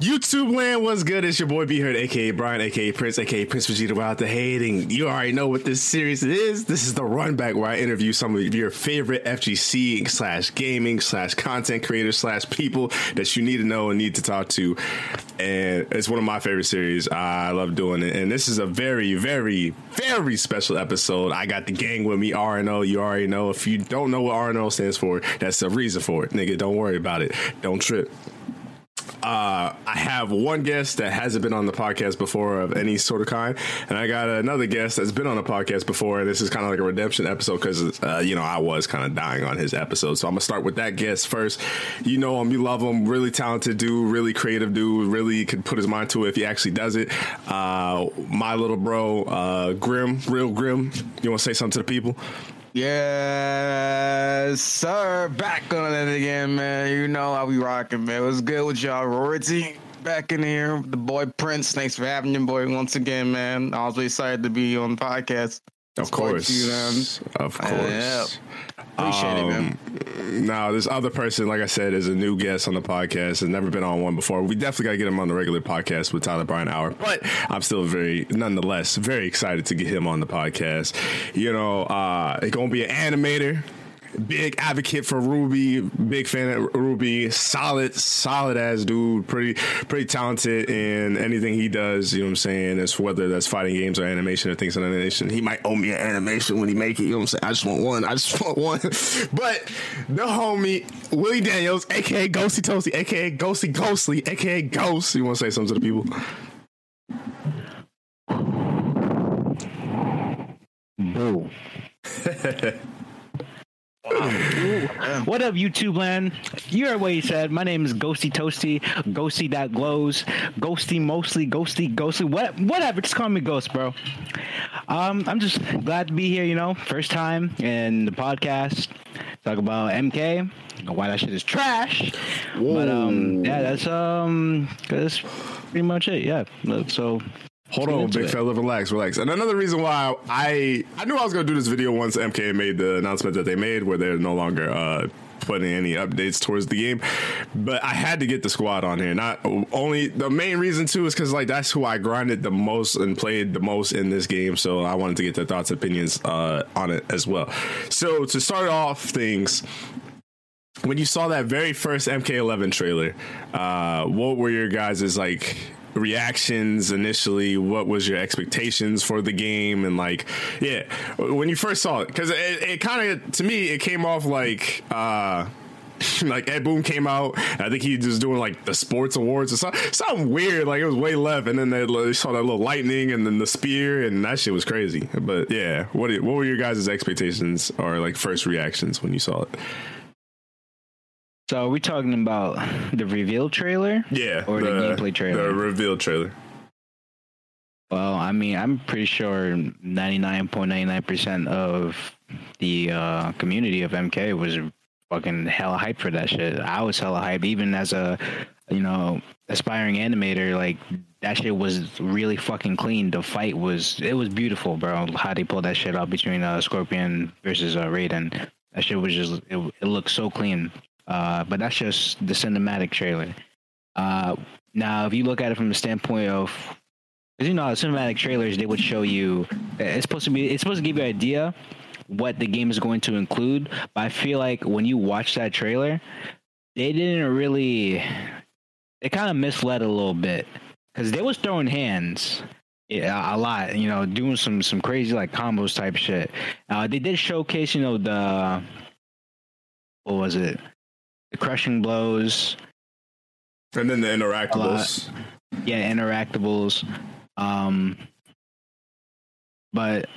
YouTube land was good. It's your boy B Heard, aka Brian, aka Prince, aka Prince Vegeta without the hating. You already know what this series is. This is the run back where I interview some of your favorite FGC slash gaming slash content creators slash people that you need to know and need to talk to. And it's one of my favorite series. I love doing it. And this is a very, very, very special episode. I got the gang with me, RNO. You already know. If you don't know what RNO stands for, that's the reason for it. Nigga, don't worry about it. Don't trip uh, I have one guest that hasn't been on the podcast before of any sort of kind, and I got another guest that's been on the podcast before. This is kind of like a redemption episode because uh, you know I was kind of dying on his episode, so I'm gonna start with that guest first. You know him, you love him, really talented dude, really creative dude, really could put his mind to it if he actually does it. Uh, my little bro, uh, Grim, real Grim. You want to say something to the people? Yes, sir. Back on it again, man. You know how we rocking, man. What's good with y'all? Rority back in here. The boy Prince. Thanks for having me, boy, once again, man. I was excited to be on the podcast. Of course. You, of course. Uh, yeah. Appreciate um, it, man. Um, now, this other person, like I said, is a new guest on the podcast. Has never been on one before. We definitely got to get him on the regular podcast with Tyler Brian Hour. But I'm still very, nonetheless, very excited to get him on the podcast. You know, uh, it's gonna be an animator big advocate for Ruby, big fan of Ruby. solid, solid ass dude, pretty, pretty talented in anything he does. You know what I'm saying? As whether that's fighting games or animation or things on animation, he might owe me an animation when he make it. You know what I'm saying? I just want one. I just want one. but the homie Willie Daniels, aka Ghosty Toasty, aka Ghosty Ghostly, aka Ghost. You want to say something to the people? Boo. what up, YouTube land? You heard what he said. My name is Ghosty Toasty, Ghosty that glows, Ghosty mostly, Ghosty, Ghosty, what, whatever. Just call me Ghost, bro. Um, I'm just glad to be here. You know, first time in the podcast. Talk about MK. Why that shit is trash. Whoa. But um, yeah, that's um, that's pretty much it. Yeah. So Hold on, big it. fella, relax, relax. And another reason why I I knew I was gonna do this video once MK made the announcement that they made where they're no longer uh, putting any updates towards the game, but I had to get the squad on here. Not only the main reason too is because like that's who I grinded the most and played the most in this game, so I wanted to get their thoughts, opinions uh, on it as well. So to start off things, when you saw that very first MK11 trailer, uh, what were your guys' like reactions initially? What was your expectations for the game? And like, yeah, when you first saw it, because it, it kind of to me it came off like. uh like Ed Boon came out. I think he was doing like the sports awards or something, something weird. Like it was way left, and then they, they saw that little lightning and then the spear, and that shit was crazy. But yeah, what what were your guys' expectations or like first reactions when you saw it? So are we talking about the reveal trailer? Yeah. Or the, the gameplay trailer? The reveal trailer. Well, I mean, I'm pretty sure 99.99% of the uh, community of MK was fucking hella hyped for that shit. I was hella hyped, even as a, you know, aspiring animator. Like that shit was really fucking clean. The fight was, it was beautiful, bro. How they pulled that shit off between uh, Scorpion versus uh, Raiden. That shit was just, it, it looked so clean. Uh, but that's just the cinematic trailer. Uh, now, if you look at it from the standpoint of, because you know, cinematic trailers they would show you. It's supposed to be. It's supposed to give you an idea what the game is going to include. But I feel like when you watch that trailer, they didn't really. They kind of misled a little bit because they was throwing hands. Yeah, a lot. You know, doing some some crazy like combos type shit. Uh, they did showcase, you know, the what was it? The crushing blows, and then the interactables. Yeah, interactables. Um, but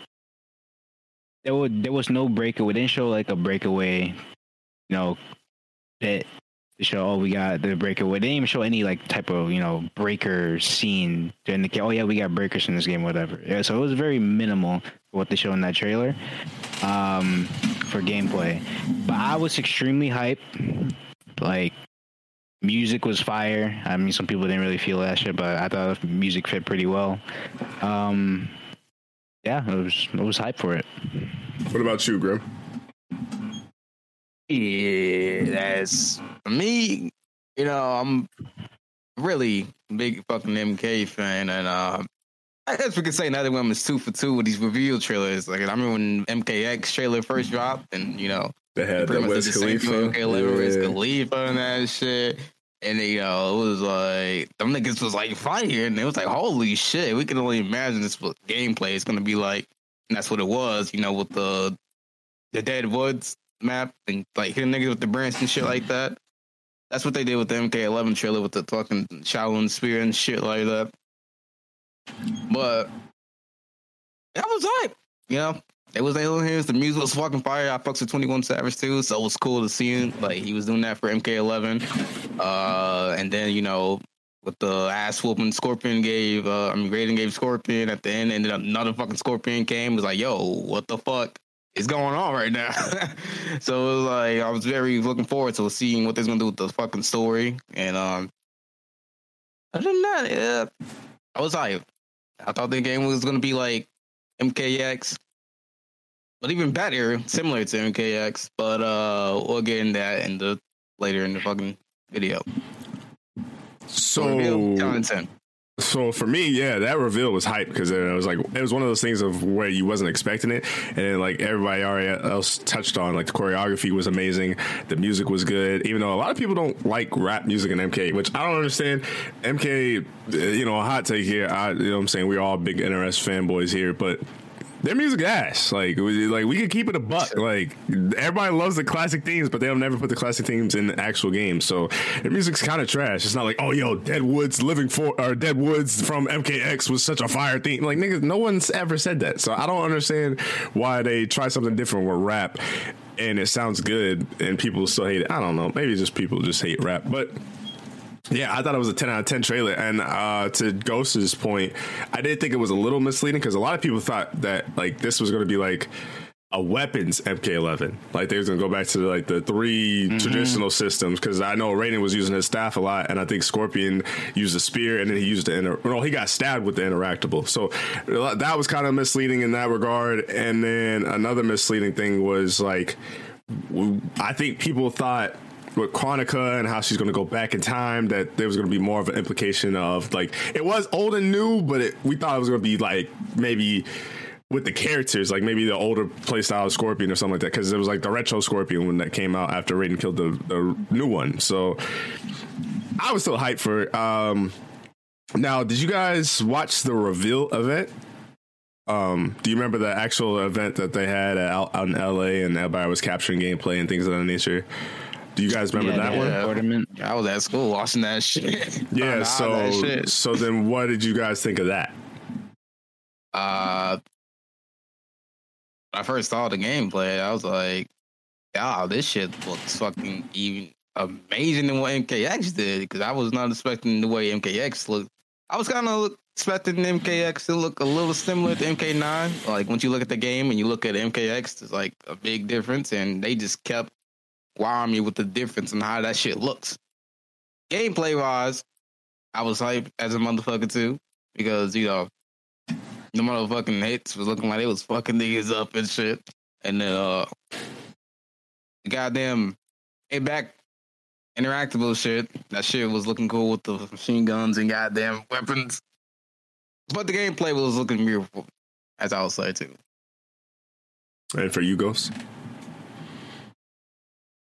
there would there was no breakaway. We didn't show like a breakaway, you know, bit to show. Oh, we got the breakaway. They didn't even show any like type of you know breaker scene to indicate. Oh yeah, we got breakers in this game, whatever. Yeah, so it was very minimal what they showed in that trailer um, for gameplay. But I was extremely hyped. Like music was fire. I mean, some people didn't really feel that shit, but I thought the music fit pretty well. Um, yeah, it was it was hype for it. What about you, Grim? Yeah, that's me. You know, I'm really big fucking MK fan, and uh, I guess we could say another one is two for two with these reveal trailers. Like I remember when MKX trailer first mm-hmm. dropped, and you know They had West the thing Khalifa. with MK11 Wiz Yeah. Khalifa and that shit. And you know, it was like them niggas was like fire, and it was like, holy shit, we can only imagine this gameplay is gonna be like. And that's what it was, you know, with the the Dead Woods map and like hitting niggas with the branch and shit like that. That's what they did with the MK11 trailer with the fucking Shaolin spear and shit like that. But that was hype, you know. It was Alien Hills. The music was fucking fire. I fucks with Twenty One Savage too, so it was cool to see him. Like he was doing that for MK11. Uh, and then you know with the ass whooping Scorpion gave, uh, I mean Raiden gave Scorpion at the end, and then another fucking Scorpion came. It was like, yo, what the fuck is going on right now? so it was like I was very looking forward to seeing what they're gonna do with the fucking story. And um, other than that, yeah, I was hyped. I thought the game was gonna be like MKX but even better, similar to MKX. But uh, we'll get in that in the later in the fucking video. So, 10. So for me, yeah, that reveal was hype because it was like it was one of those things of where you wasn't expecting it, and then like everybody already else touched on, like the choreography was amazing, the music was good. Even though a lot of people don't like rap music in MK, which I don't understand. MK, you know, a hot take here. I, you know, what I'm saying we're all big NRS fanboys here, but their music ass. Like, we, like we could keep it a buck. Like, everybody loves the classic themes, but they'll never put the classic themes in the actual game. So their music's kind of trash. It's not like, oh, yo, Dead Woods living for or Dead Woods from MKX was such a fire theme. Like, niggas, no one's ever said that. So I don't understand why they try something different with rap. And it sounds good, and people still hate it. I don't know. Maybe just people just hate rap, but yeah, I thought it was a 10 out of 10 trailer. And uh, to Ghost's point, I did think it was a little misleading because a lot of people thought that like this was going to be like a weapons MK11. Like they was going to go back to like the 3 traditional systems because I know Raiden was using his staff a lot, and I think Scorpion used a spear, and then he used the inter. Well, he got stabbed with the interactable. So that was kind of misleading in that regard. And then another misleading thing was like I think people thought with Kronika and how she's going to go back in time that there was going to be more of an implication of like it was old and new, but it, we thought it was going to be like maybe with the characters, like maybe the older playstyle Scorpion or something like that, because it was like the retro Scorpion when that came out after Raiden killed the, the new one. So I was still hyped for it. Um, now, did you guys watch the reveal event? Um, do you remember the actual event that they had out in LA and everybody was capturing gameplay and things of that nature? Do you guys remember Yeah, that the one? Tournament. I was at school watching that shit. Yeah. Nah, So, that shit. so then, what did you guys think of that? Uh, when I first saw the gameplay, I was like, "Wow, this shit looks fucking even amazing than what MKX did." Because I was not expecting the way MKX looked. I was kind of expecting MKX to look a little similar to MK9. Like once you look at the game and you look at MKX, there's like a big difference, and they just kept wowing me with the difference and how that shit looks. Gameplay wise, I was hyped as a motherfucker too because you know the motherfucking hits was looking like they was fucking niggas up and shit. And then uh the goddamn it back interactable shit. That shit was looking cool with the machine guns and goddamn weapons. But the gameplay was looking beautiful, as I was say too. And for you, Ghost?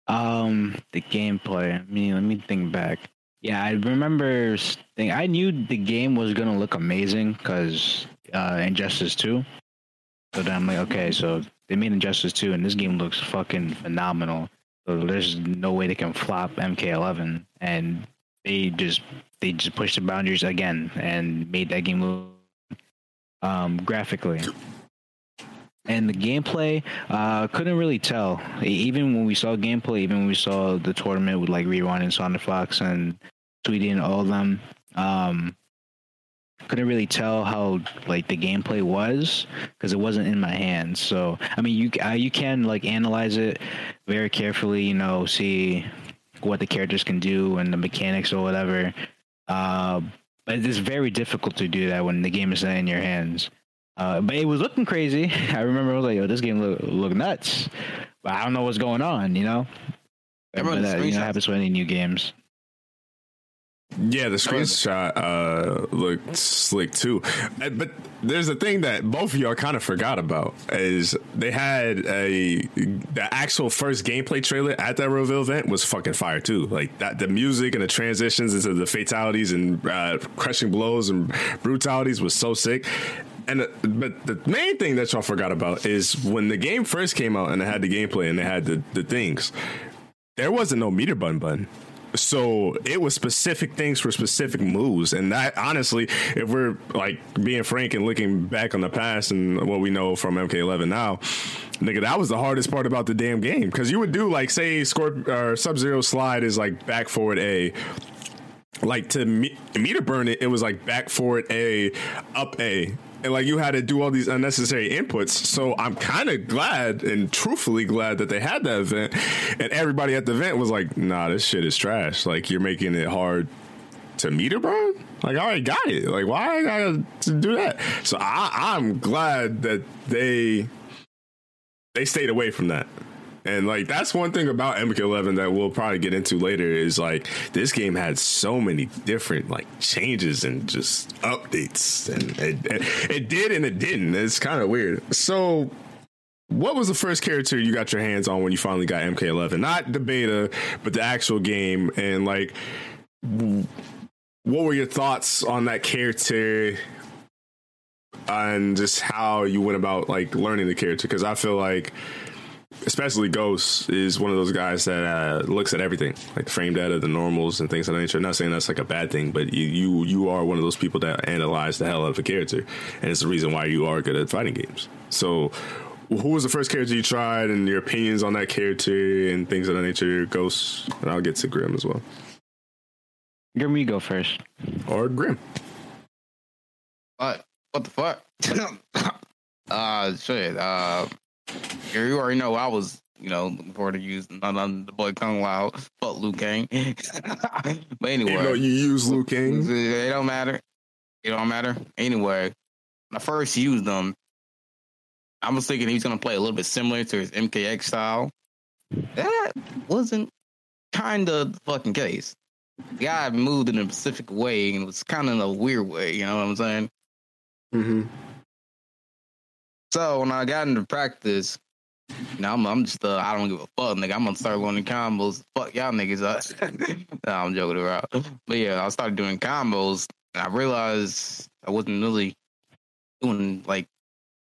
Um, the gameplay. I mean, let me think back. Yeah, I remember. Think I knew the game was gonna look amazing because uh, Injustice Two. So then I'm like, okay, so they made Injustice Two, and this game looks fucking phenomenal. So there's no way they can flop MK11, and they just they just pushed the boundaries again and made that game look um, graphically. And the gameplay, uh, couldn't really tell. Even when we saw gameplay, even when we saw the tournament with like Rewind and Sonic Fox and Tweety and all of them, um, couldn't really tell how like the gameplay was because it wasn't in my hands. So I mean, you uh, you can like analyze it very carefully, you know, see what the characters can do and the mechanics or whatever. Uh, but it's very difficult to do that when the game is not in your hands. Uh, but it was looking crazy. I remember I was like, "Yo, this game look look nuts," but I don't know what's going on. You know, I remember but, uh, you know, screenshots. happens with any new games. Yeah, the screenshot uh, looked slick too. Uh, But there's a thing that both of y'all kind of forgot about is they had a the actual first gameplay trailer at that reveal event was fucking fire too. Like that, the music and the transitions into the fatalities and uh, crushing blows and brutalities was so sick. And uh, but the main thing that y'all forgot about is when the game first came out and it had the gameplay and they had the, the things, there wasn't no meter button button. So it was specific things for specific moves, and that honestly, if we're like being frank and looking back on the past and what we know from MK11 now, nigga, that was the hardest part about the damn game because you would do like say Scorp or Sub Zero slide is like back forward A, like to me- meter burn it, it was like back forward A, up A. And like you had to do all these unnecessary inputs. So I'm kind of glad and truthfully glad that they had that event. And everybody at the event was like, nah, this shit is trash. Like you're making it hard to meet meter burn? Like I already got it. Like why I gotta do that? So I, I'm glad that they they stayed away from that. And like that's one thing about MK11 that we'll probably get into later is like this game had so many different like changes and just updates, and it, it, did and it didn't. It's kind of weird. So, what was the first character you got your hands on when you finally got MK11? Not the beta, but the actual game, and like, what were your thoughts on that character? And just how you went about like learning the character, because I feel like especially Ghost is one of those guys that uh, looks at everything, like the frame data, the normals, and things of that nature. I'm not saying that's like a bad thing, but you, you you are one of those people that analyze the hell out of a character, and it's the reason why you are good at fighting games. So, who was the first character you tried, and your opinions on that character and things of that nature? Ghost, and I'll get to Grim as well, Grim, you go first. or Grim. What? What the fuck? uh, shit. Uh, you already know I was, you know, looking forward to using none of the boy Kung Lao, but Liu Kang. but anyway, Even though you use Liu Kang, It don't matter. It don't matter. Anyway, when I first used them, I was thinking he was gonna play a little bit similar to his MKX style. That wasn't kind of the fucking case. The guy moved in a specific way and it was kind of in a weird way. You know what I'm saying? mm-hmm. So when I got into practice, know, I'm, I'm just uh, I don't give a fuck, nigga. I'm gonna start learning combos. Fuck y'all niggas I'm joking around. But yeah, I started doing combos, I realized I wasn't really doing like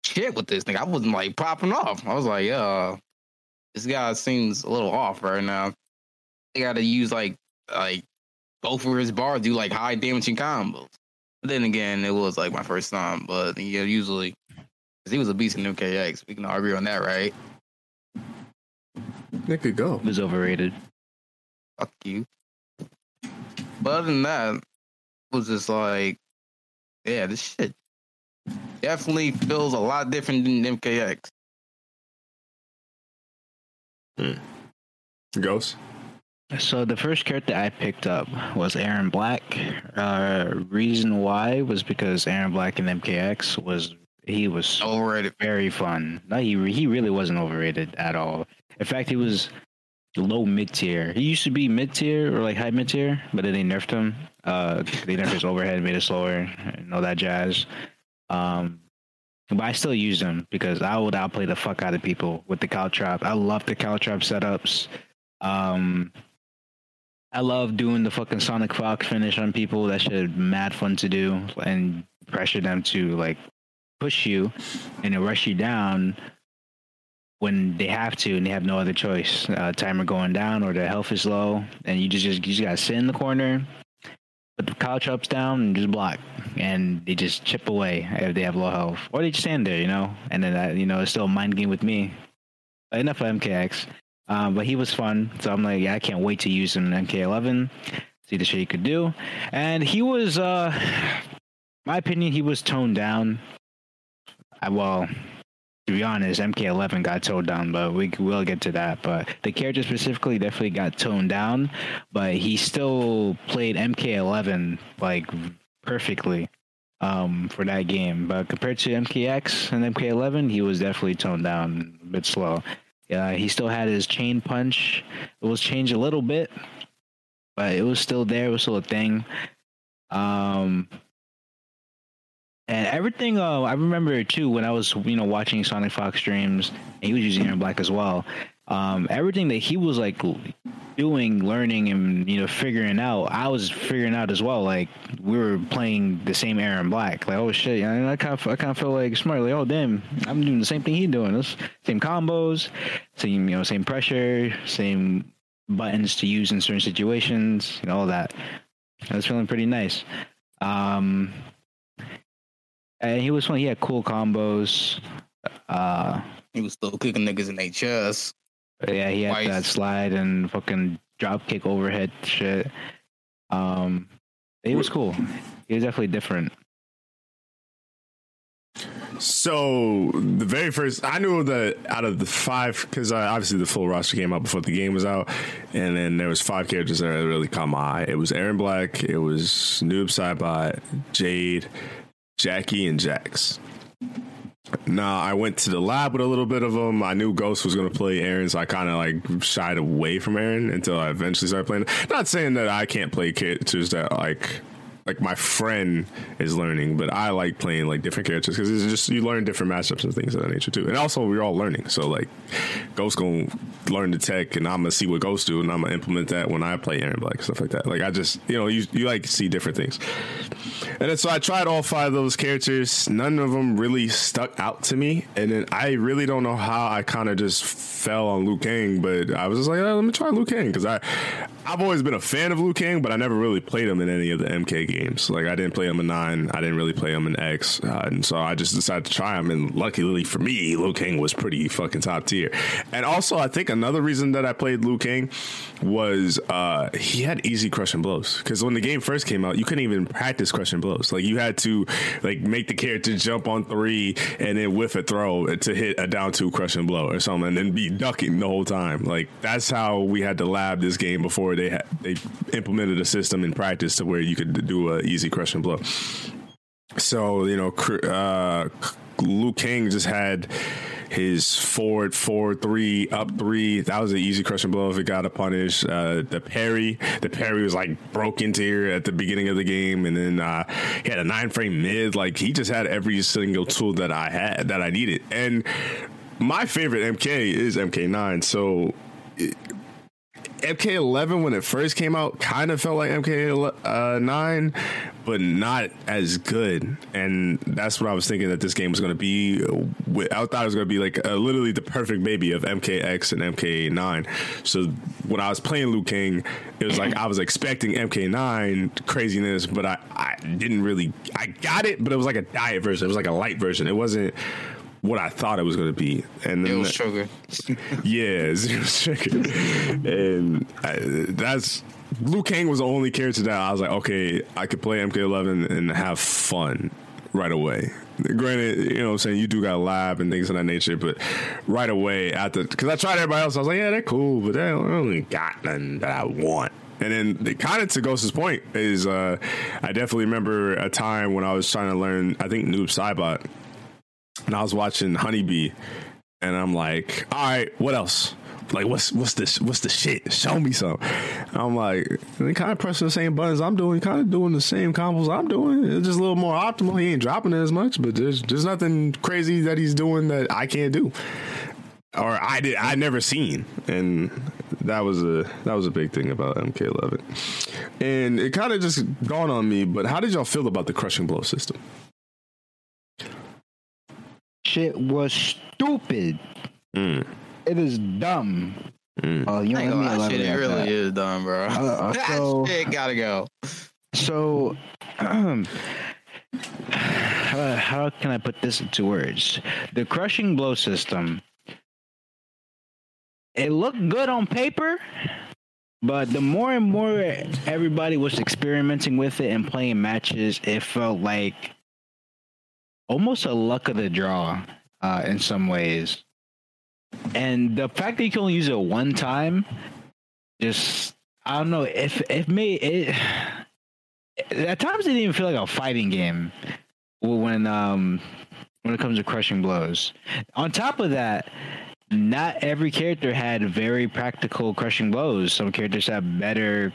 shit with this thing. I wasn't like popping off. I was like, uh, this guy seems a little off right now. I got to use like like both of his bars do like high damaging combos. But then again, it was like my first time, but yeah, usually he was a beast in MKX. We can all agree on that, right? It could go. It was overrated. Fuck you. But other than that, it was just like, yeah, this shit definitely feels a lot different than MKX. Hmm. Ghost. So the first character I picked up was Erron Black. Uh, reason why was because Erron Black in MKX was he was Overrated. very fun. No, he he really wasn't overrated at all. In fact, he was low mid tier. He used to be mid tier or like high mid tier, but then they nerfed him. Uh, they nerfed his overhead, made it slower, and all that jazz. Um, but I still use him because I would outplay the fuck out of people with the caltrop. I love the caltrop setups. Um, I love doing the fucking Sonic Fox finish on people. That shit mad fun to do and pressure them to like push you and then rush you down when they have to and they have no other choice. Uh, timer going down or their health is low, and you just, just you just gotta sit in the corner, put the caltrops down, and just block, and they just chip away if they have low health, or they just stand there, you know. And then that, you know, it's still a mind game with me. Enough of MKX, um, but he was fun, so I'm like, yeah, I can't wait to use him in MK11. See the shit he could do, and he was, uh, my opinion, he was toned down. Well, to be honest, MK11 got toned down, but we will get to that. But the character specifically definitely got toned down, but he still played MK11 like perfectly um, for that game. But compared to MKX and MK11, he was definitely toned down, a bit slow. Yeah, he still had his chain punch. It was changed a little bit. but it was still there. It was still a thing. Um, and everything. Uh, I remember too when I was you know watching Sonic Fox streams, and he was using Erron Black as well. Um, everything that he was like doing, learning, and you know figuring out, I was figuring out as well. Like we were playing the same Erron Black. Like oh shit, and I kind of I kind of feel like smart. Like oh damn, I'm doing the same thing he's doing. Same combos, same you know same pressure, same buttons to use in certain situations, and all that. I was feeling pretty nice. Um, and he was fun. He had cool combos. Uh, he was still kicking niggas in their chest. Yeah, he had Twice. that slide and fucking drop kick overhead shit. Um, he was cool. He was definitely different. So the very first, I knew that out of the five, because uh, obviously the full roster came out before the game was out, and then there was five characters that really caught my eye. It was Erron Black, it was Noob Saibot, Jade, Jackie, and Jax. Nah, I went to the lab with a little bit of them. I knew Ghost was going to play Erron, so I kind of like shied away from Erron until I eventually started playing. Not saying that I can't play characters that like like my friend is learning, but I like playing like different characters because it's just you learn different matchups and things of that nature too. And also we're all learning, so like Ghost gonna learn the tech, and I'm gonna see what Ghost do, and I'm gonna implement that when I play Erron Black stuff like that. Like I just you know you you like see different things, and so I tried all five of those characters. None of them really stuck out to me, and then I really don't know how I kind of just fell on Liu Kang, but I was just like, oh, let me try Liu Kang because I I've always been a fan of Liu Kang, but I never really played him in any of the MK games. Like I didn't play him in nine, I didn't really play him in X, uh, and so I just decided to try him. And luckily for me, Liu Kang was pretty fucking top tier. And also, I think another reason that I played Liu Kang was uh, he had easy crushing blows. Because when the game first came out, you couldn't even practice crushing blows. Like you had to like make the character jump on three and then whiff a throw to hit a down two crushing blow or something, and then be ducking the whole time. Like that's how we had to lab this game before they had they implemented a system in practice to where you could do a easy crushing blow. So you know, uh, Liu Kang just had his forward four three up three. That was an easy crushing blow if it got a punish. Uh, the parry, the parry was like broke into here at the beginning of the game, and then uh, he had a nine frame mid. Like he just had every single tool that I had that I needed. And my favorite MK is MK9. So. It, MK11 when it first came out kind of felt like MK9, uh, but not as good. And that's what I was thinking that this game was going to be. I thought it was going to be like a, literally the perfect baby of MKX and MK9. So when I was playing Liu Kang, it was like I was expecting MK9 craziness, but I, I didn't really. I got it, but it was like a diet version. It was like a light version. It wasn't what I thought it was going to be. And then, was sugar. yeah, zero sugar. and I, that's Liu Kang was the only character that I was like, okay, I could play MK11 and have fun right away. Granted, you know what I'm saying, you do got lab and things of that nature, but right away after, because I tried everybody else, I was like, yeah, they're cool, but they don't really got nothing that I want. And then, the, kind of to Ghost's point, is uh, I definitely remember a time when I was trying to learn, I think, Noob Saibot and I was watching Honeybee, and I'm like, all right, what else? Like, what's what's this? What's the shit? Show me some. I'm like, they kind of pressing the same buttons I'm doing, kind of doing the same combos I'm doing. It's just a little more optimal. He ain't dropping it as much, but there's there's nothing crazy that he's doing that I can't do, or I did I never seen, and that was a that was a big thing about MK11, and it kind of just dawned on me. But how did y'all feel about the crushing blow system? Shit was stupid. Mm. It is dumb. Mm. Uh, you know, that shit it really that. is dumb, bro. Uh, so, that shit gotta go. So, um, how, how can I put this into words? The crushing blow system. It looked good on paper, but the more and more everybody was experimenting with it and playing matches, it felt like almost a luck of the draw uh, in some ways. And the fact that you can only use it one time, just I don't know if it may it. At times, it didn't even feel like a fighting game when um when it comes to crushing blows. On top of that, not every character had very practical crushing blows. Some characters have better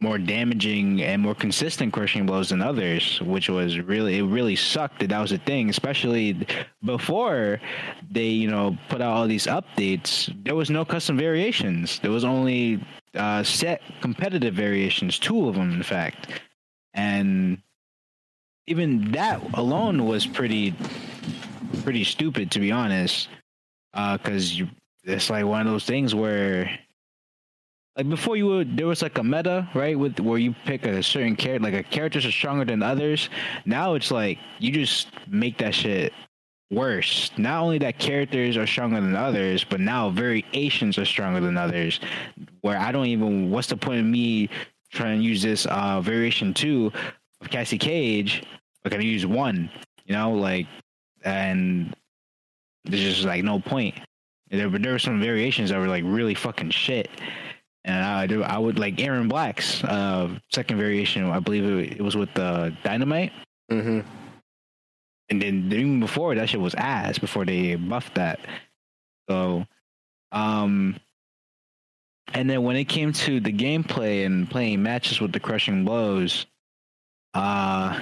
more damaging and more consistent crushing blows than others, which was really it really sucked that that was a thing, especially before they you know put out all these updates. There was no custom variations. There was only uh, set competitive variations, two of them in fact, and even that alone was pretty pretty stupid to be honest, because uh, it's like one of those things where like before you would there was like a meta right with where you pick a certain character like a characters are stronger than others. Now it's like you just make that shit worse. Not only that characters are stronger than others but now variations are stronger than others. Where i don't even what's the point of me trying to use this uh variation two of cassie cage i can use one you know like and there's just like no point. There, there were some variations that were like really fucking shit and I do I would like Erron Black's uh, second variation. I believe it, it was with the uh, Dynamite. Mm-hmm. And then even before that shit was ass before they buffed that. So, um, and then when it came to the gameplay and playing matches with the crushing blows, uh,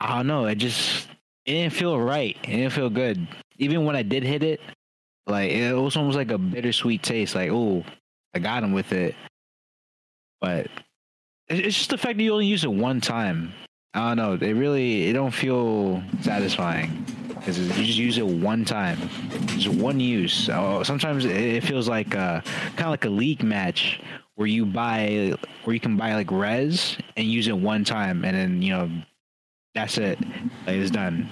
I don't know. It just it didn't feel right. It didn't feel good. Even when I did hit it, like it was almost like a bittersweet taste. Like, oh, I got him with it, but it's just the fact that you only use it one time. I don't know. It really it don't feel satisfying because you just use it one time, just one use. Oh, sometimes it feels like kind of like a league match where you buy where you can buy like res and use it one time, and then you know that's it. Like it's done.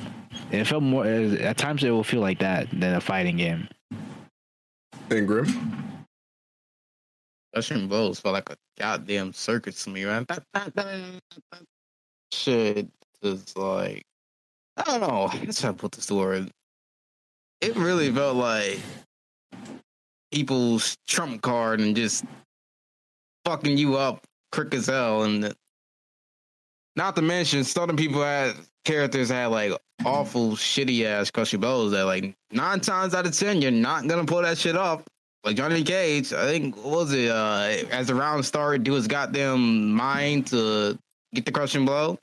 It felt more at times. It will feel like that than a fighting game. Grim. crushing blows felt like a goddamn circus to me, man. Shit is like, I don't know. Let's try to put this word. It really felt like people's trump card and just fucking you up quick as hell. And not to mention, some people had characters had like awful shitty ass crushy blows that like nine times out of ten you're not gonna pull that shit off. Like Johnny Cage, I think what was it uh as the round started, do his goddamn mind to get the crushing blow.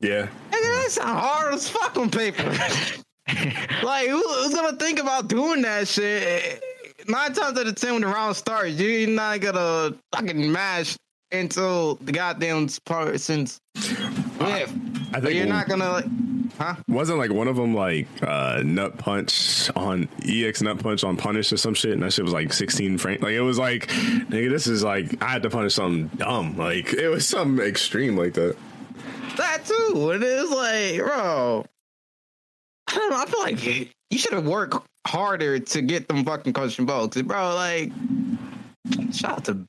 Yeah. Nigga, that's hard as fuck on paper. like who, who's gonna think about doing that shit? Nine times out of ten when the round starts, you're not gonna fucking mash until the goddamn person's whiff. I think you're not gonna like, huh? Wasn't like one of them like uh, nut punch on ex nut punch on punish or some shit, and that shit was like 16 frames. Like it was like, nigga, this is like I had to punish something dumb. Like it was something extreme like that. That too. It is like, bro. I don't know. I feel like you should have worked harder to get them fucking crushing blows, bro. Like, shout out to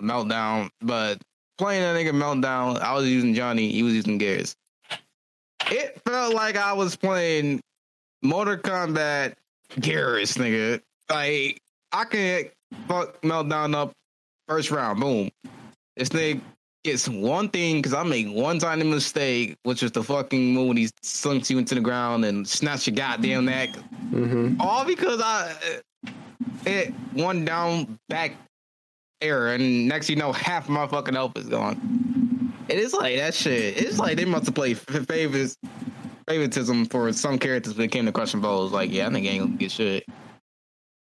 Meltdown, but playing that nigga Meltdown, I was using Johnny, he was using Geras it felt like I was playing Mortal Kombat Geras, nigga. Like I can fuck meltdown up first round, boom. This nigga gets one thing because I make one tiny mistake, which is the fucking move when he slunks you into the ground and snatch your goddamn neck. Mm-hmm. All because I it one down back error, and next you know, half my fucking health is gone. It is like that shit. It's like they must have played favors, favoritism for some characters when it came to crushing blows. Like, yeah, I think ain't gonna get shit.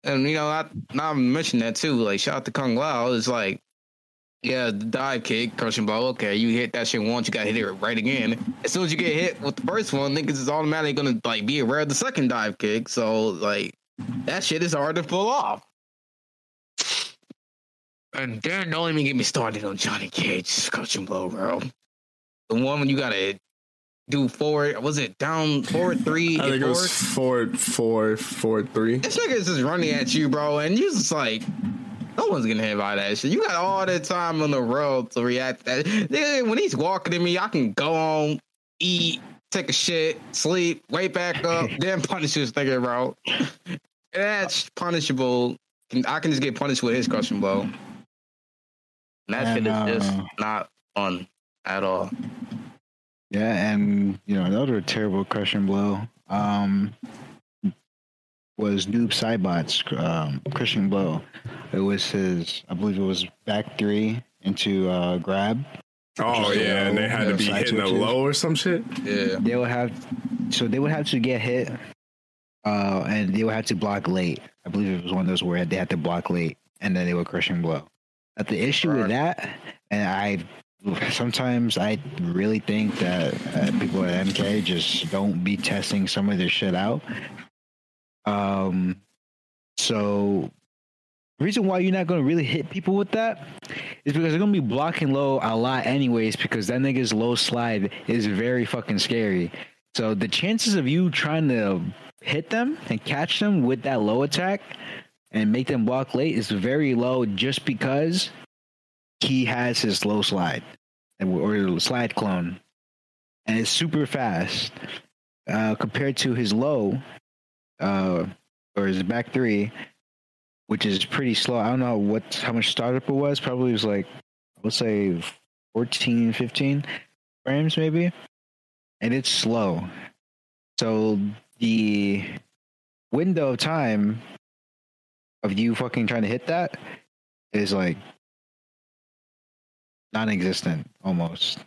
And you know, I now mention that too. Like, shout out to Kung Lao. It's like, yeah, the dive kick, crushing blow. Okay, you hit that shit once, you gotta hit it right again. As soon as you get hit with the first one, niggas is automatically gonna like be aware of the second dive kick. So like, that shit is hard to pull off. And then don't even get me started on Johnny Cage crushing blow, bro. The one when you gotta do forward, was it down forward three? I think forward? it was forward four, forward three. This nigga is just running at you, bro, and you just like, no one's getting hit by that shit. You got all the time in the world to react to that. Nigga, when he's walking at me, I can go on, eat, take a shit, sleep, wake back up, then punish this nigga, bro. That's punishable. I can just get punished with his crushing blow. That and, shit is just uh, not fun at all. Yeah, and you know another terrible crushing blow. Um, was Noob Saibot's um, crushing blow. It was his, I believe it was back three into uh, grab. Oh yeah, and they had to be hitting a low or some shit. Yeah. They would have, so they would have to get hit, uh, and they would have to block late. I believe it was one of those where they had to block late, and then they would crushing blow. But the issue with that, and I sometimes I really think that uh, people at MK just don't be testing some of their shit out. Um, so reason why you're not going to really hit people with that is because they're going to be blocking low a lot anyways because that nigga's low slide is very fucking scary. So the chances of you trying to hit them and catch them with that low attack and make them walk late is very low just because he has his low slide or slide clone and it's super fast uh, compared to his low uh, or his back three which is pretty slow. I don't know what how much startup it was. Probably was like let's say 14, 15 frames maybe. And it's slow. So the window of time of you fucking trying to hit that is like non-existent almost.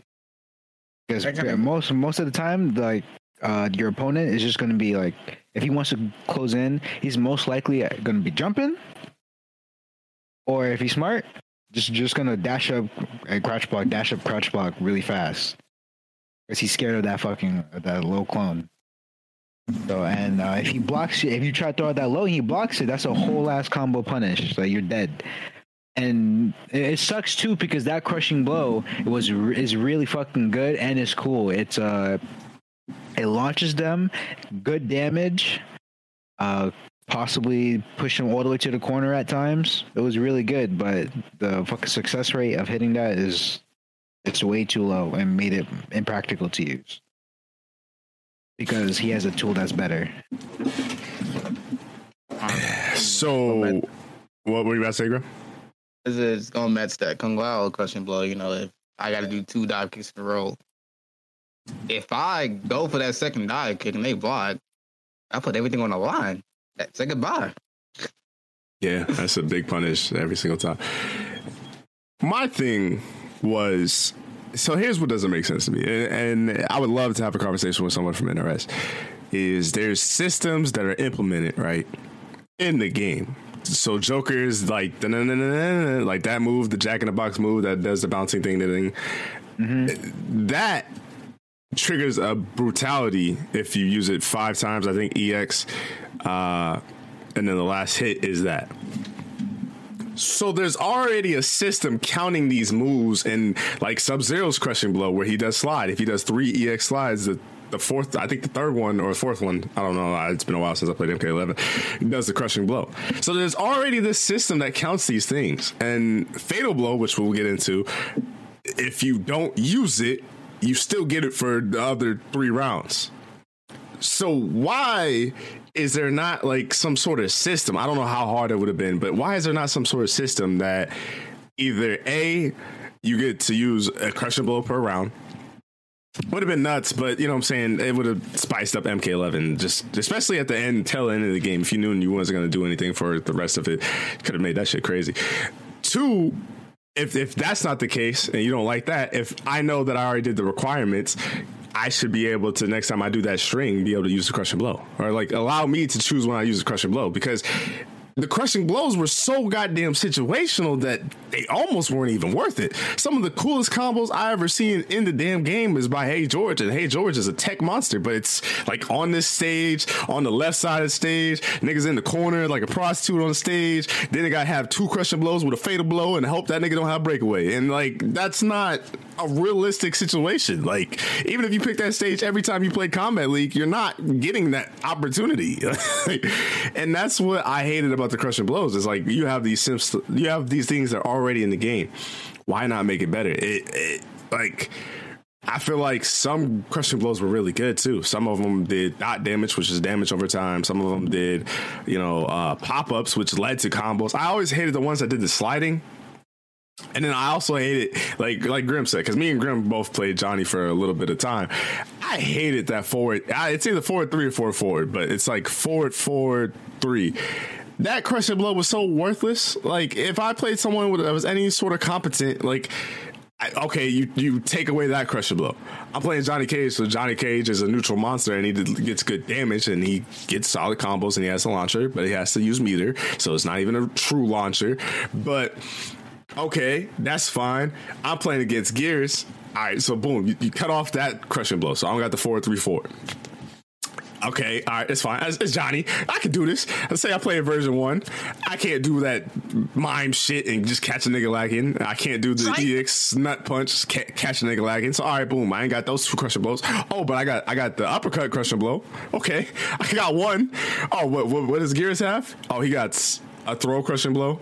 Because most most of the time, like uh, your opponent is just going to be like, if he wants to close in, he's most likely going to be jumping, or if he's smart, just just going to dash up and crouch block, dash up, crouch block really fast, because he's scared of that fucking that low clone. So and uh, if he blocks it, if you try to throw out that low and he blocks it, that's a whole ass combo punish. So you're dead. And it sucks too because that crushing blow was is really fucking good and it's cool. It's uh it launches them, good damage, uh, possibly push them all the way to the corner at times. It was really good, but the fucking success rate of hitting that is it's way too low and made it impractical to use because he has a tool that's better. So, what were you about to say, Graham? This is going match that Kung Lao crushing blow. You know, if I got to do two dive kicks in a row, if I go for that second dive kick and they block, I put everything on the line. Say goodbye. Yeah, that's a big punish every single time. My thing was so here's what doesn't make sense to me, and, and I would love to have a conversation with someone from NRS. Is there's systems that are implemented right in the game. So Joker's like like that move, the Jack in the Box move that does the bouncing thing, thing. Mm-hmm. That triggers a brutality if you use it five times. I think EX, uh, and then the last hit is that. So there's already a system counting these moves and like Sub Zero's crushing blow where he does slide. If he does three EX slides, the the fourth, I think the third one or fourth one, I don't know. It's been a while since I played MK11. Does the crushing blow? So there's already this system that counts these things. And Fatal Blow, which we'll get into, if you don't use it, you still get it for the other three rounds. So why is there not like some sort of system? I don't know how hard it would have been, but why is there not some sort of system that either A, you get to use a crushing blow per round, would have been nuts, but you know what I'm saying? It would have spiced up MK11, just especially at the end, tail end of the game. If you knew you wasn't going to do anything for the rest of it, could have made that shit crazy. Two, if if that's not the case and you don't like that, if I know that I already did the requirements, I should be able to next time I do that string be able to use the crushing blow. Or like allow me to choose when I use the crushing blow. Because the crushing blows were so goddamn situational that they almost weren't even worth it. Some of the coolest combos I ever seen in the damn game is by Hey George, and Hey George is a tech monster, but it's like on this stage, on the left side of the stage, niggas in the corner like a prostitute on the stage. Then they gotta have two crushing blows with a fatal blow and hope that nigga don't have breakaway. And like that's not a realistic situation. Like even if you pick that stage every time you play Kombat League, you're not getting that opportunity. and that's what I hated about the crushing blows. Is like you have these sims, you have these things that are already in the game. Why not make it better? It, it like. I feel like some crushing blows were really good too. Some of them did dot damage, which is damage over time. Some of them did, you know, uh, pop ups, which led to combos. I always hated the ones that did the sliding And then I also hated, like like Grim said, because me and Grim both played Johnny for a little bit of time. I hated that forward. I, it's either forward three or forward forward, but it's like forward forward three. That crushing blow was so worthless. Like if I played someone that was any sort of competent, like I, okay, you you take away that crushing blow. I'm playing Johnny Cage, so Johnny Cage is a neutral monster and he gets good damage and he gets solid combos and he has a launcher, but he has to use meter, so it's not even a true launcher. But okay, that's fine. I'm playing against Geras. All right, so boom, you, you cut off that crushing blow. So I don't got the four three four. Okay, all right, it's fine. It's, it's, Johnny. I can do this. Let's say I play a version one. I can't do that mime shit and just catch a nigga lagging. I can't do the right. EX nut punch, catch a nigga lagging. So all right, boom. I ain't got those two crushing blows. Oh, but I got I got the uppercut crushing blow. Okay, I got one. Oh, what what, what does Geras have? Oh, he got a throw crushing blow.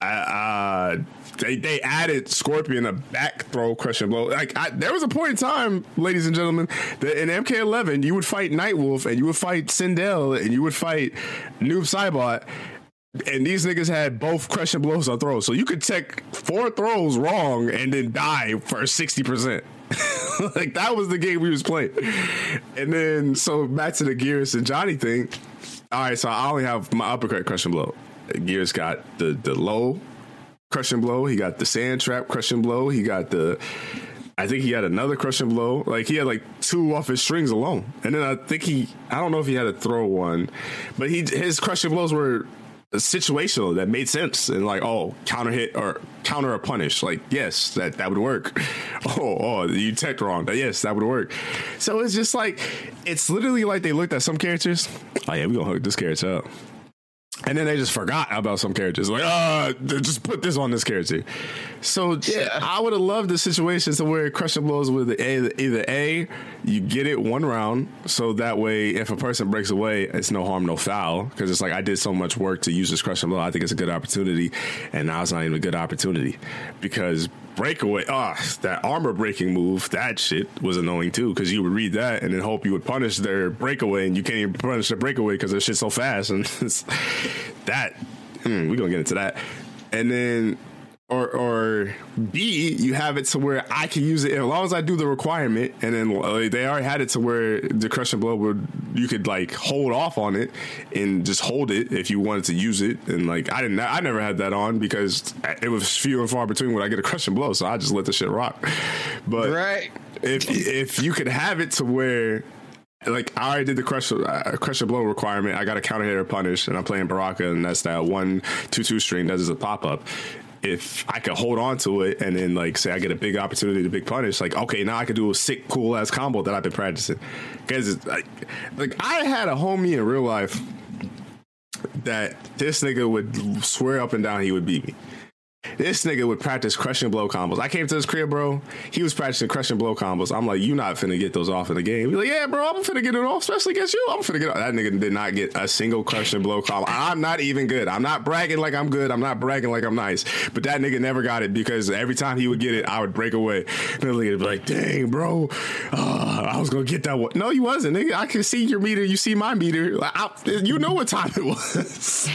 Uh, they they added Scorpion a back throw crushing blow. Like I, there was a point in time, ladies and gentlemen, that in MK11 you would fight Nightwolf and you would fight Sindel and you would fight Noob Saibot. And these niggas had both crushing blows on throws. So you could take four throws wrong and then die for 60%. like that was the game we was playing. And then so back to the Geras and Johnny thing. All right, so I only have my uppercut crushing blow. Geras got the the low crushing blow. He got the sand trap crushing blow. He got the. I think he had another crushing blow. Like he had like two off his strings alone, and then I think he. I don't know if he had to throw one, but he his crushing blows were situational that made sense and like oh counter hit or counter or punish like yes that that would work oh oh you tech wrong yes that would work so it's just like it's literally like they looked at some characters oh yeah we gonna hook this character up and then they just forgot about some characters. Like, uh, just put this on this character. So yeah, I would have loved the situation to where crushing blows with the either A, you get it one round, so that way if a person breaks away, it's no harm, no foul. Because it's like I did so much work to use this crushing blow. I think it's a good opportunity, and now it's not even a good opportunity because breakaway. Ah, oh, that armor breaking move, that shit was annoying too because you would read that and then hope you would punish their breakaway, and you can't even punish the breakaway because their shit's so fast. And that, hmm, we're gonna get into that. And then or or B, you have it to where I can use it as long as I do the requirement, and then uh, they already had it to where the crushing blow would you could like hold off on it and just hold it if you wanted to use it, and like I didn't, I never had that on because it was few and far between when I get a crushing blow, so I just let the shit rock. But right. if if you could have it to where like I already did the crush uh, crush blow requirement. I got a counter hitter punish, and I'm playing Baraka, and that's that one two two string that is a pop up if I could hold on to it and then like say I get a big opportunity to big punish, like okay, now I could do a sick cool ass combo that I've been practicing. Because like, like I had a homie in real life that this nigga would swear up and down he would beat me. This nigga would practice crushing blow combos. I came to his crib, bro. He was practicing crushing blow combos. I'm like, you not finna get those off in the game. He's like, yeah, bro, I'm finna get it off, especially against you. I'm finna get it off. That nigga did not get a single crushing blow combo. I'm not even good. I'm not bragging like I'm good. I'm not bragging like I'm nice. But that nigga never got it because every time he would get it, I would break away. And the nigga would be like, dang, bro, uh, I was gonna get that one. No, you wasn't, nigga. I can see your meter. You see my meter. I, you know what time it was.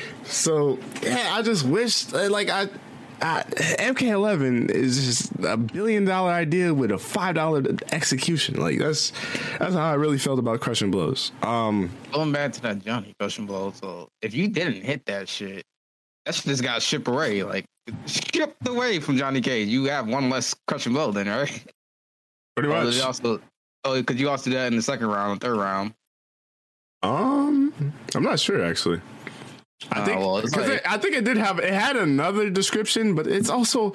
So yeah, I just wish like I. MK11 is just a billion dollar idea with a five dollar execution. Like that's that's how I really felt about crushing blows. Um, going back to that Johnny crushing blow. So if you didn't hit that shit, that shit just got shipped away. Like shipped away from Johnny Cage. You have one less crushing blow then, right? Pretty much. Oh, also, oh, because you also did that in the second round, third round. Um, I'm not sure actually. I think uh, well, like, I think it did have it had another description, but it's also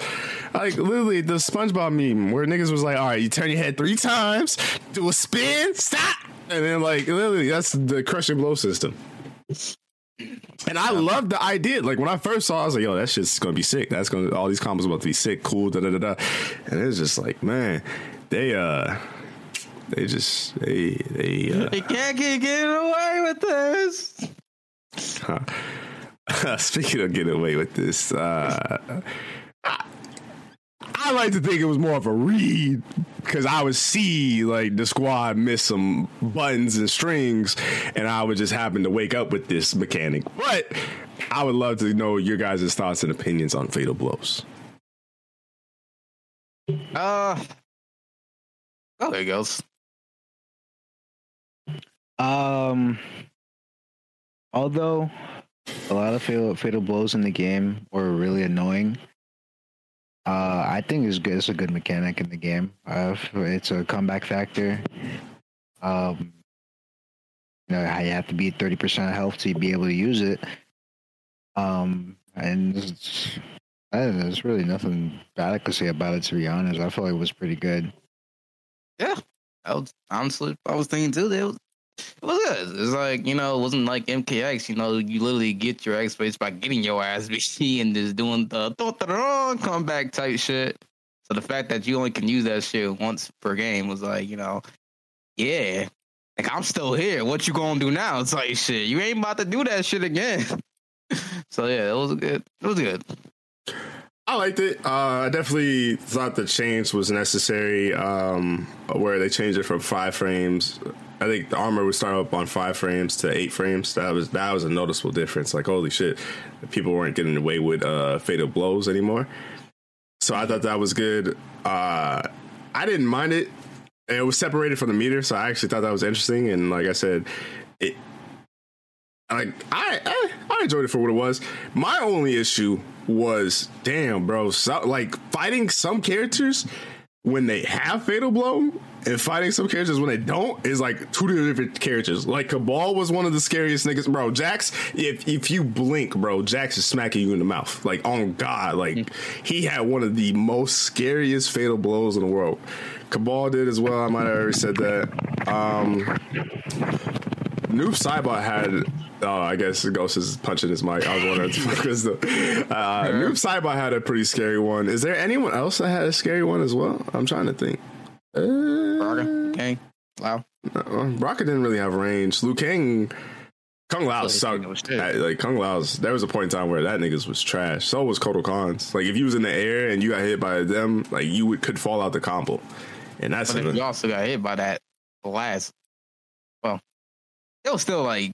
like literally the SpongeBob meme where niggas was like, "All right, you turn your head three times, do a spin, stop," and then like literally that's the crushing blow system. And I love the idea. Like when I first saw, it, I was like, "Yo, that shit's gonna be sick. That's gonna all these combos about to be sick, cool." Da da da da. And it's just like, man, they uh, they just they they uh, they can't get away with this. Speaking of getting away with this, uh, I, I, like to think it was more of a read because I would see like the squad miss some buttons and strings, and I would just happen to wake up with this mechanic. But I would love to know your guys' thoughts and opinions on fatal blows. Uh, oh, there he goes. Um, although a lot of fatal, fatal blows in the game were really annoying, uh, I think it's good. It's a good mechanic in the game. Uh, it's a comeback factor. Um, you know, you have to be thirty percent health to be able to use it. Um, and it's, know, there's really nothing bad I could say about it. To be honest, I feel like it was pretty good. Yeah, I was honestly, I was thinking too. That was, it was good. It's like you know, it wasn't like MKX. You know, you literally get your X base by getting your ass beat and just doing the wrong comeback type shit. So the fact that you only can use that shit once per game was like, you know, yeah, like I'm still here. What you gonna do now? It's like shit. You ain't about to do that shit again. so yeah, it was good. It was good. I liked it. Uh, I definitely thought the change was necessary. Um, where they changed it from five frames. I think the armor would start up on five frames to eight frames. That was that was a noticeable difference. Like holy shit, people weren't getting away with uh, fatal blows anymore. So I thought that was good. Uh, I didn't mind it. It was separated from the meter, so I actually thought that was interesting. And like I said, it like I, I, I enjoyed it for what it was. My only issue was, damn, bro, so, like fighting some characters when they have fatal blow and fighting some characters when they don't is like two different characters. Like Cabal was one of the scariest niggas, bro. Jax, if if you blink, bro, Jax is smacking you in the mouth. Like on God, like mm. he had one of the most scariest fatal blows in the world. Cabal did as well. I might have already said that. Um, Noob Saibot had Oh, I guess Ghost is punching his mic. I was wondering the the. Uh, Noob Saibot had a pretty scary one. Is there anyone else that had a scary one as well? I'm trying to think. Uh, Baraka, Kang, Lao. Uh, Baraka didn't really have range. Liu Kang, Kung Lao sucked. Like Kung Lao's, there was a point in time where that niggas was trash. So was Kotal Khan's. Like if you was in the air and you got hit by them, like you would, could fall out the combo. And that's but you also got hit by that last. Well, it was still like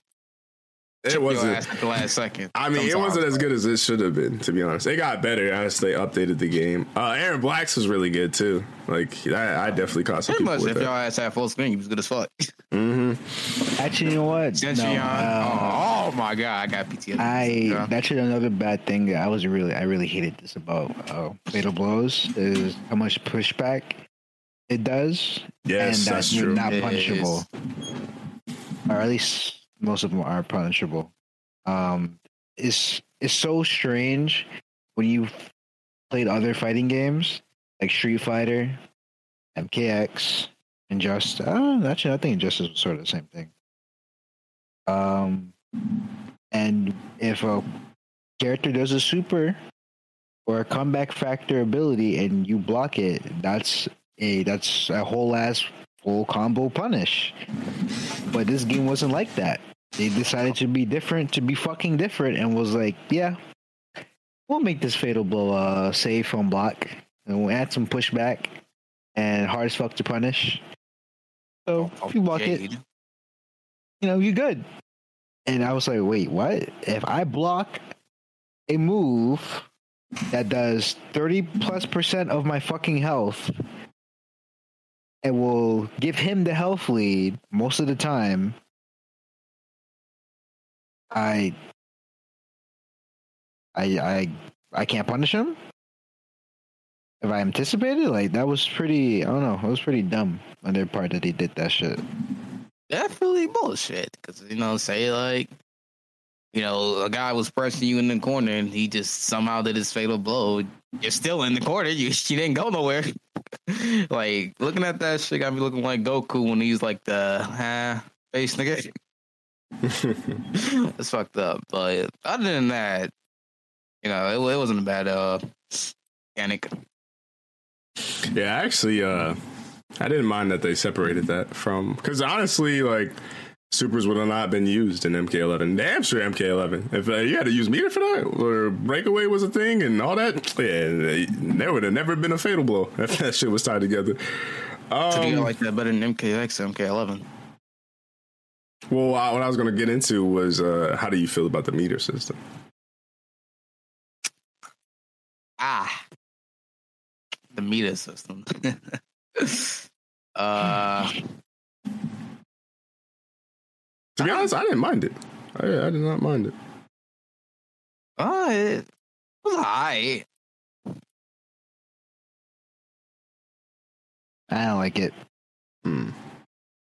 it wasn't at the last second. I mean, it wasn't as good as it should have been, to be honest. It got better as they updated the game. Uh, Erron Blacks was really good too. Like I, I definitely caught some. Pretty much, if that. y'all ass had full screen, he was good as fuck. Mm-hmm. Actually, you know what? No, uh, oh, oh, my god, I got PTSD. I that's another bad thing I was really, I really hated this about uh, Fatal Blows is how much pushback it does. Yes, and that's, that's true. Not punishable, or at least most of them are punishable. Um, it's it's so strange when you've played other fighting games like Street Fighter, MKX, and Just. Uh, actually, I think Justice was sort of the same thing. Um, and if a character does a super or a comeback factor ability and you block it, that's a that's a whole ass full combo punish. But this game wasn't like that. They decided to be different, to be fucking different, and was like, yeah, we'll make this fatal blow uh, safe on block, and we'll add some pushback and hard as fuck to punish. So if you block it, you know, you're good. And I was like, wait, what? If I block a move that does 30 plus percent of my fucking health and will give him the health lead most of the time, I, I, I, I can't punish him. If I anticipated, like that was pretty. I don't know. It was pretty dumb on their part that he did that shit. Definitely bullshit. Because you know, say like, you know, a guy was pressing you in the corner and he just somehow did his fatal blow. You're still in the corner. You you didn't go nowhere. like looking at that shit got me looking like Goku when he's like the huh, face nigga. it's fucked up. But other than that, you know, it, it wasn't a bad uh mechanic. Yeah, actually, uh, I didn't mind that they separated that from because honestly, like supers would have not been used in MK11. Damn sure MK11. If uh, you had to use meter for that, or breakaway was a thing and all that, yeah, there would have never been a fatal blow if that shit was tied together. Um, so you like that better than MKX MK11? Well, what I was going to get into was uh, how do you feel about the meter system? Ah, the meter system. uh, To be honest, I didn't mind it. I, I did not mind it. oh, it was alright. I don't like it. Hmm.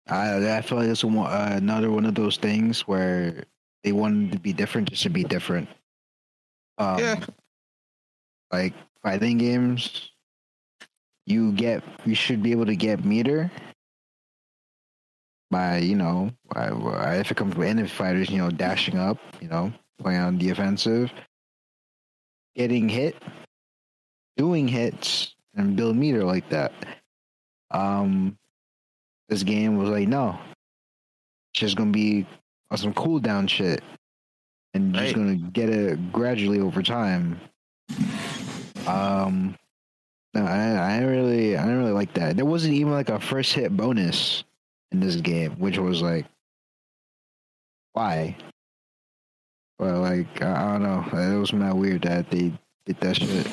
I I feel like it's one, uh, another one of those things where they wanted to be different just to be different. Um, Yeah. Like fighting games, you get you should be able to get meter by you know by, if it comes to enemy fighters, you know dashing up, you know playing on the offensive, getting hit, doing hits, and build meter like that. Um, this game was like, no, it's just gonna be some cooldown shit, and you're just gonna get it gradually over time. Um, no, I, I really, I didn't really like that. There wasn't even like a first hit bonus in this game, which was like, why? Well, like I, I don't know, it was not weird that they did that shit.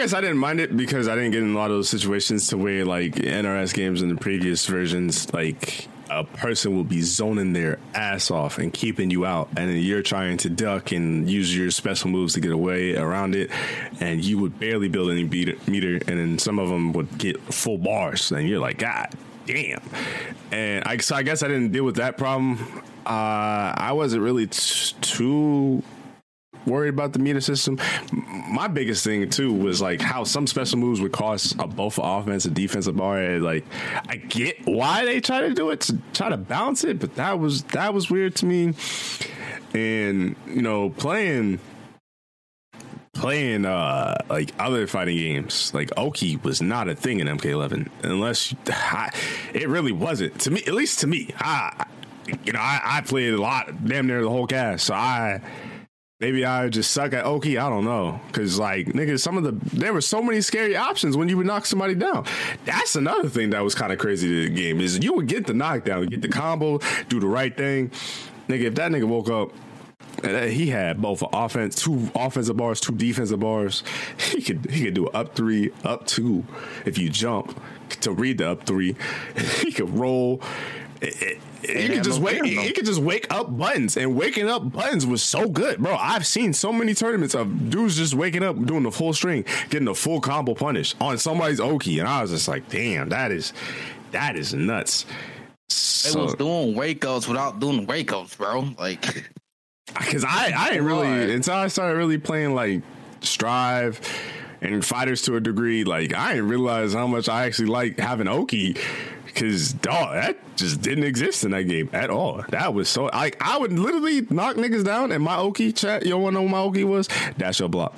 I guess I didn't mind it because I didn't get in a lot of those situations to where like NRS games in the previous versions, like a person will be zoning their ass off and keeping you out, and then you're trying to duck and use your special moves to get away around it, and you would barely build any beater, meter, and then some of them would get full bars, and you're like, God damn. And I so I guess I didn't deal with that problem. Uh, I wasn't really t- too worried about the meter system. My biggest thing too was like how some special moves would cost a both offense and defensive bar. Like I get why they try to do it to try to balance it, but that was that was weird to me. And you know, playing playing uh like other fighting games like Oki was not a thing in MK11 unless I, it really wasn't to me at least to me I you know I, I played a lot damn near the whole cast so I Maybe I just suck at Oki. I don't know. Cause like nigga, some of the there were so many scary options when you would knock somebody down. That's another thing that was kind of crazy to the game is you would get the knockdown, get the combo, do the right thing. Nigga, if that nigga woke up and he had both offense, two offensive bars, two defensive bars. He could he could do up three, up two if you jump to read the up three. He could roll. It- it- you had could just wake. fear, though. You could just wake up buttons, and waking up buttons was so good, bro. I've seen so many tournaments of dudes just waking up, doing the full string, getting the full combo punish on somebody's Oki, and I was just like, damn, that is that is nuts. They was doing wake ups without doing wake ups, bro. Like, because I I didn't really until I started really playing like Strive and fighters to a degree. Like I didn't realize how much I actually like having Oki. Cause dog, that just didn't exist in that game at all. That was so like I would literally knock niggas down and my Oki chat. You wanna know what my Oki was? Dash up block.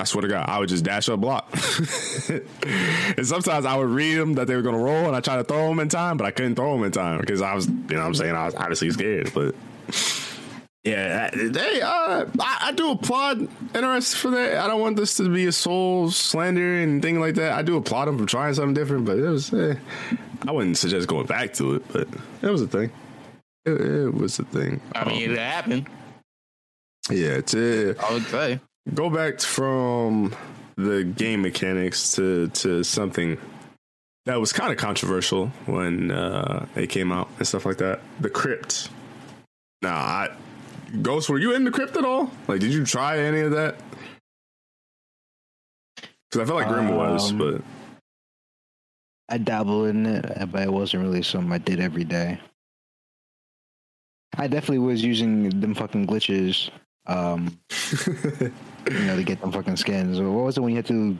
I swear to God, I would just dash up block. and sometimes I would read them that they were gonna roll, and I try to throw them in time, but I couldn't throw them in time because I was, you know, what I'm saying I was obviously scared. But yeah, they. Uh, I, I do applaud NRS for that. I don't want this to be a soul slander and thing like that. I do applaud them for trying something different, but it was. Eh, I wouldn't suggest going back to it, but it was a thing. It, it was a thing. I mean, it happened. yeah, to I would say. go back from the game mechanics to to something that was kind of controversial when uh, it came out and stuff like that. The crypt. Now, I Ghost, were you in the crypt at all? Like, did you try any of that? Because I felt like Grim was, Um, but I dabbled in it, but it wasn't really something I did every day. I definitely was using them fucking glitches, um, you know, to get them fucking skins. What was it when you had to?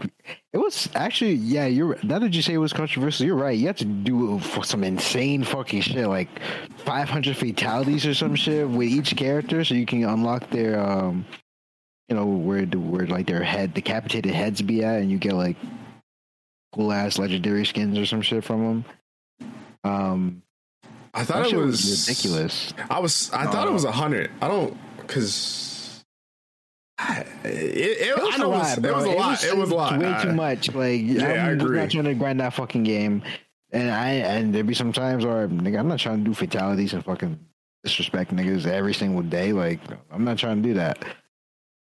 It was actually, yeah. You're now that you say it was controversial, you're right. You had to do for some insane fucking shit, like 500 fatalities or some shit with each character, so you can unlock their, um, you know, where the where like their head decapitated heads be at, and you get like cool ass legendary skins or some shit from them. Um, I thought it shit was ridiculous. I was. I thought it was a hundred. I don't because. It, it, It was I know a it was, lot, it was a lot. It was a lot. Way I- too much. Like, Yeah, I I'm agree. not trying to grind that fucking game. And I and there'd be some times where nigga, I'm not trying to do fatalities and fucking disrespect niggas every single day. Like, I'm not trying to do that.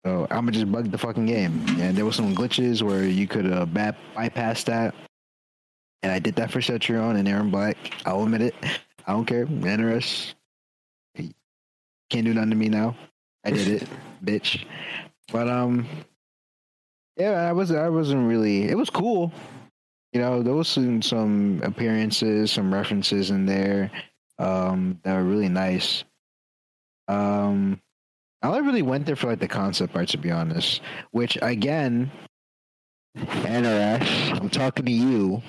So I'm gonna just bug the fucking game. And there was some glitches where you could uh, bypass that. And I did that for Cetrion and Erron Black. I'll admit it. I don't care. NRS can't do nothing to me now. I did it, bitch. But um, yeah, I was I wasn't really. It was cool. You know, there was some, some appearances, some references in there um, that were really nice. Um, I only really went there for like the concept art, to be honest. Which again, NRS, I'm talking to you.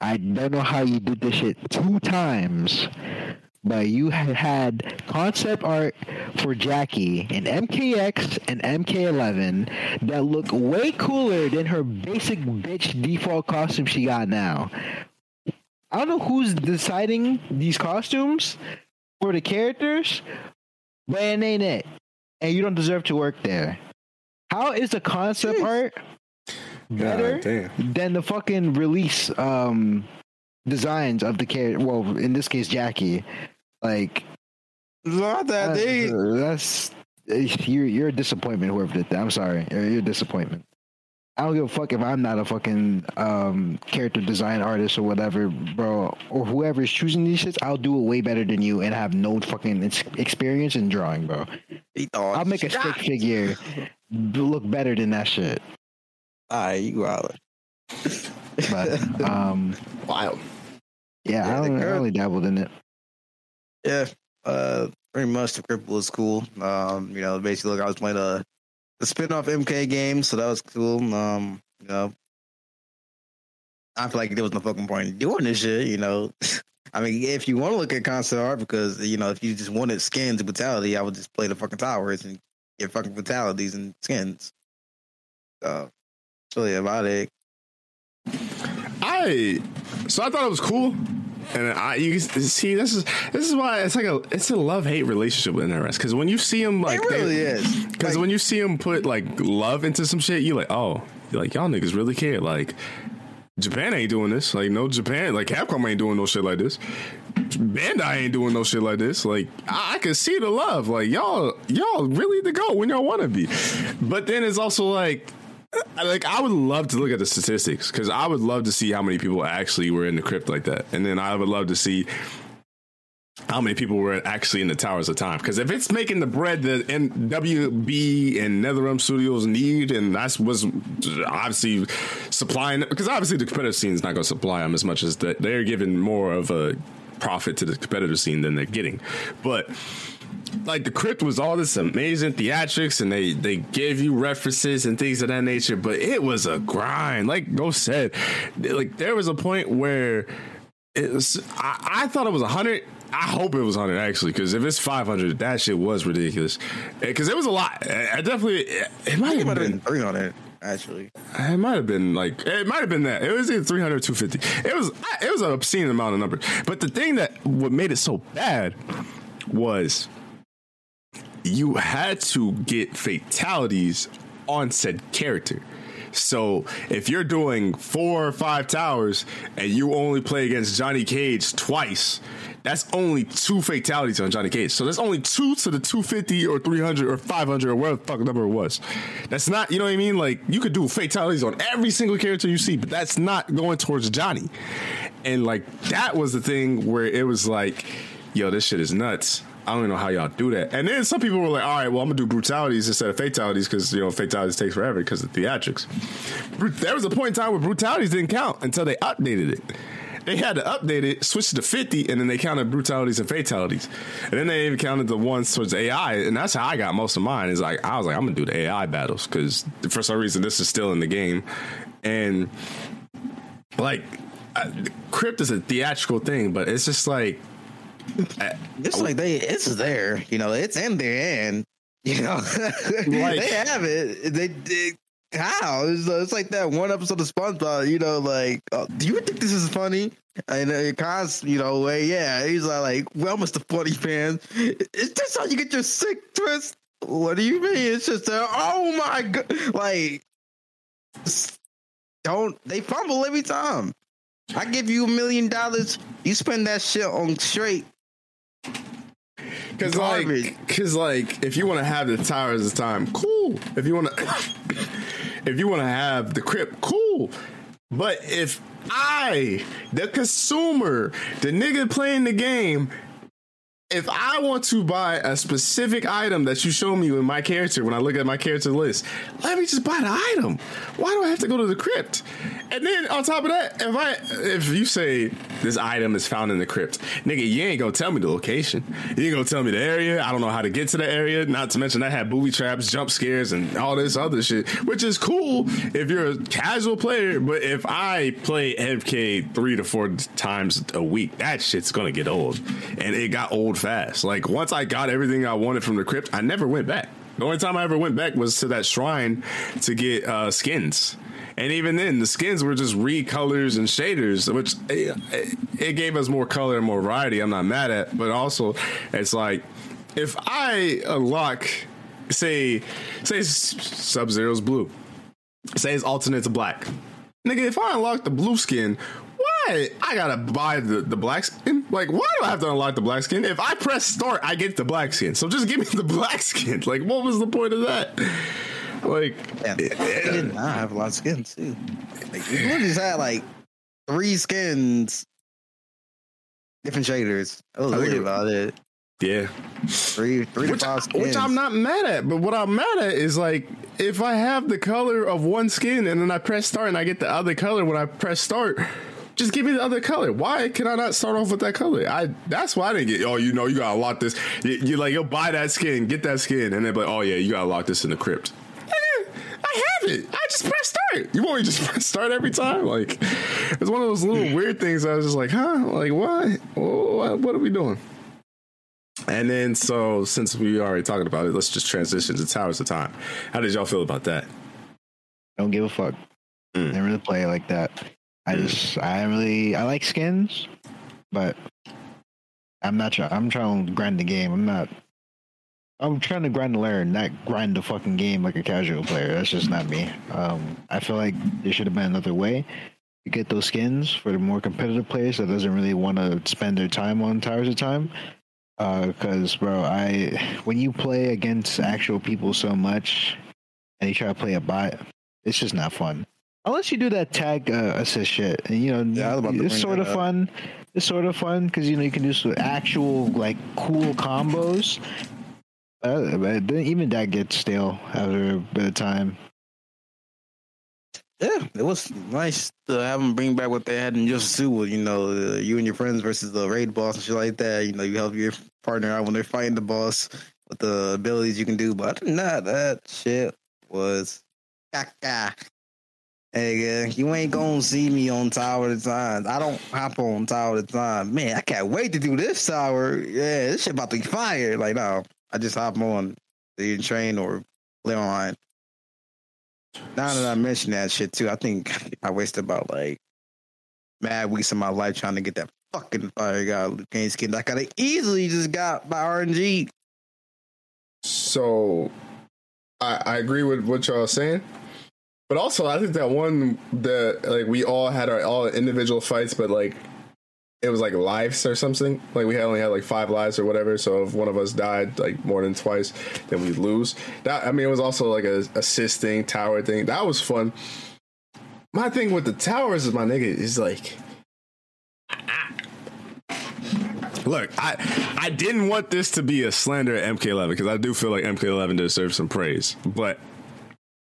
I don't know how you did this shit two times, but you had concept art for Jackie in MKX and MK11 that look way cooler than her basic bitch default costume she got now. I don't know who's deciding these costumes for the characters, but it ain't it. And you don't deserve to work there. How is the concept Jeez. art better than the fucking release um designs of the character? Well, in this case, Jackie. Like Not that they. that's you're you're a disappointment. Whoever did that, I'm sorry. You're, you're a disappointment. I don't give a fuck if I'm not a fucking um, character design artist or whatever, bro, or whoever is choosing these shits. I'll do it way better than you and have no fucking experience in drawing, bro. I'll make a stick figure look better than that shit. Alright, you out. But um, Wild. yeah, Yeah, I, the only, I girl- only dabbled in it. Yeah, uh, pretty much the crypt was cool. Um, you know, basically, look, I was playing a the spin-off MK game, so that was cool. Um, you know, I feel like there was no fucking point in doing this shit. You know, I mean, if you want to look at concept art, because you know, if you just wanted skins and brutality, I would just play the fucking towers and get fucking brutalities and skins. So, that's really about it. I so I thought it was cool, and I you see this is this is why it's like a it's a love hate relationship with NRS because when you see them like it really is. because Like, when you see them put like love into some shit you like oh you're like y'all niggas really care. Like Japan ain't doing this. Like no Japan like Capcom ain't doing no shit like this. Bandai ain't doing no shit like this. Like I, I can see the love. Like y'all y'all really the go when y'all want to be. But then it's also like like I would love to look at the statistics because I would love to see how many people actually were in the crypt like that, and then I would love to see how many people were actually in the towers of time. Because if it's making the bread that NWB and NetherRealm Studios need, and that's was obviously supplying, because obviously the competitive scene is not going to supply them as much as that they're giving more of a profit to the competitive scene than they're getting, but like the crypt was all this amazing theatrics and they they gave you references and things of that nature but it was a grind like go said like there was a point where it was i, I thought it was 100 I hope it was 100 actually, because if it's 500, that shit was ridiculous. Eh, because it was a lot. I I definitely, eh, it might it have might have been, been three on it actually. it might have been like it might have been that. It was either 300 or 250. It was it was an obscene amount of numbers. But the thing that what made it so bad was you had to get fatalities on said character. So if you're doing four or five towers and you only play against Johnny Cage twice, that's only two fatalities on Johnny Cage. So that's only two to the 250 or 300 or 500 or whatever the fuck number it was. That's not, you know what I mean? Like you could do fatalities on every single character you see, but that's not going towards Johnny. And like that was the thing where it was like, yo, this shit is nuts. I don't even know how y'all do that. And then some people were like, all right, well, I'm gonna do brutalities instead of fatalities because you know fatalities takes forever because of theatrics. There was a point in time where brutalities didn't count until they updated it. They had to update it, switch to 50, and then they counted brutalities and fatalities. And then they even counted the ones towards AI, and that's how I got most of mine. Is like I was like, I'm gonna do the AI battles because for some reason this is still in the game, and like crypt is a theatrical thing, but it's just like It's like they, it's there, you know, it's in there, and you know, they have it. They, they how? It's, it's like that one episode of SpongeBob, you know, like, uh, do you think this is funny? And uh, Cons, you know, way, yeah, he's like, like, well, Mr. Funny Fan, is this how you get your sick twist? What do you mean? It's just, uh, oh my god, like, don't they fumble every time? I give you a million dollars, you spend that shit on straight Cause like, cause like, if you want to have the towers of time, cool. If you want to, if you want to have the crypt, cool. But if I, the consumer, the nigga playing the game, if I want to buy a specific item that you show me with my character when I look at my character list, let me just buy the item. Why do I have to go to the crypt? And then on top of that, if I if you say this item is found in the crypt, nigga, you ain't gonna tell me the location. You ain't gonna tell me the area. I don't know how to get to the area. Not to mention I had booby traps, jump scares, and all this other shit, which is cool if you're a casual player. But if I play MK three to four times a week, that shit's gonna get old, and it got old fast. Like once I got everything I wanted from the crypt, I never went back. The only time I ever went back was to that shrine to get uh, skins. And even then, the skins were just recolors and shaders, which it, it gave us more color and more variety. I'm not mad at, but also it's like if I unlock, say, say Sub Zero's blue, say his alternate's black, nigga. If I unlock the blue skin, why I gotta buy the, the black skin? Like, why do I have to unlock the black skin? If I press start, I get the black skin. So just give me the black skin. Like, what was the point of that? Like, yeah, eh, they eh. did not have a lot of skins too. Like, you just had like three skins, different shaders. That was really about it. Yeah, three, three which, to five skins. Which I'm not mad at, but what I'm mad at is like if I have the color of one skin and then I press start and I get the other color when I press start. Just give me the other color. Why can I not start off with that color? I that's why I didn't get. Oh, you know, you gotta lock this. You, you like you'll buy that skin, get that skin, and then like, oh yeah, you gotta lock this in the crypt. I have it. I just press start. You want me to just press start every time? Like, it's one of those little weird things. I was just like, huh? Like, what? What, what are we doing? And then, so since we already talking about it, let's just transition to Towers of Time. How did y'all feel about that? Don't give a fuck. Mm. Didn't really play like that. I just, I really, I like skins, but I'm not trying. I'm trying to grind the game. I'm not I'm trying to grind the learn, not grind the fucking game like a casual player. That's just not me. Um, I feel like there should have been another way to get those skins for the more competitive players that doesn't really want to spend their time on Towers of Time. Because, uh, bro, I when you play against actual people so much and you try to play a bot, it's just not fun. Unless you do that tag uh, assist shit, and you know, yeah, it's sort of fun. It's sort of fun because you know you can do some actual like cool combos uh, even that gets stale after a bit of time. Yeah, it was nice to have them bring back what they had in just Su. You know, uh, you and your friends versus the raid boss and shit like that. You know, you help your partner out when they're fighting the boss with the abilities you can do. But other than that, that shit was caca. Hey, uh, you ain't gonna see me on Tower of the Time. I don't hop on Tower of the Time. Man, I can't wait to do this tower. Yeah, this shit about to be fire. Like, no, I just hop on the train or play online. Now that I mention that shit too, I think I wasted about like mad weeks of my life trying to get that fucking fire god Kane skin that I easily just got by RNG. So I, I agree with what y'all saying. But also I think that one that like we all had our all individual fights, but like it was like lives or something. Like we had only had like five lives or whatever. So if one of us died like more than twice, then we lose. That I mean, it was also like a assisting tower thing. That was fun. My thing with the towers is my nigga is like. Look, I I didn't want this to be a slander at MK11 because I do feel like MK11 deserves some praise, but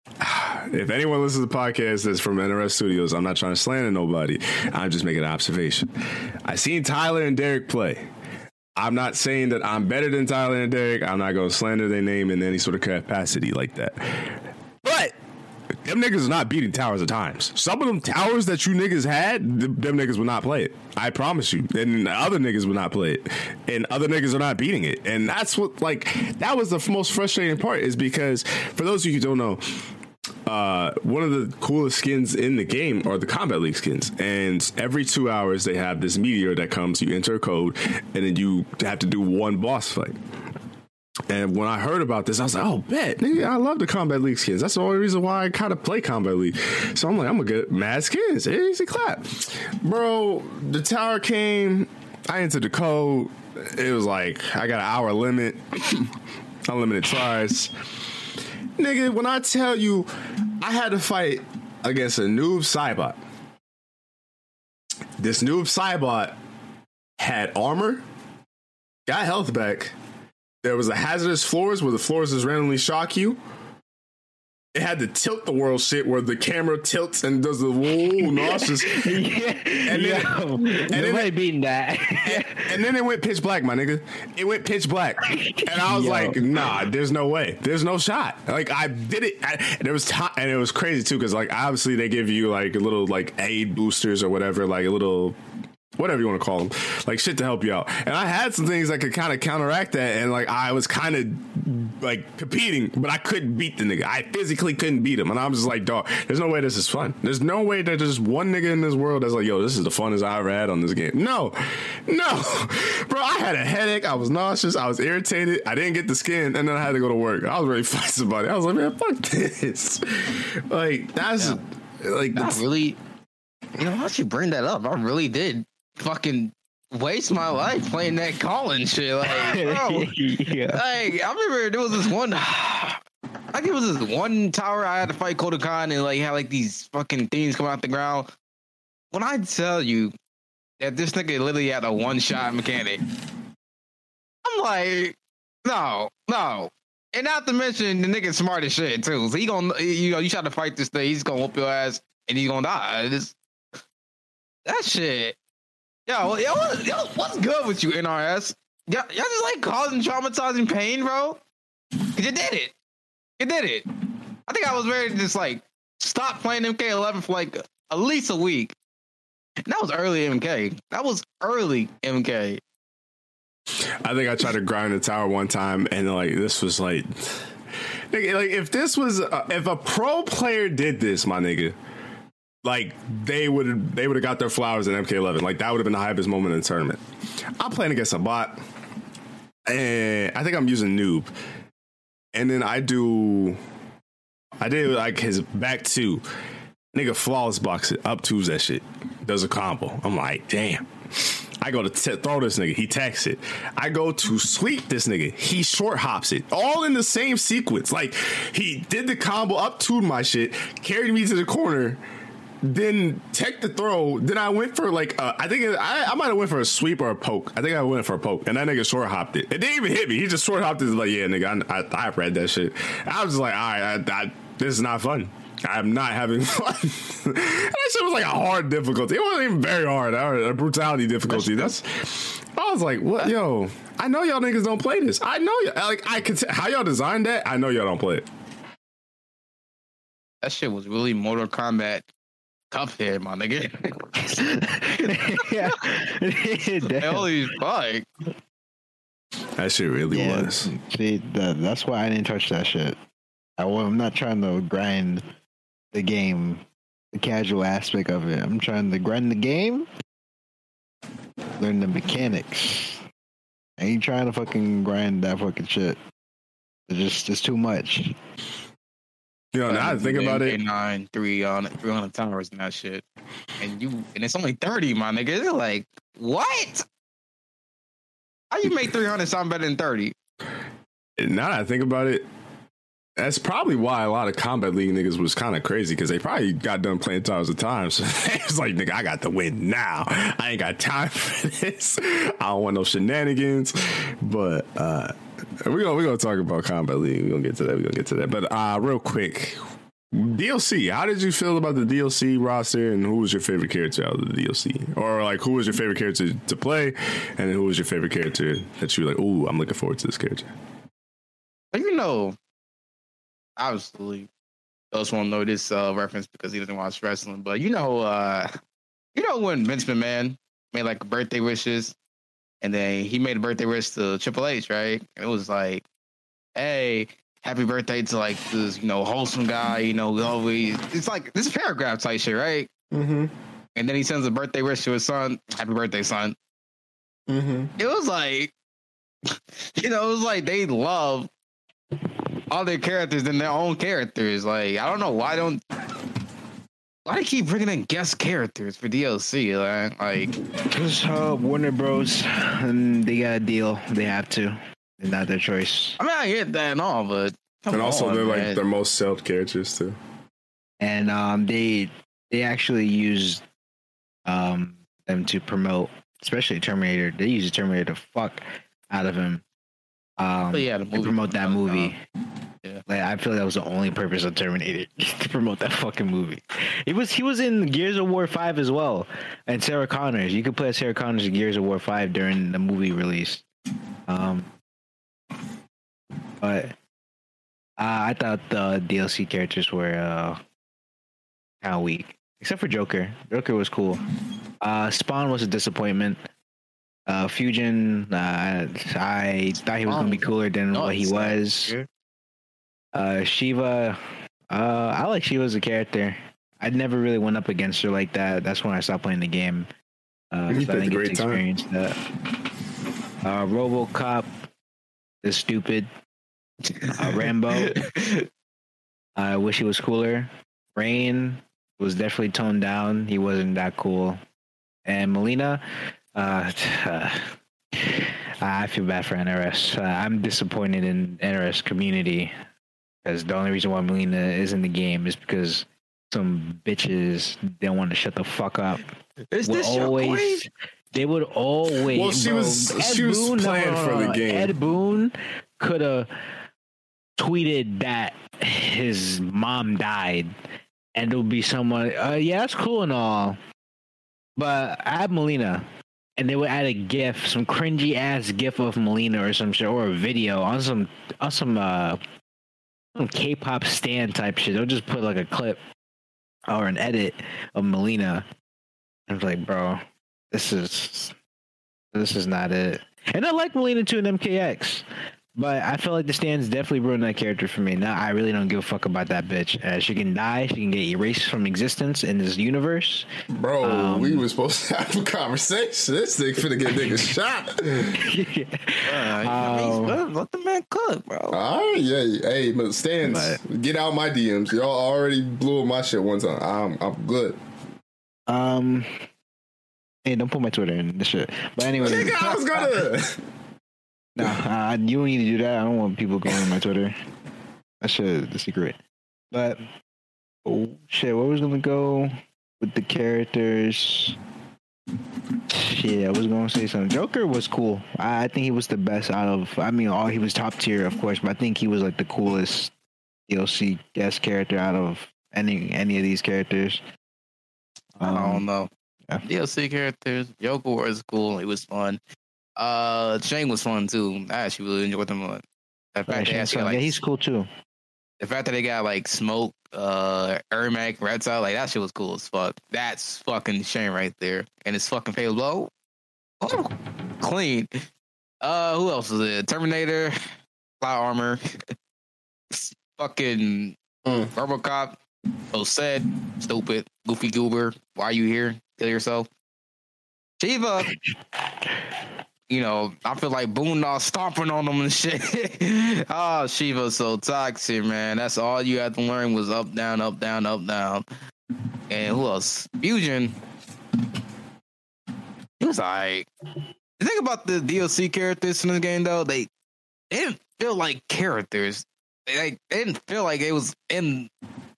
if anyone listens to the podcast that's from NRS Studios, I'm not trying to slander nobody. I'm just making an observation. I seen Tyler and Derek play. I'm not saying that I'm better than Tyler and Derek. I'm not going to slander their name in any sort of capacity like that. Them niggas are not beating towers at times. Some of them towers that you niggas had, them niggas will not play it. I promise you. And other niggas will not play it. And other niggas are not beating it. And that's what, like, that was the most frustrating part is because, for those of you who don't know, uh, one of the coolest skins in the game are the Kombat League skins. And every two hours, they have this meteor that comes. You enter a code, and then you have to do one boss fight. And when I heard about this, I was like, "Oh, bet, nigga, I love the Kombat League skins. That's the only reason why I kind of play Kombat League." So I'm like, "I'm gonna get mad skins, easy clap, bro." The tower came, I entered the code. It was like I got an hour limit, unlimited tries. Nigga, when I tell you, I had to fight against a noob Saibot. This noob Saibot had armor, got health back. There was a hazardous floors where the floors just randomly shock you. It had the tilt the world shit where the camera tilts and does the whoa nauseous. yeah, And then- Yo, then nobody it- beating that. and, and then it went pitch black, my nigga. It went pitch black, and I was Yo. like, "Nah, there's no way. There's no shot." Like I did it, I, and there was time, and it was crazy too, because like obviously they give you like a little like aid boosters or whatever, like a little. Whatever you want to call them, like shit to help you out. And I had some things that could kind of counteract that, and like I was kind of like competing, but I couldn't beat the nigga. I physically couldn't beat him, and I'm just like, dog. There's no way this is fun. There's no way that there's one nigga in this world that's like, yo, this is the funnest I ever had on this game. No, no, bro. I had a headache. I was nauseous. I was irritated. I didn't get the skin, and then I had to go to work. I was ready to fight somebody. I was like, man, fuck this. Like that's like I really, you know, how you bring that up? I really did fucking waste my life playing that calling shit. Like, bro, yeah. like I remember there was this one. Like it was this one tower I had to fight Kotal Khan and like had like these fucking things coming out the ground. When I tell you that this nigga literally had a one shot mechanic, I'm like, no, no. And not to mention the nigga smart as shit too. So he gonna you know, you try to fight this thing, he's gonna whoop your ass and he's gonna die. This, that shit. Yo, yo, what- yo, what's good with you, NRS? Y'all, y'all just like causing traumatizing pain, bro? Cause you did it. You did it. I think I was ready to just like stop playing MK11 for like at least a week. And that was early MK. That was early MK. I think I tried to grind the tower one time, and like this was like, like if this was uh, if a pro player did this, my nigga, like they would they would have got their flowers in MK11. Like that would have been the hypest moment in the tournament. I'm playing against a bot, and I think I'm using noob, and then I do, I did like his back two, nigga flawless box it up twos that shit, does a combo. I'm like, damn. I go to t- throw this nigga. He tacks it. I go to sweep this nigga. He short hops it. All in the same sequence. Like he did the combo up to my shit, carried me to the corner, then tech the throw. Then I went for like uh, I think it, I, I might have went for a sweep or a poke. I think I went for a poke, and that nigga short hopped it. It didn't even hit me. He just short hopped it. Like yeah, nigga, I, I, I read that shit. I was just like, all right, I, I, this is not fun. I'm not having fun. that shit was like a hard difficulty. It wasn't even very hard. A a brutality difficulty. That's. I was like, what, yo? I know y'all niggas don't play this. I know y'all. Like, I could. T- how y'all designed that? I know y'all don't play it. That shit was really Mortal Kombat Cuphead, my nigga. yeah. Holy fuck. That shit really Yeah, was. see, that, that's why I didn't touch that shit. I, I'm not trying to grind the game, the casual aspect of it. I'm trying to grind the game, learn the mechanics. I ain't trying to fucking grind that fucking shit. It's just it's too much. You know, now I um, think about it. Nine, three on three the towers and that shit. And you and it's only 30, my nigga. It's like, what? How you make 300 something better than 30? Now I think about it, that's probably why a lot of Kombat league niggas was kind of crazy because they probably got done playing towers of time. So it's like, nigga, I got to win now. I ain't got time for this. I don't want no shenanigans. But uh we're gonna we're gonna talk about Kombat league. We're gonna get to that. We're gonna get to that. But uh real quick. DLC. How did you feel about the DLC roster, and who was your favorite character out of the DLC, or like who was your favorite character to play, and who was your favorite character that you were like, "Ooh, I'm looking forward to this character." You know, obviously, those won't know this uh, reference because he doesn't watch wrestling. But you know, uh, you know when Vince McMahon made like birthday wishes, and then he made a birthday wish to Triple H, right? And it was like, "Hey, happy birthday to like this, you know, wholesome guy. You know, always it's like this paragraph type shit, right?" Mm-hmm. And then he sends a birthday wish to his son. Happy birthday, son. Mm-hmm. It was like, you know, it was like they love all their characters than their own characters. Like, I don't know why don't Why do you keep bringing in guest characters for DLC? Like, like Because uh, Warner Bros. and they got a deal. They have to. It's not their choice. I mean, I get that and all, but come and also on, they're like man. their most sold characters too. And um, they they actually used um them to promote, especially Terminator. They used the Terminator to fuck out of him. Um, But yeah, the to promote that movie. Yeah. Like I feel like that was the only purpose of Terminator to promote that fucking movie. It was he was in Gears of War Five as well, and Sarah Connors. You could play as Sarah Connors in Gears of War Five during the movie release. Um, but uh, I thought the DLC characters were uh, kind of weak, except for Joker. Joker was cool. Uh, Spawn was a disappointment. Uh, Fujin, uh, I thought he was gonna be cooler than No, what he was. Uh, Sheeva, uh, I like Sheeva as a character. I never really went up against her like that. That's when I stopped playing the game. Uh, You 'cause I a didn't get to great time. experience that. Uh, RoboCop is stupid. Uh, Rambo, I wish he was cooler. Rain was definitely toned down. He wasn't that cool. And Mileena, uh, I feel bad for NRS. Uh, I'm disappointed in NRS community because the only reason why Mileena is in the game is because some bitches don't want to shut the fuck up. Is Would this always, they would always. Well, she bro, was- Ed she was Boon- no, playing no, for the game. Ed Boon could have tweeted that his mom died, and it would be someone. Uh, yeah, that's cool and all, but add Mileena. And they would add a GIF, some cringy ass GIF of Mileena or some shit, or a video on some on some uh some K-pop stand type shit. They'll just put like a clip or an edit of Mileena. I was like, bro, this is this is not it. And I like Mileena too in MKX, but I feel like the stands definitely ruined that character for me. Now I really don't give a fuck about that bitch. Uh, she can die. She can get erased from existence in this universe. Bro, Um, we were supposed to have a conversation. This thing finna get niggas shot. Uh, Um, let, let the man cook, bro. All right, yeah, hey, but stands, get out my DMs. Y'all already blew up my shit one time. I'm, I'm good. um, hey, don't put my Twitter in this shit. But anyway, I was gonna. Nah, uh, you don't need to do that. I don't want people going on my Twitter. That shit the secret. But oh shit, what was gonna go with the characters? Shit, I was gonna say something. Joker was cool. I, I think he was the best out of. I mean, all he was top tier, of course, but I think he was like the coolest DLC guest character out of any any of these characters. I don't Um, know. yeah. DLC characters. Joker was cool. It was fun. Uh, Shang was fun too. I actually really enjoyed him. uh, The fact, yeah, they Shang actually, like, yeah, he's cool too. the fact that they got like smoke, uh, Ermac, Reptile, like that shit was cool as fuck. That's fucking Shang right there, and it's fucking payload. Oh, clean. Uh, who else is it? Terminator, Fly Armor, fucking Mm. RoboCop. So said, stupid, goofy goober. Why are you here? Kill yourself. Sheeva. You know, I feel like Boondog stomping on them and shit. oh, Sheeva's so toxic, man. That's all you had to learn was up, down, up, down, up, down. And who else? Fujin. He was like, the thing about the DLC characters in this game, though, they, they didn't feel like characters. They, like, they didn't feel like it was in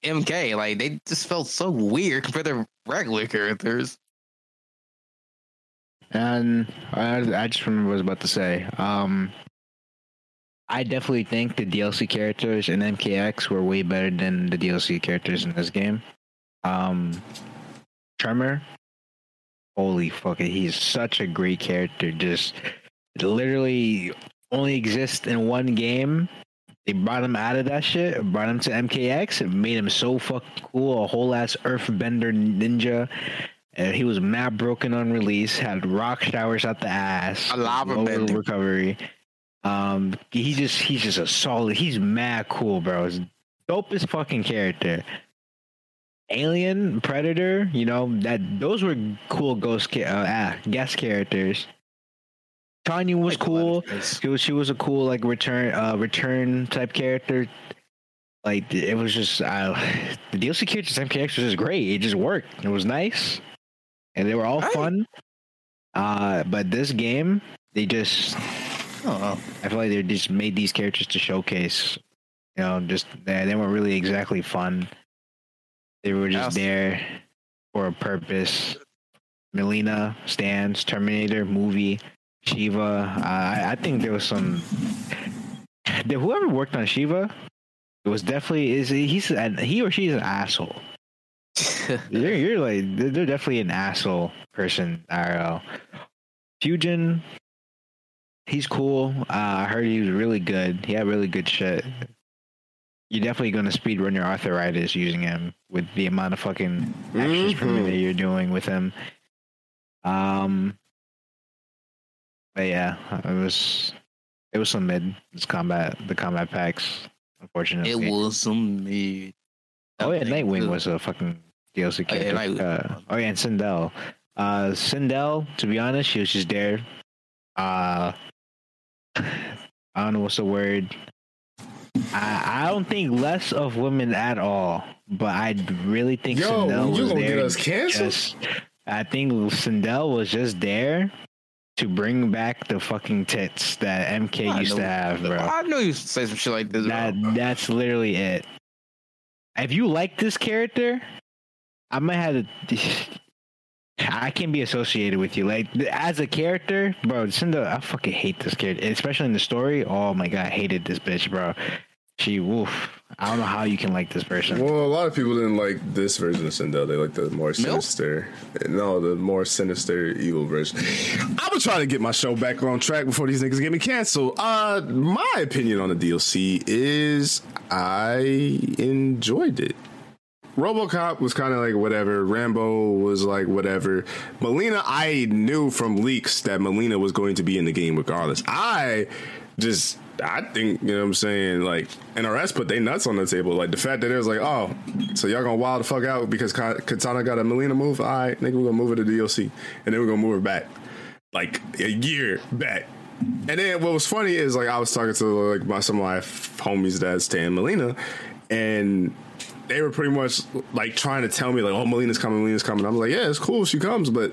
MK. Like, they just felt so weird compared to regular characters. And I, I just remember what I was about to say. Um, I definitely think the DLC characters in MKX were way better than the DLC characters in this game. Um, Tremor, holy fuck he's such a great character. Just literally only exists in one game. They brought him out of that shit, brought him to MKX, and made him so fucking cool. A whole ass Earthbender ninja. And he was mad broken on release, had rock showers out the ass, A lava bender. recovery. Um, he just he's just a solid. He's mad cool, bro. He's dopest fucking character. Alien, Predator, you know that those were cool ghost ca- uh, ah, guest characters. Tanya was Like cool. She was, she was a cool like return uh return type character. like it was just uh, the DLC characters MKX was just great. It just worked. It was nice, and they were all fun. Uh, but this game, they just Oh, I feel like they just made these characters to showcase. You know, just they, they weren't really exactly fun. They were just there for a purpose. Mileena, Stans, Terminator, movie, Sheeva. Uh, I, I think there was some. Whoever worked on Sheeva, it was definitely is he's an, he or she's an asshole. You're, you're like they're definitely an asshole person. IRL. Fujin, he's cool. Uh, I heard he was really good. He had really good shit. You're definitely gonna speed run your arthritis using him with the amount of fucking actions per Mhm. minute you're doing with him. Um, but yeah, it was it was some mid. This combat, the combat packs, unfortunately. it was some mid. Oh yeah, Nightwing was a fucking DLC Oh, yeah, character. Uh, oh yeah, and Sindel. Uh, Sindel, to be honest, she was just there. Uh, I don't know what's the word. I, I don't think less of women at all, but I really think Yo, Sindel was there get us just. I think Sindel was just there to bring back the fucking tits that MK I used to have, bro. I know you say some shit like this. That bro. that's literally it. If you like this character, I might have to. I can be associated with you, like as a character, bro. Cinda, I fucking hate this character, especially in the story. Oh my god, I hated this bitch, bro. She, woof. I don't know how you can like this person. Well, a lot of people didn't like this version of Sindel. They like the more sinister, no, the more sinister evil version. I'm gonna try to get my show back on track before these niggas get me canceled. Uh, my opinion on the DLC is I enjoyed it. RoboCop was kind of like whatever. Rambo was like whatever. Mileena, I knew from leaks that Mileena was going to be in the game regardless. I just, I think, you know what I'm saying? Like, NRS put they nuts on the table. Like, the fact that it was like, oh, so y'all gonna wild the fuck out because Katana got a Mileena move? All right, nigga, we're gonna move it to DLC. And then we're gonna move her back. Like, a year back. And then what was funny is like I was talking to like my some of my homies that stand Mileena, and they were pretty much like trying to tell me like, oh, Mileena's coming, Mileena's coming. I'm like, yeah, it's cool she comes, but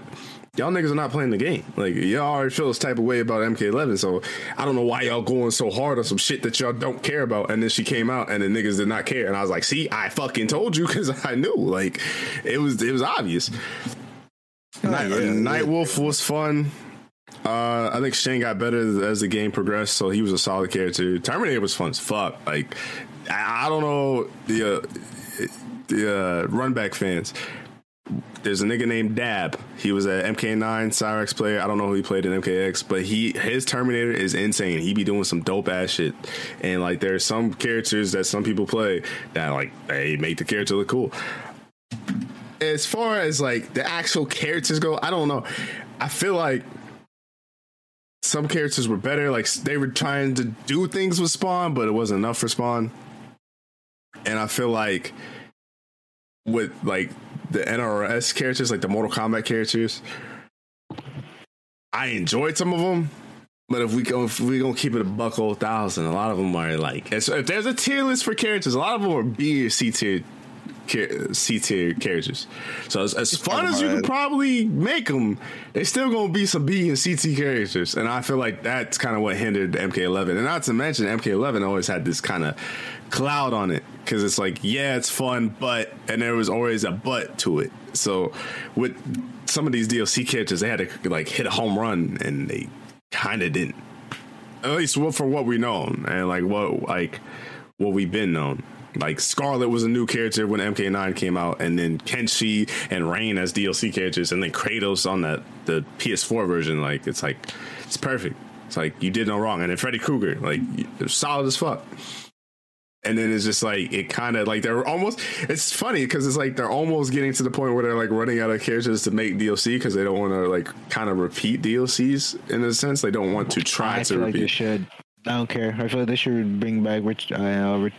y'all niggas are not playing the game. Like y'all already feel this type of way about MK11, so I don't know why y'all going so hard on some shit that y'all don't care about. And then she came out, and the niggas did not care, and I was like, see, I fucking told you because I knew. Like it was it was obvious. Night, yeah, Night Wolf was fun. Uh, I think Shang got better as the game progressed, so he was a solid character. Terminator was fun as fuck. Like, I, I don't know the uh, the uh, run back fans. There's a nigga named Dab. He was an MK9 Cyrax player. I don't know who he played in MKX, but he his Terminator is insane. He be doing some dope ass shit. And like, there's some characters that some people play that like they make the character look cool as far as like the actual characters go, I don't know. I feel like some characters were better. Like they were trying to do things with Spawn, but it wasn't enough for Spawn. And I feel like with like the NRS characters, like the Mortal Kombat characters, I enjoyed some of them. But if we go, if we gonna keep it a buck old thousand, a lot of them are like. So If there's a tier list for characters, a lot of them are B or C tier C tier characters. So as, as fun as you can probably make them, they still gonna be some B and C tier characters. And I feel like that's kind of what hindered MK11. And not to mention, MK11 always had this kind of cloud on it because it's like, yeah, it's fun, but and there was always a but to it. So with some of these DLC characters, they had to like hit a home run, and they kind of didn't. At least for what we know and like what like what we've been known. Like Skarlet was a new character when MK9 came out, and then Kenshi and Rain as DLC characters, and then Kratos on that the PS4 version. Like it's like it's perfect. It's like you did no wrong, and then Freddy Krueger, like solid as fuck. And then it's just like it kind of like they're almost. It's funny because it's like they're almost getting to the point where they're like running out of characters to make DLC because they don't want to like kind of repeat DLCs in a sense. They don't want to try I to feel like they should. I don't care. I feel like they should bring back which uh, re-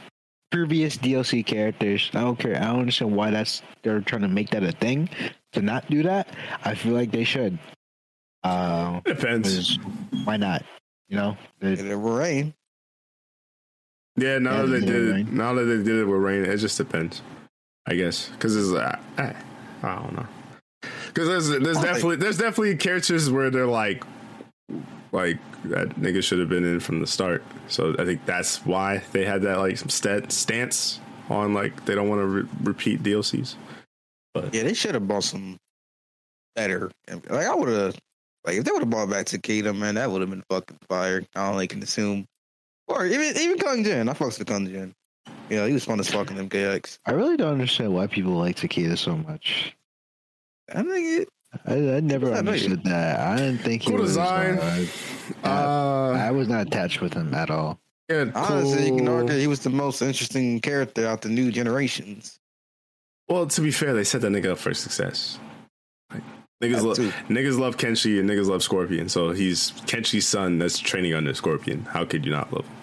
previous DLC characters. I don't care. I don't understand why that's they're trying to make that a thing to not do that. I feel like they should. Uh, Depends. 'cause why not? You know, They- Get it rain. Yeah, now that they did it, Rain. now that they did it with rain, it just depends, I guess, because it's uh, eh, I don't know, because there's there's think- definitely there's definitely characters where they're like like that nigga should have been in from the start. So I think that's why they had that like stat, stance on like they don't want to re- repeat DLCs. But yeah, they should have bought some better. Like I would have, like if they would have bought back Takeda, man, that would have been fucking fire. I only can assume, or even even Kung Jin. I fucks with Kung Jin. Yeah, he was fun as fucking MKX. I really don't understand why people like Takeda so much. I think it. I, I never I know understood that. I didn't think he Cool was. design. Uh, Uh, I was not attached with him at all. yeah, Honestly, you can argue he was the most interesting character out the new generations. Well, to be fair, they set that nigga up for success. Like, niggas, That lo- niggas love Kenshi and niggas love Scorpion. So he's Kenshi's son that's training under Scorpion. How could you not love him?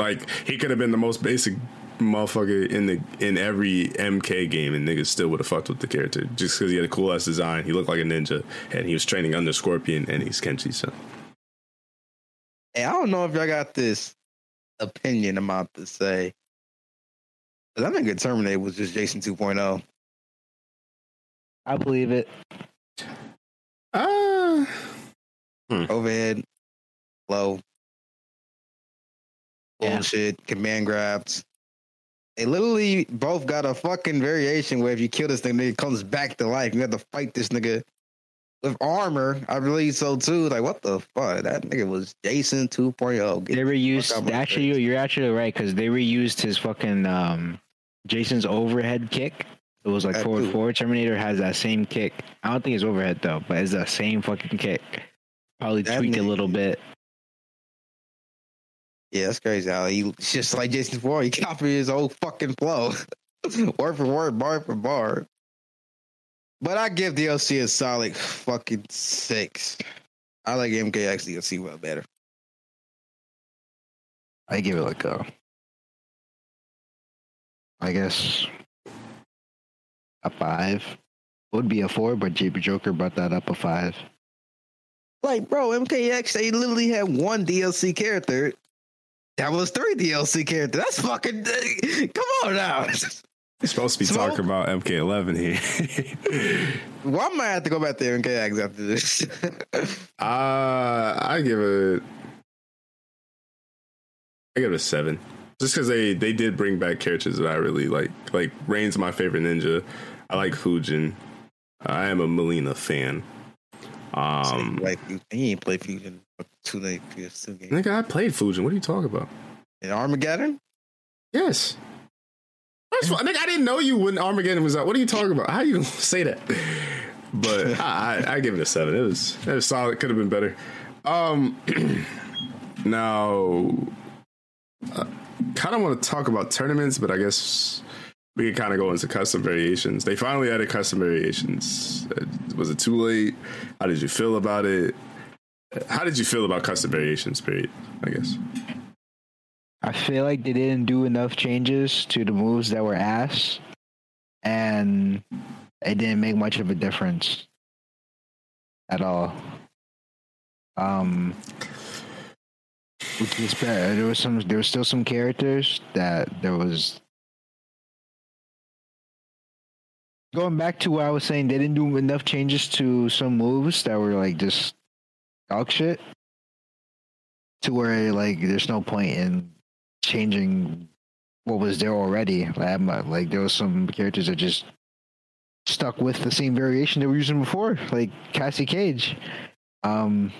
Like he could have been the most basic motherfucker in the in every MK game, and niggas still would have fucked with the character just because he had a cool ass design. He looked like a ninja, and he was training under Scorpion, and he's Kenshi's son. Hey, I don't know if y'all got this opinion I'm about to say. But I think a Terminator was just Jason oh. 2.0. I believe it. Ah, Overhead, low, Yeah. bullshit, command grabs. They literally both got a fucking variation where if you kill this thing, it comes back to life. You have to fight this nigga with armor. I believe so too. Like, what the fuck? That nigga was Jason 2.0. Get They reused. my Actually, face. you're, actually right because they reused his fucking um, Jason's overhead kick. It was like That forward too. forward. Terminator has that same kick. I don't think it's overhead though, but it's that same fucking kick. Probably That tweaked a little bit. Yeah, that's crazy. How he just like Jason 4. He copied his whole fucking flow, word for word, bar for bar. But I give DLC a solid fucking six. I like MKX DLC well better. I give it like a. I guess a five. Would be a four, but JB Joker brought that up a five. Like, bro, MKX they literally had one DLC character. Was three DLC characters. That's fucking. Come on now. We're supposed to be Smoke? talking about MK11 here. Well, I might have to go back to MKX after this. Uh, I give it. I give it a seven, just because they they did bring back characters that I really like. Like Rain's my favorite ninja. I like Fujin. I am a Mileena fan. Um, like, he ain't played Fujin two day PS2 games. nigga, I played Fujin. What are you talking about? In Armageddon? Yes. First of all, nigga, I didn't know you when Armageddon was out. What are you talking about? How you say that? But I, I, I give it a seven. It was it was solid. Could have been better. Um, now, uh, kind of want to talk about tournaments, but I guess we can kind of go into custom variations. They finally added custom variations. Uh, Was it too late? How did you feel about it? How did you feel about custom variations? Period. I guess. I feel like they didn't do enough changes to the moves that were asked, and it didn't make much of a difference at all. Um, which is bad. There was some. There was still some characters that there was. Going back to what I was saying, they didn't do enough changes to some moves that were like just dog shit. To where like there's no point in changing what was there already. Like, there was some characters that just stuck with the same variation they were using before, like Cassie Cage. Um,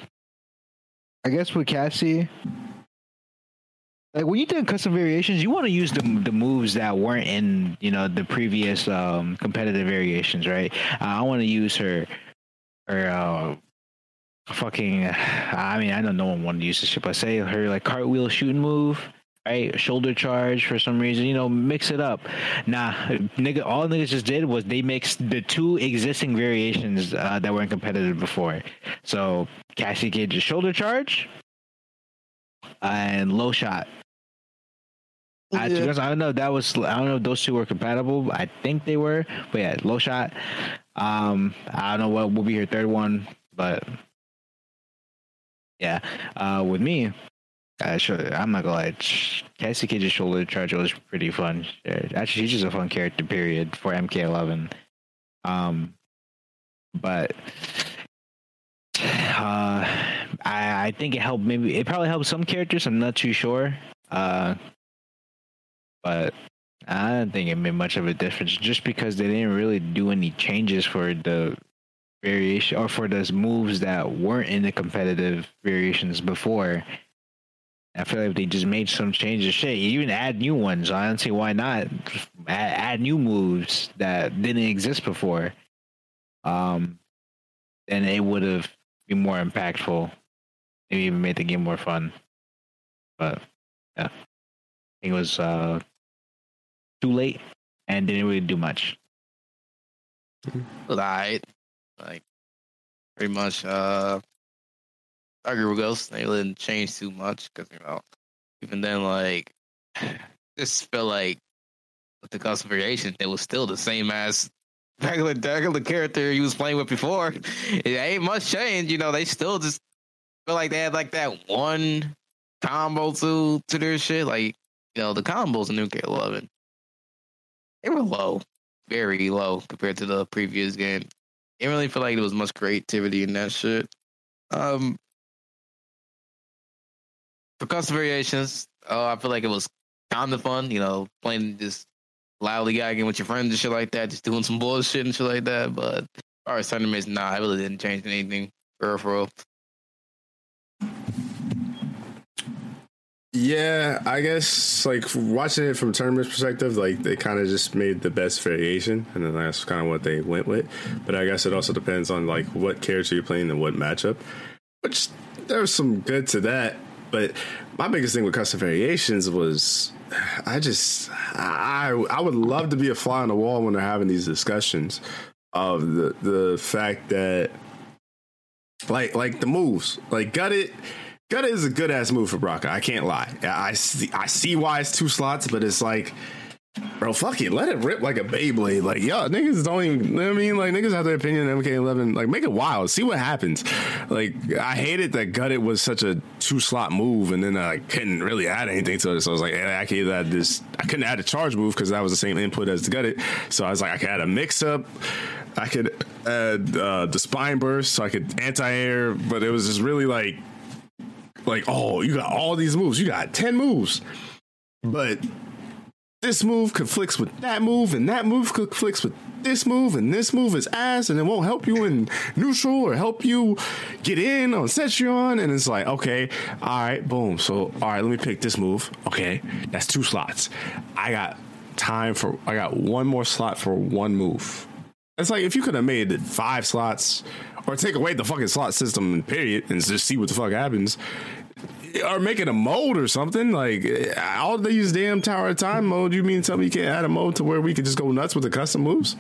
I guess with Cassie, like when you're doing custom variations, you want to use the the moves that weren't in you know the previous um competitive variations, right? Uh, I want to use her her uh fucking. I mean, I know no one wanted to use this shit, but say her like cartwheel shooting move. Right, shoulder charge for some reason, you know, mix it up. Nah, nigga, all niggas just did was they mixed the two existing variations uh, that weren't competitive before. So Cassie Cage's shoulder charge and low shot. I, Yeah. Honest, I don't know. if That was I don't know if those two were compatible. I think they were, but yeah, low shot. Um, I don't know what will be her third one, but yeah. Uh, with me, I should, I'm not gonna lie. Cassie Cage's shoulder charge was pretty fun. Actually, she's just a fun character. Period for MK11. Um, but uh, I I think it helped. Maybe it probably helped some characters. I'm not too sure. Uh, but I don't think it made much of a difference just because they didn't really do any changes for the variation or for those moves that weren't in the competitive variations before. I feel like they just made some changes. Shit, you even add new ones. I don't see why not. Add, add new moves that didn't exist before. Um, then it would have been more impactful. Maybe even made the game more fun. But yeah, I think it was uh, too late and didn't really do much. Right. Like pretty much uh I agree with Ghost. They didn't change too much because you know even then like just felt like with the custom variation it was still the same as regular regular character he was playing with before. It ain't much change, you know, they still just feel like they had like that one combo to to their shit. Like, you know, the combos in New K eleven. They were low. Very low compared to the previous game. Didn't really feel like there was much creativity in that shit. Um, for custom variations, oh, I feel like it was kind of fun. You know, playing this loudly gagging with your friends and shit like that, just doing some bullshit and shit like that. But as far as tournaments, nah, I really didn't change anything for real, for real. Yeah, I guess like watching it from tournament perspective, like they kind of just made the best variation, and then that's kind of what they went with. But I guess it also depends on like what character you're playing and what matchup. Which there's some good to that, but my biggest thing with custom variations was I just I I would love to be a fly on the wall when they're having these discussions of the the fact that like like the moves like got it Gutta is a good ass move for Baraka. I can't lie. I see, I see why it's two slots, but it's like, bro, fuck it. Let it rip like a Beyblade. Like, yo, niggas don't even, you know what I mean? Like, niggas have their opinion on MK11. Like, make it wild. See what happens. Like, I hated that Gutted was such a two slot move, and then I couldn't really add anything to it. So I was like, hey, I can't add this. I couldn't add a charge move because that was the same input as the Gutted. So I was like, I could add a mix up. I could add uh, the spine burst, so I could anti air, but it was just really like like, oh, you got all these moves. You got 10 moves. But this move conflicts with that move, and that move conflicts with this move, and this move is ass, and it won't help you in neutral or help you get in on Cetrion. And it's like, okay, all right, boom. So, all right, let me pick this move. Okay, that's two slots. I got time for, I got one more slot for one move. It's like if you could have made five slots or take away the fucking slot system, and period, and just see what the fuck happens. Or make it a mode or something. Like all these damn Tower of Time mode. You mean tell me you can't add a mode to where we could just go nuts with the custom moves?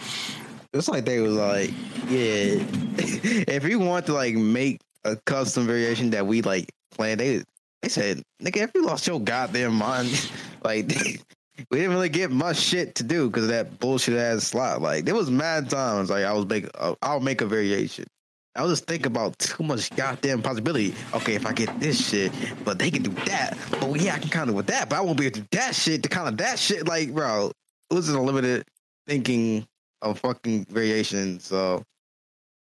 It's like they was like, yeah, if you want to like make a custom variation that we like plan, they they said, nigga, if you lost your goddamn mind, like we didn't really get much shit to do because of that bullshit ass slot. Like there was mad times like I was make uh, I'll make a variation. I was just think about too much goddamn possibility. Okay, if I get this shit, but they can do that. But yeah, I can kind of with that, but I won't be able to do that shit to kind of that shit. Like, bro, it was just a limited thinking of fucking variation. So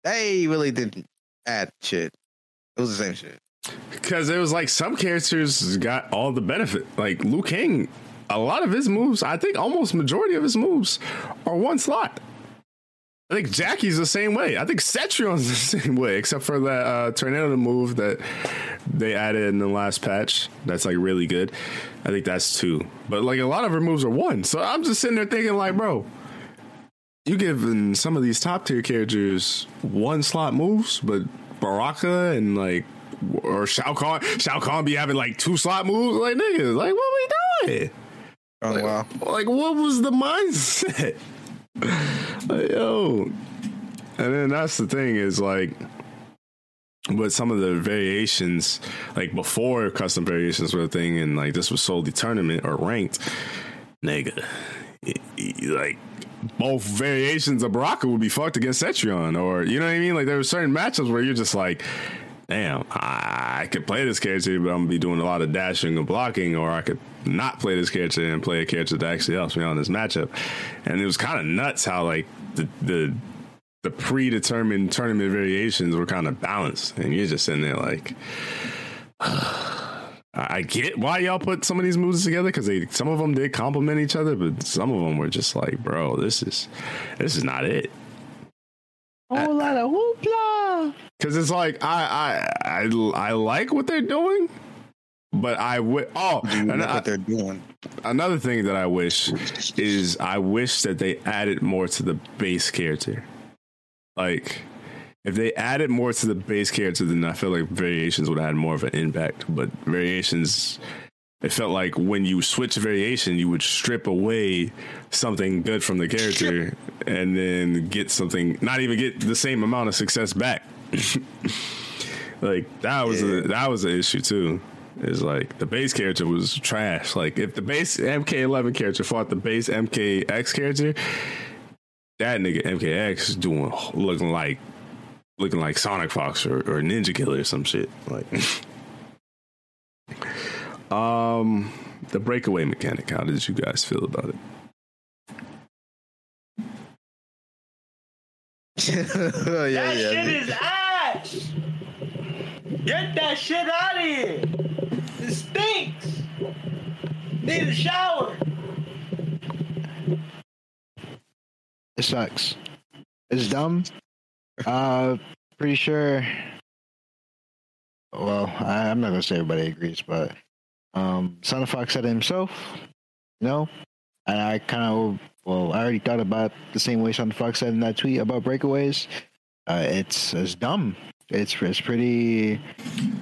they really didn't add shit. It was the same shit. Because it was like some characters got all the benefit. Like Liu Kang, a lot of his moves, I think almost majority of his moves are one slot. I think Jackie's the same way. I think Cetrion's the same way, except for that uh, tornado move that they added in the last patch. That's like really good. I think that's two. But like a lot of her moves are one. So I'm just sitting there thinking, like, bro, you giving some of these top tier characters one slot moves, but Baraka and like or Shao Kahn, Shao Kahn be having like two slot moves. Like niggas, like what we doing? Oh like, wow! Like what was the mindset? Yo. And then that's the thing is like with some of the variations, like before custom variations were a thing, and like this was solely tournament or ranked, nigga, like both variations of Baraka would be fucked against Cetrion, or you know what I mean? Like there were certain matchups where you're just like, damn, I, could play this character, but I'm gonna be doing a lot of dashing and blocking, or I could not play this character and play a character that actually helps me on this matchup. And it was kind of nuts how like the the the predetermined tournament variations were kind of balanced, and you're just sitting there like. I get why y'all put some of these moves together because they some of them did complement each other, but some of them were just like, bro, this is this is not it. A whole lot of hoopla. Because it's like I, I I I like what they're doing, but I would oh Do you and I- what they're doing? another thing that I wish is I wish that they added more to the base character. Like if they added more to the base character, then I feel like variations would have had more of an impact. But variations, it felt like when you switch a variation, you would strip away something good from the character and then get something, not even get the same amount of success back. like that was a, that was an issue too. Is like the base character was trash. Like if the base MK11 character fought the base MKX character, that nigga MKX is doing looking like looking like Sonic Fox or, or Ninjakilla or some shit. Like um the breakaway mechanic, how did you guys feel about it? yeah, That yeah. shit is ass. Get that shit out of here. It stinks. Need a shower. It sucks. It's dumb. Uh, pretty sure. Well, I, I'm not gonna say everybody agrees, but um, Sonic Fox said it himself. You know, and I kind of well, I already thought about the same way Sonic Fox said in that tweet about breakaways. Uh, it's it's dumb. It's it's pretty.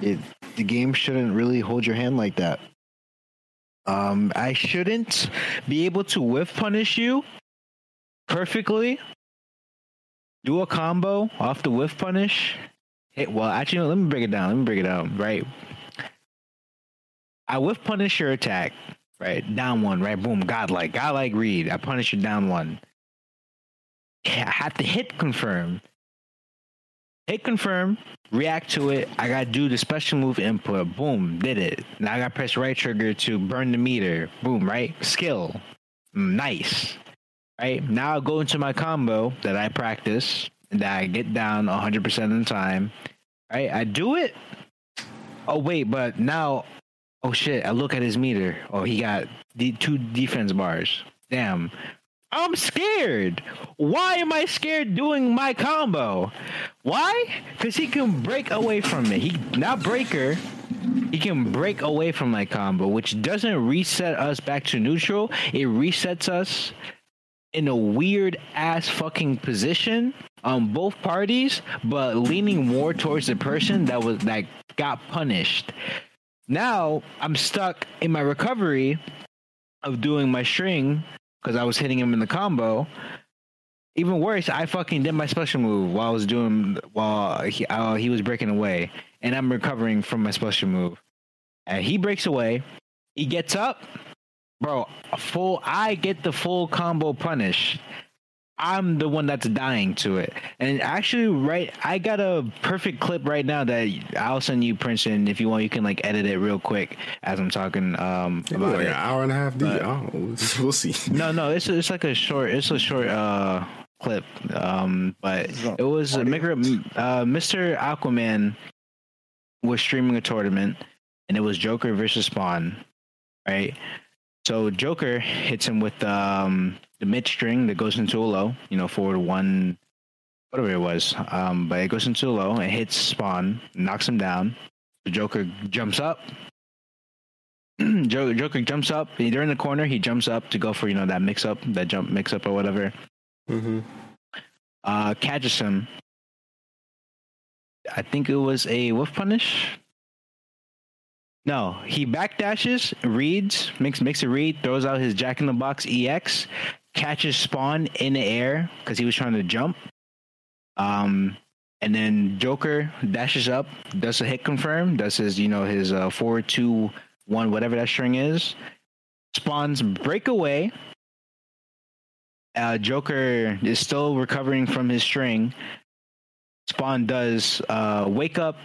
It the game shouldn't really hold your hand like that. Um, I shouldn't be able to whiff punish you perfectly, do a combo off the whiff punish. Hit, well, actually, let me break it down. Let me break it down. Right. I whiff punish your attack. Right. Down one. Right. Boom. Godlike. Godlike read. I punish you down one. I have to hit confirm. Hit confirm. React to it. I got to do the special move input. Boom. Did it. Now I got to press right trigger to burn the meter. Boom. Right. Skill. Mm, Nice right now i go into my combo that i practice and that i get down 100% of the time right i do it oh wait but now oh shit i look at his meter. Oh he got the two defense bars. Damn. I'm scared. Why am i scared doing my combo? Why? Because he can break away from it he not breaker. He can break away from my combo which doesn't reset us back to neutral. It resets us in a weird ass fucking position on both parties, but leaning more towards the person that was that got punished. Now I'm stuck in my recovery of doing my string because I was hitting him in the combo. Even worse, I fucking did my special move while I was doing while he, uh, he was breaking away, and I'm recovering from my special move. And he breaks away. He gets up, bro. Full. I get the full combo punish. I'm the one that's dying to it. And actually, right, I got a perfect clip right now that I'll send you, Princeton. If you want, you can like edit it real quick as I'm talking um, Maybe about like it. an hour and a half deep. I don't. We'll see. No, no, it's it's like a short. It's a short uh clip. Um, but it was uh, Mr. Aquaman was streaming a tournament, and it was Joker versus Spawn, right? So Joker hits him with um the mid string that goes into a low, you know, forward one, whatever it was. Um, but it goes into a low and hits Spawn, knocks him down. The Joker jumps up. Jo- Joker jumps up. They're in the corner. He jumps up to go for you know that mix up, that jump mix up or whatever. Mm-hmm. Uh, catches him. I think it was a wolf punish. No, he backdashes, reads, makes makes a read, throws out his Jack in the Box EX, catches Spawn in the air because he was trying to jump. Um, and then Joker dashes up, does a hit confirm, does his you know his uh, four two one whatever that string is. Spawn's breakaway. Uh, Joker is still recovering from his string. Spawn does uh, wake up,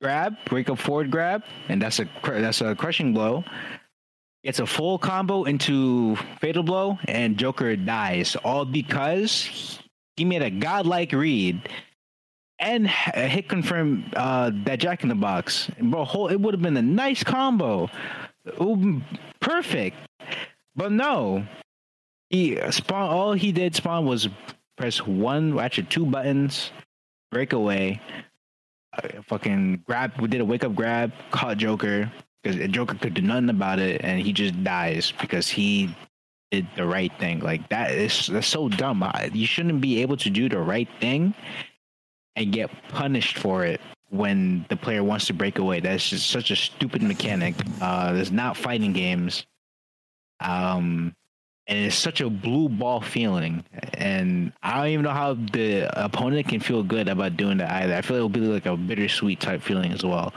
grab, wake up forward grab, and that's a that's a crushing blow. It's a full combo into fatal blow, and Joker dies, all because he made a godlike read and hit confirm uh, that Jack in the Box. Bro, it would have been a nice combo, perfect. But no, he spawn. All he did spawn was press one, actually two buttons, break away, uh, fucking grab. We did a wake up grab, caught Joker because Joker could do nothing about it, and he just dies because he did the right thing. Like that is that's so dumb. You shouldn't be able to do the right thing and get punished for it when the player wants to break away. That's just such a stupid mechanic. Uh, there's not fighting games. Um, and it's such a blue ball feeling. And I don't even know how the opponent can feel good about doing that either. I feel it'll be like a bittersweet type feeling as well.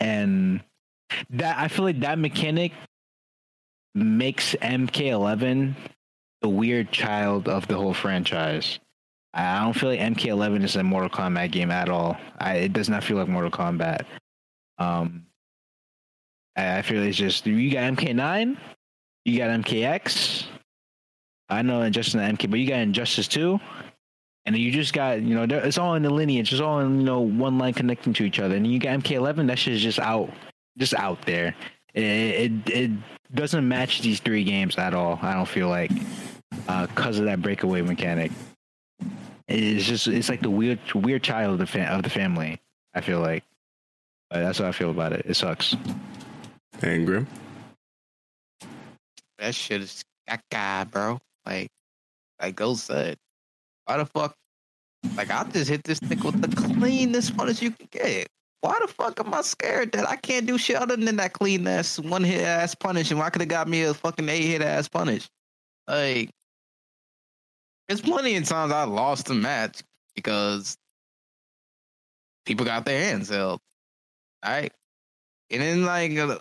And that I feel like that mechanic makes MK11 the weird child of the whole franchise. I don't feel like MK11 is a Mortal Kombat game at all. I, it does not feel like Mortal Kombat. Um, I, I feel it's just you got MK9, you got MKX. I know Injustice and MK, but you got Injustice too, and you just got you know it's all in the lineage. It's all in you know one line connecting to each other, and you got MK11. That shit is just out, just out there. It, it it doesn't match these three games at all. I don't feel like uh, because of that breakaway mechanic. It's just it's like the weird weird child of the fa- of the family. I feel like, but that's how I feel about it. It sucks. And Grim. That shit is that guy, bro. Like, like Ghost said, why the fuck? Like, I just hit this thing with the cleanest punish you can get. Why the fuck am I scared that I can't do shit other than that clean ass one hit ass punish? And why could have got me a fucking eight hit ass punish. Like, there's plenty of times I lost a match because people got their hands held. All right. And then, like, uh,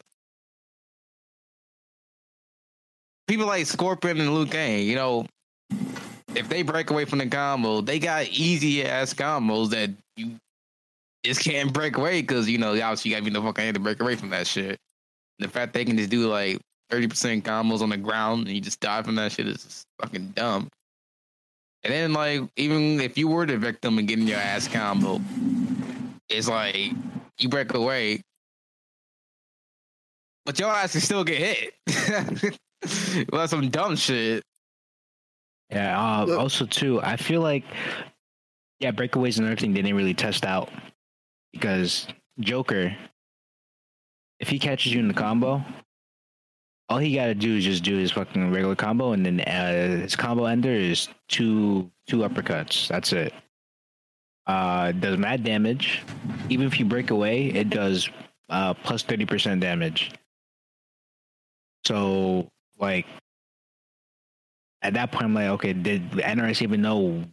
people like Scorpion and Liu Kang, you know, if they break away from the combo, they got easy ass combos that you just can't break away because you know obviously you got to be the fucking hand to break away from that shit. The fact they can just do like thirty percent combos on the ground and you just die from that shit is just fucking dumb. And then like even if you were the victim and getting your ass combo, it's like you break away, but your ass can still get hit. well, that's some dumb shit. Yeah. Uh, also, too, I feel like yeah, breakaways and everything they didn't really test out because Joker, if he catches you in the combo, all he got to do is just do his fucking regular combo, and then uh, his combo ender is two two uppercuts. That's it. Uh, does mad damage. Even if you break away, it does uh, plus thirty percent damage. So, like, at that point, I'm like, okay, did NRS even know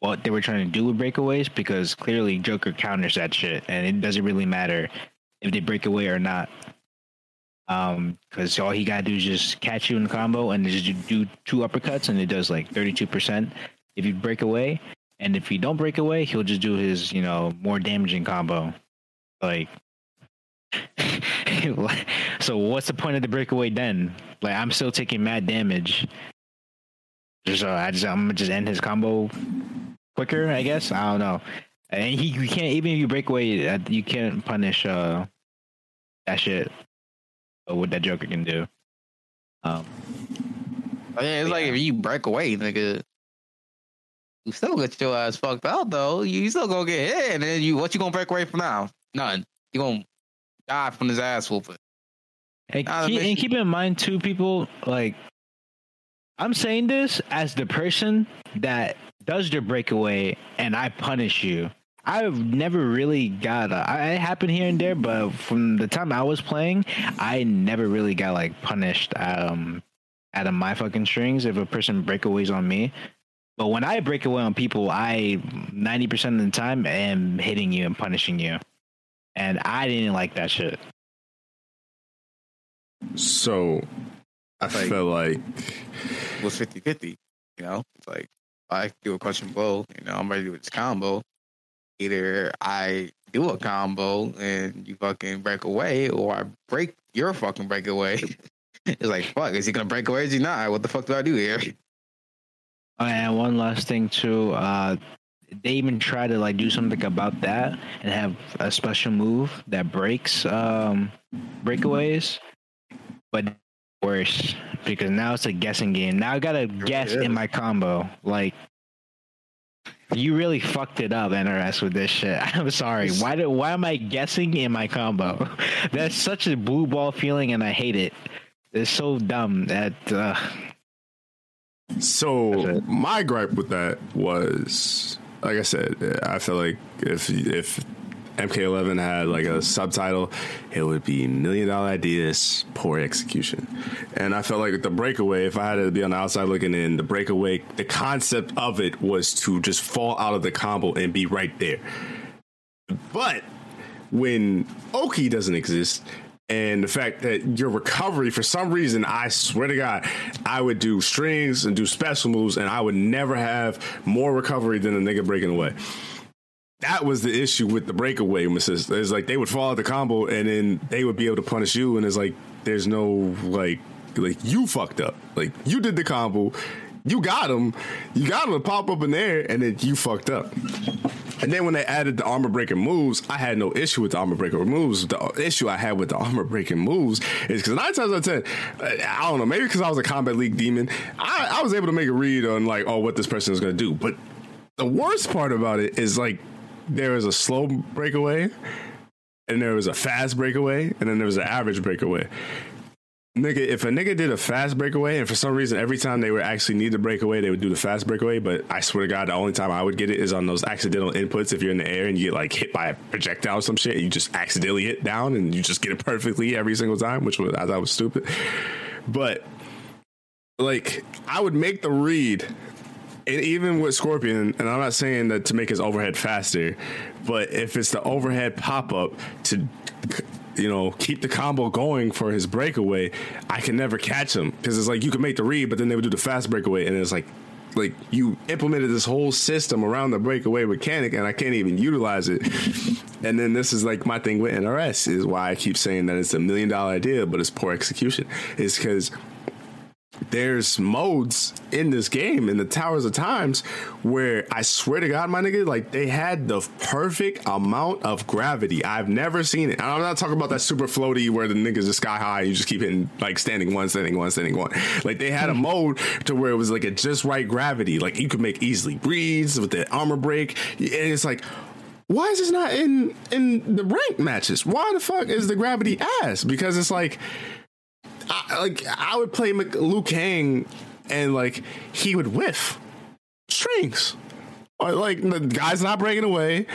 what they were trying to do with breakaways? Because clearly Joker counters that shit, and it doesn't really matter if they break away or not. Um, because all he gotta do is just catch you in the combo and just do two uppercuts, and it does like 32% if you break away. And if you don't break away, he'll just do his, you know, more damaging combo. Like, so what's the point of the breakaway then? Like, I'm still taking mad damage. Just, uh, I just, I'm gonna just end his combo quicker, I guess. I don't know. And he, you can't even if you break away, uh, you can't punish uh that shit. What that Joker can do. Um, Oh, yeah, it's like if you break away, nigga, you still get your ass fucked out though. You still gonna get hit, and then you what you gonna break away from now? None. You gonna die from this ass whooping. And, keep, and keep in mind too, people like I'm saying this as the person that does the breakaway and I punish you. I've never really got. A, I- it happened here and there, but from the time I was playing, I never really got like punished um, out of my fucking strings if a person breakaways on me. But when I break away on people, I ninety percent of the time am hitting you and punishing you, and I didn't like that shit. So I Like- feel like It was 50-50, You know, it's like I do a crushing blow. You know, I'm ready to do this combo. Either I do a combo and you fucking break away, or I break your fucking breakaway. it's like fuck, is he gonna break away? Is he not? What the fuck do I do here? Oh, and one last thing too. Uh, they even try to like do something about that and have a special move that breaks um, breakaways, but worse because now it's a guessing game. Now I gotta guess in my combo. Like, you really fucked it up, NRS, with this shit. I'm sorry. Why do why am I guessing in my combo? That's such a blue ball feeling, and I hate it. It's so dumb that. Uh, So my gripe with that was, like I said, I feel like if if MK11 had like a subtitle, it would be million dollar ideas, poor execution. And I felt like the breakaway, if I had to be on the outside looking in, the breakaway, the concept of it was to just fall out of the combo and be right there. But when Oki doesn't exist, and the fact that your recovery, for some reason, I swear to God, I would do strings and do special moves, and I would never have more recovery than a nigga breaking away. That was the issue with the breakaway assist. It's like they would fall out the combo, and then they would be able to punish you, and it's like there's no like like you fucked up. Like you did the combo, you got him, you got him to pop up in there, and then you fucked up. And then when they added the armor breaking moves, I had no issue with the armor breaking moves. The issue I had with the armor breaking moves is because nine times out of ten, I don't know, maybe because I was a Kombat league demon, I, I was able to make a read on like, oh, what this person is going to do. But the worst part about it is like there was a slow breakaway, and there was a fast breakaway, and then there was an average breakaway. Nigga, if a nigga did a fast breakaway, and for some reason every time they would actually need to break away, they would do the fast breakaway. But I swear to God, the only time I would get it is on those accidental inputs. If you're in the air and you get like hit by a projectile or some shit, you just accidentally hit down and you just get it perfectly every single time, which was I thought was stupid. But like, I would make the read and even with Scorpion, and I'm not saying that to make his overhead faster, but if it's the overhead pop up to, you know, keep the combo going for his breakaway, I can never catch him because it's like you can make the read, but then they would do the fast breakaway, and it's like, like you implemented this whole system around the breakaway mechanic, and I can't even utilize it. And then this is like my thing with NRS is why I keep saying that it's a million dollar idea, but it's poor execution. Is because there's modes in this game in the towers of times where I swear to God, my nigga, like they had the perfect amount of gravity. I've never seen it. And I'm not talking about that super floaty where the niggas are sky high. You just keep hitting like standing one, standing one, standing one. Like they had a hmm. mode to where it was like a just right gravity. Like you could make easily breathes with the armor break. And it's like, why is this not in in the rank matches? Why the fuck is the gravity ass? Because it's like like I would play Liu Kang and like he would whiff strings. Or like the guy's not breaking away.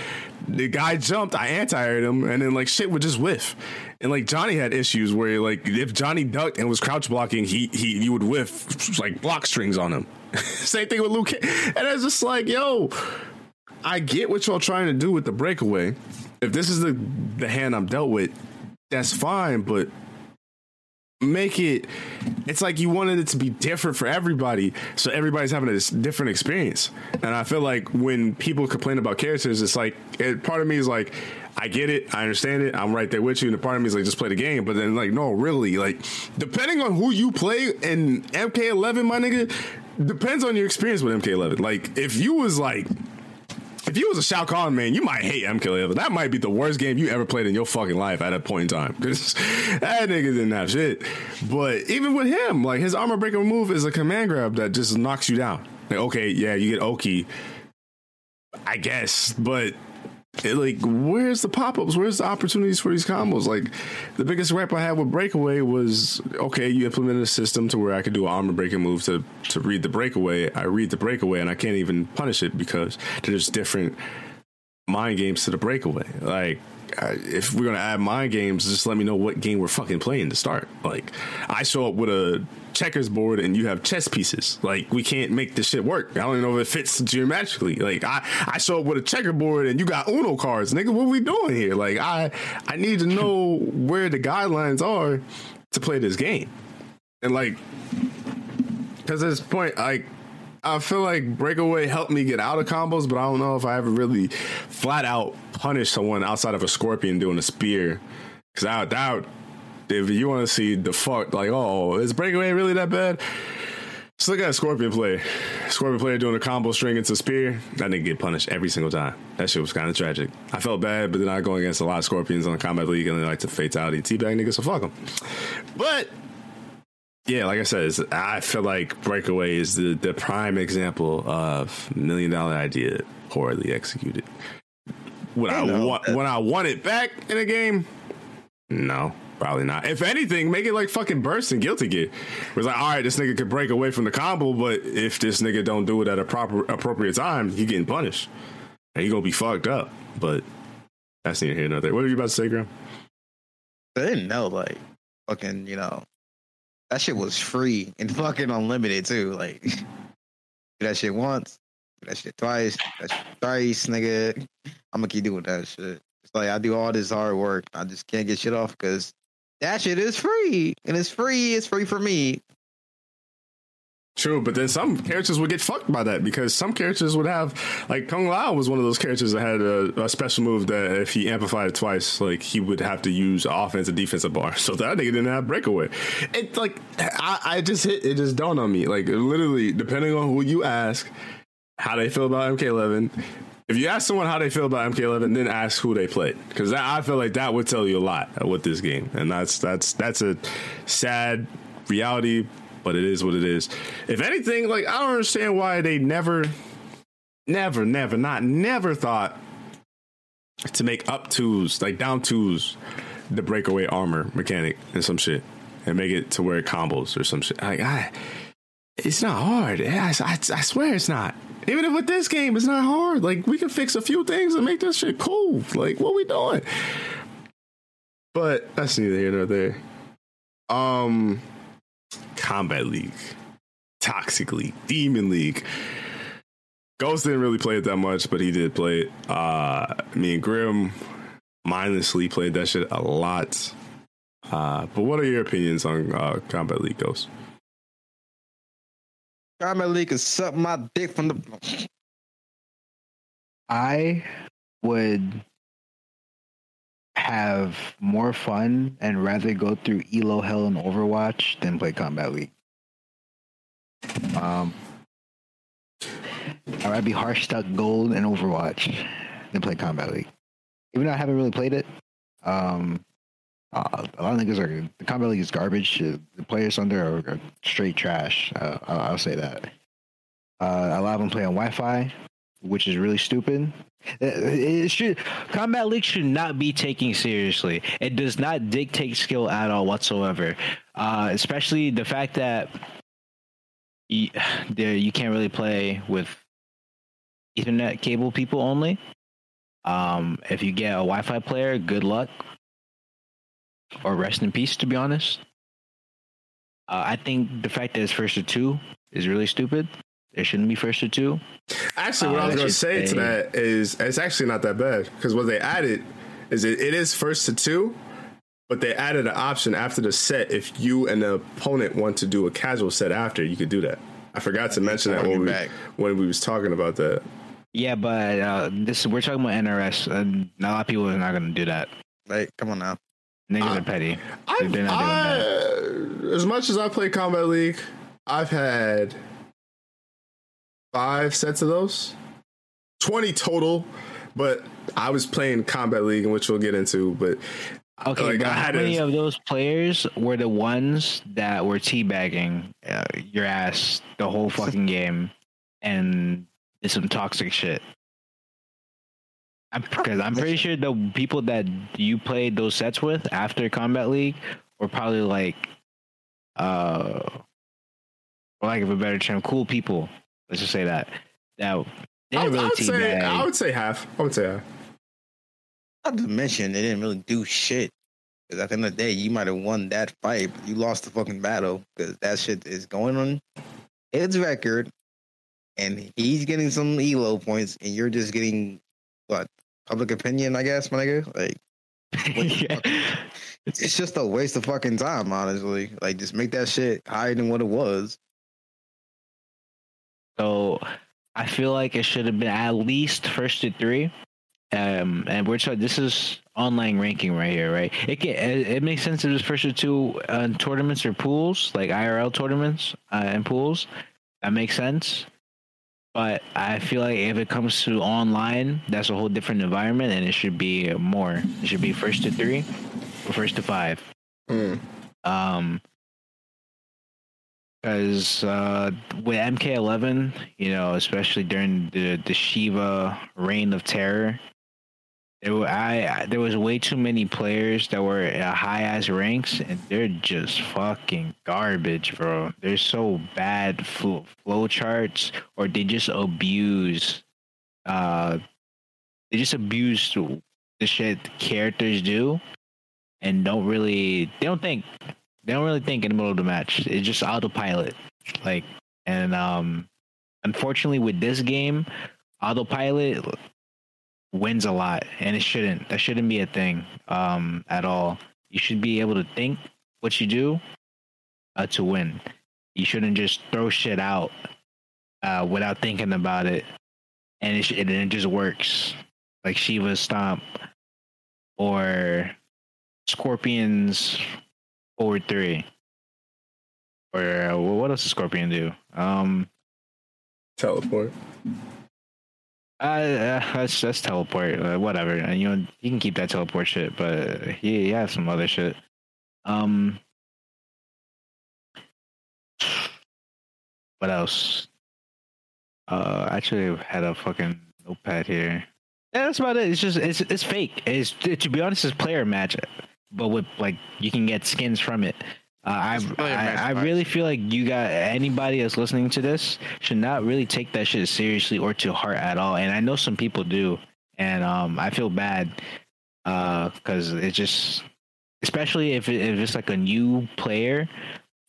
The guy jumped, I anti-aired him, and then like shit would just whiff. And like Johnny had issues where like if Johnny ducked and was crouch blocking, he he he would whiff like block strings on him. Same thing with Liu Kang. And it's just like, yo, I get what y'all trying to do with the breakaway. If this is the the hand I'm dealt with, that's fine, but make it it's like you wanted it to be different for everybody. So everybody's having a different experience. And i feel like when people complain about characters it's like it, part of me is like i get it i understand it i'm right there with you. And the part of me is like just play the game. But then like no really like depending on who you play in mk11 my nigga depends on your experience with mk11 like if you was like if you was a Shao Kahn man, you might hate MK11. That might be the worst game you ever played in your fucking life at that point in time. Because that nigga didn't have shit. But even with him, like his armor breaker move is a command grab that just knocks you down. Like, okay, yeah, you get Oki, I guess, but like, where's the pop ups? Where's the opportunities for these combos? Like, the biggest rap I had with Breakaway was okay, you implemented a system to where I could do an armor breaking move to to read the breakaway. I read the breakaway and I can't even punish it because there's different mind games to the breakaway. Like, if we're gonna add mind games, just let me know what game we're fucking playing to start. Like, I show up with a checkers board and you have chess pieces. Like, we can't make this shit work. I don't even know if it fits geometrically. Like, I I show up with a checkerboard and you got Uno cards, nigga. What we doing here? Like, I I need to know where the guidelines are to play this game. And like, because at this point, like I feel like breakaway helped me get out of combos, but I don't know if I ever really flat out punished someone outside of a scorpion doing a spear. Because I doubt if you want to see the fuck, like, oh, is breakaway really that bad? Just look at a scorpion play. Scorpion player doing a combo string into spear. That nigga get punished every single time. That shit was kind of tragic. I felt bad, but then I go against a lot of scorpions on the Kombat League and they like to fatality teabag niggas, so fuck them. But yeah, like I said, I feel like Breakaway is the, the prime example of million dollar idea poorly executed. Would I, know. want when I want it back in a game? No, probably not. If anything, make it like fucking burst and guilty gear. It was like, all right, this nigga could break away from the combo, but if this nigga don't do it at a proper appropriate time, he getting punished. And he gonna be fucked up. But that's neither here nor there. What are you about to say, Graham? I didn't know, like, fucking, you know, that shit was free and fucking unlimited too. Like, do that shit once, that shit twice, that shit thrice, nigga. I'm gonna keep doing that shit. It's like I do all this hard work, I just can't get shit off because that shit is free and it's free. It's free for me. True, but then some characters would get fucked by that because some characters would have like Kung Lao was one of those characters that had a, a special move that if he amplified it twice, like he would have to use offense and defensive bar. So that nigga didn't have breakaway. It's like I, I just hit it just dawned on me. Like literally, depending on who you ask, how they feel about MK11. If you ask someone how they feel about MK11, then ask who they played, because I feel like that would tell you a lot with this game, and that's that's that's a sad reality but it is what it is. If anything, like I don't understand why they never, never, never, not never thought to make up twos, like down twos, the breakaway armor mechanic and some shit, and make it to where it combos or some shit. Like I, it's not hard. I, I, I swear it's not. Even if with this game, it's not hard. Like we can fix a few things and make this shit cool. Like what we doing? But that's neither here nor there. Um. Kombat League, Toxic League, Demon League. Ghost didn't really play it that much, but he did play it. Uh, me and Grim mindlessly played that shit a lot. Uh, but what are your opinions on uh, Kombat League Ghost? Kombat League is suck my dick from the. I would have more fun and rather go through Elo Hell in Overwatch than play Kombat League. Um, or I'd be harsh stuck gold in Overwatch than play Kombat League. Even though I haven't really played it, um, uh, a lot of niggas are the Kombat League is garbage. Uh, The players under are, are straight trash. Uh, I'll, say that. Uh, a lot of them play on Wi-Fi, which is really stupid. It it should Kombat league should not be taken seriously. It does not dictate skill at all whatsoever. Uh, especially the fact that you, there you can't really play with Ethernet cable people only. Um, if you get a Wi-Fi player, good luck, or rest in peace. To be honest, uh, I think the fact that it's first to two is really stupid. It shouldn't be first to two. Actually, what Uh, I was going to should say to that is it's actually not that bad because what they added is it, it is first to two, but they added an option after the set if you and the opponent want to do a casual set after, you could do that. I forgot to mention that when we back. when we was talking about that. Yeah, but uh, this we're talking about NRS, and a lot of people are not going to do that. Like, come on now. Niggas Uh, are petty. I've, They're not I, as much as I play Kombat League, I've had five sets of those, twenty total. But I was playing Kombat League, which we'll get into. But Okay, like, but I how many of those players were the ones that were teabagging uh, your ass the whole fucking game and did some toxic shit? I'm because I'm pretty sure the people that you played those sets with after Kombat League were probably like, uh, for lack of a better term, cool people. Let's just say that that I didn't would, I really would say I would say half. I would say half. Not to mention, they didn't really do shit. Because at the end of the day, you might have won that fight, but you lost the fucking battle because that shit is going on his record, and he's getting some elo points, and you're just getting what public opinion, I guess, my nigga. Like, fuck? it's just a waste of fucking time, honestly. Like, just make that shit higher than what it was. So I feel like it should have been at least first to three. Um, and we're talking. This is online ranking right here, right? It can, it, it makes sense if it's first to two uh, tournaments or pools, like IRL tournaments uh, and pools. That makes sense. But I feel like if it comes to online, that's a whole different environment, and it should be more. It should be first to three or first to five. Mm. Um, because uh, with MK11, you know, especially during the the Sheeva reign of terror, there were, I, I there was way too many players that were at high ass ranks, and they're just fucking garbage, bro. They're so bad flow, flow charts, or they just abuse, uh, they just abuse the shit characters do, and don't really they don't think they don't really think in the middle of the match. It's just autopilot. Like and um unfortunately with this game, autopilot wins a lot and it shouldn't. That shouldn't be a thing um at all. You should be able to think what you do uh, to win. You shouldn't just throw shit out uh without thinking about it and it, sh- and it just works. Like Sheeva Stomp or Scorpions forward three. Or uh, what else does Scorpion do? Um, Teleport. Uh, that's that's teleport. Uh, whatever. And you know, you can keep that teleport shit, but he, he has some other shit. Um, what else? Uh, actually, had a fucking notepad here. Yeah, that's about it. It's just it's it's fake. It's to be honest, it's player match, but with like you can get skins from it. Uh, I I, I really feel like you got anybody that's listening to this should not really take that shit seriously or to heart at all. And I know some people do, and um, I feel bad because it just, especially if it, if it's like a new player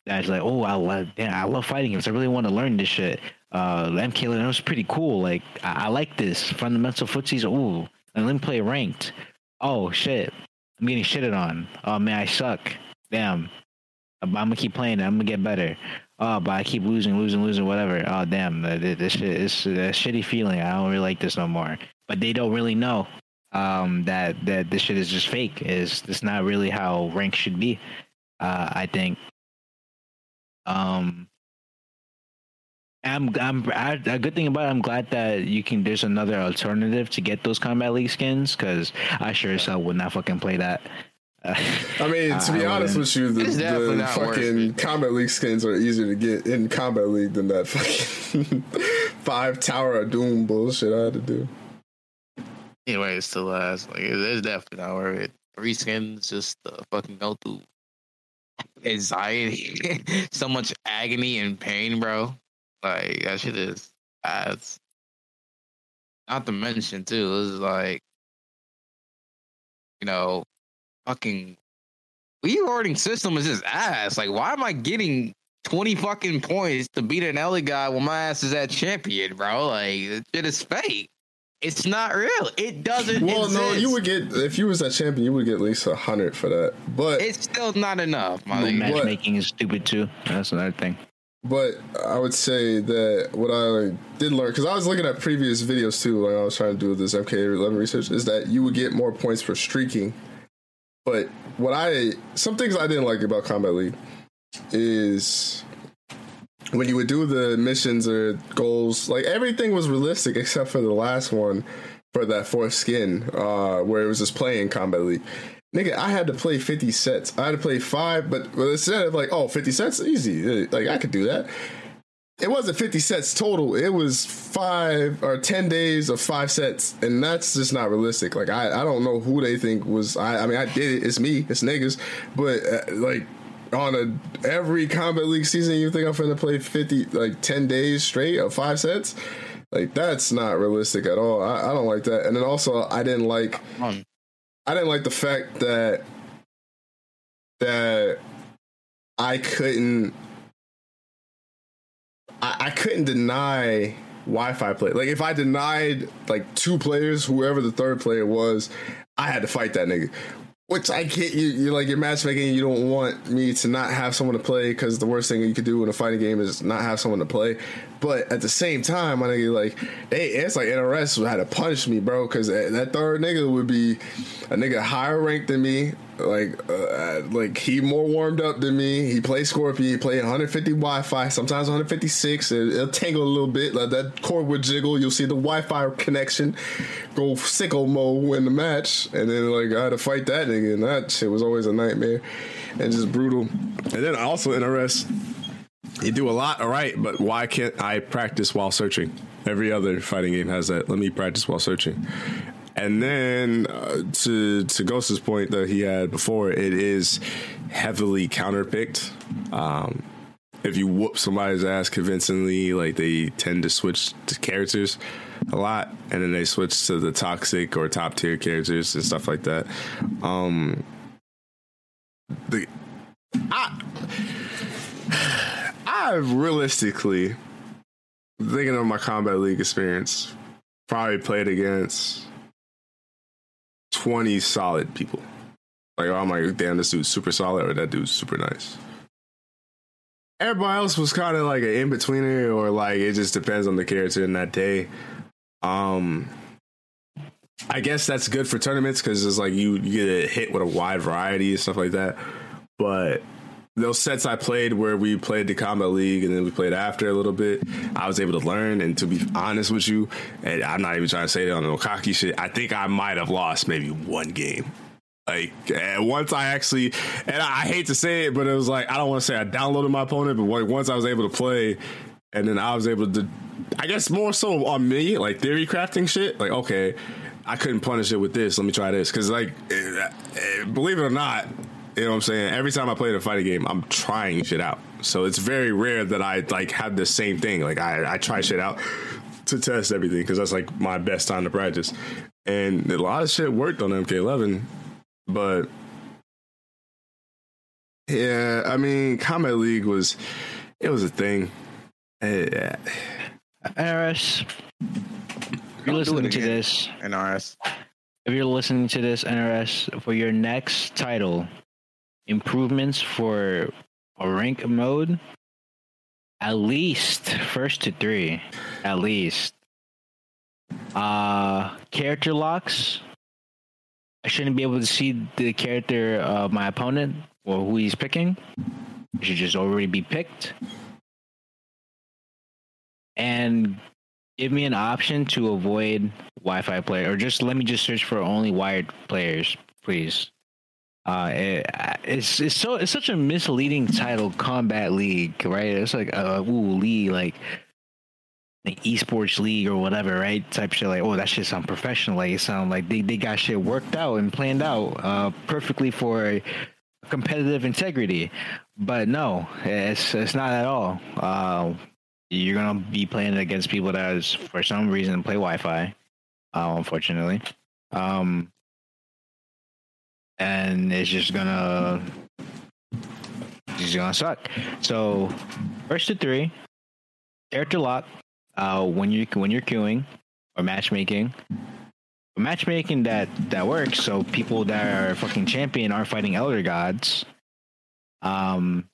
that's like, oh, I love, damn, I love fighting games. I really want to learn this shit. Uh, MK that was pretty cool. Like, I, I like this fundamental footsies. Ooh, and let me play ranked. Oh shit, I'm getting shitted on. Oh man, I suck. Damn. I'm gonna keep playing. it. I'm gonna get better. Oh, but I keep losing, losing, losing, whatever. Oh, damn, this shit is a shitty feeling. I don't really like this no more. But they don't really know um, that that this shit is just fake. Is it's not really how rank should be. Uh, I think. Um, I'm I'm I, a good thing about it. I'm glad that you can. There's another alternative to get those Kombat league skins because I sure as hell would not fucking play that. Uh, I mean, to be I honest with you, the, the not worth fucking. Kombat League skins are easier to get in Kombat League than that fucking five Tower of Doom bullshit I had to do. Anyway, it's still last. Like it's definitely not worth it. Three skins just to fucking go through anxiety, so much agony and pain, bro. Like that shit is ass. Not to mention too, it's like you know, fucking rewarding system is just ass. Like, why am I getting twenty fucking points to beat an Ellie guy when my ass is at champion, bro? Like, it is fake. It's not real. It doesn't. Well, no, you would get if you was a champion, you would get at least a hundred for that. But It's still not enough, my the nigga. matchmaking is stupid too. That's another thing. But I would say that what I did learn, because I was looking at previous videos too, when I was trying to do this MK11 research, is that you would get more points for streaking. But what I, some things I didn't like about Kombat League is when you would do the missions or goals, like everything was realistic except for the last one for that fourth skin, uh, where it was just playing Kombat League. Nigga, I had to play 50 sets. I had to play five, but instead of like, oh, 50 sets, easy. Like, I could do that. It wasn't 50 sets total. It was five or 10 days of five sets. And that's just not realistic. Like, I, I don't know who they think was. I, I mean, I did it. It's me. It's niggas. But, uh, like, on a every Kombat League season, you think I'm finna play 50, like 10 days straight of five sets? Like, that's not realistic at all. I, I don't like that. And then also, I didn't like. I didn't like the fact that that I couldn't I, I couldn't deny Wi-Fi play. Like if I denied like two players, whoever the third player was, I had to fight that nigga. which I get you. You like your matchmaking. You don't want me to not have someone to play because the worst thing you could do in a fighting game is not have someone to play. But at the same time, my nigga, like, they, it's like NRS had to punish me, bro, because that third nigga would be a nigga higher ranked than me. Like, uh, like he more warmed up than me. He played Scorpion. He played 150 Wi-Fi, sometimes 156. It, it'll tangle a little bit. Like that cord would jiggle. You'll see the Wi-Fi connection go sicko mode win the match, and then like I had to fight that nigga, and that shit was always a nightmare and just brutal. And then also in NRS, you do a lot, all right, but why can't I practice while searching? Every other fighting game has that. Let me practice while searching. And then uh, to to Ghost's point that he had before, it is heavily counterpicked. Um, if you whoop somebody's ass convincingly, like they tend to switch to characters a lot, and then they switch to the toxic or top tier characters and stuff like that. Um, the I I realistically thinking of my Kombat league experience, probably played against twenty solid people. Like oh, like, damn, this dude's super solid, or that dude's super nice. Everybody else was kind of like an in betweener, or like it just depends on the character in that day. Um, I guess that's good for tournaments because it's like you, you get hit with a wide variety and stuff like that. But those sets I played where we played the Kombat league and then we played after a little bit, I was able to learn. And to be honest with you, and I'm not even trying to say that on no cocky shit, I think I might have lost maybe one game. Like once I actually, and I, I hate to say it, but it was like I don't want to say I downloaded my opponent, but once I was able to play, and then I was able to, I guess more so on me, like theory crafting shit. Like okay, I couldn't punish it with this. Let me try this because like, eh, eh, believe it or not, you know what I'm saying? Every time I play a fighting game, I'm trying shit out. So it's very rare that I like have the same thing. Like I, I try shit out to test everything because that's like my best time to practice. And a lot of shit worked on MK11, but yeah, I mean, Kombat League was it was a thing. Eh, yeah. NRS, if you're listening to this, NRS. if you're listening to this, NRS, for your next title, improvements for a rank mode, at least first to three, at least. Uh, character locks. I shouldn't be able to see the character of my opponent or who he's picking. It should just already be picked. And give me an option to avoid Wi-Fi player, or just let me just search for only wired players, please. Uh, it, it's it's so it's such a misleading title, Kombat League, right? It's like uh, ooh, league, like the esports league or whatever, right? Type shit like, oh, that shit sound professional. Like it sound like they, they got shit worked out and planned out uh, perfectly for competitive integrity. But no, it's it's not at all. Uh, you're gonna be playing against people that is for some reason play Wi-Fi, uh, unfortunately, um, and it's just gonna it's gonna suck. So first to three, character lock. Uh, when you when you're queuing or matchmaking, matchmaking that that works. So people that are fucking champion are fighting elder gods. Um,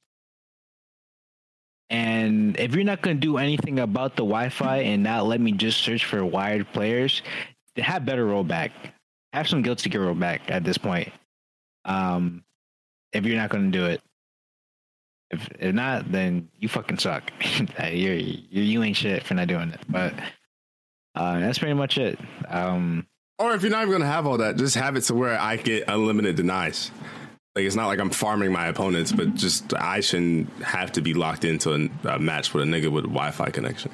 and if you're not to do anything about the Wi-Fi and not let me just search for wired players, have better rollback. Have some guilty gear rollback at this point. Um, if you're not going to do it, if if not, then you fucking suck. you're, you're you ain't shit for not doing it. But uh, that's pretty much it. Um, or if you're not even gonna have all that, just have it to where I get unlimited denies. Like it's not like I'm farming my opponents, but just I shouldn't have to be locked into a, a match with a nigga with a Wi-Fi connection.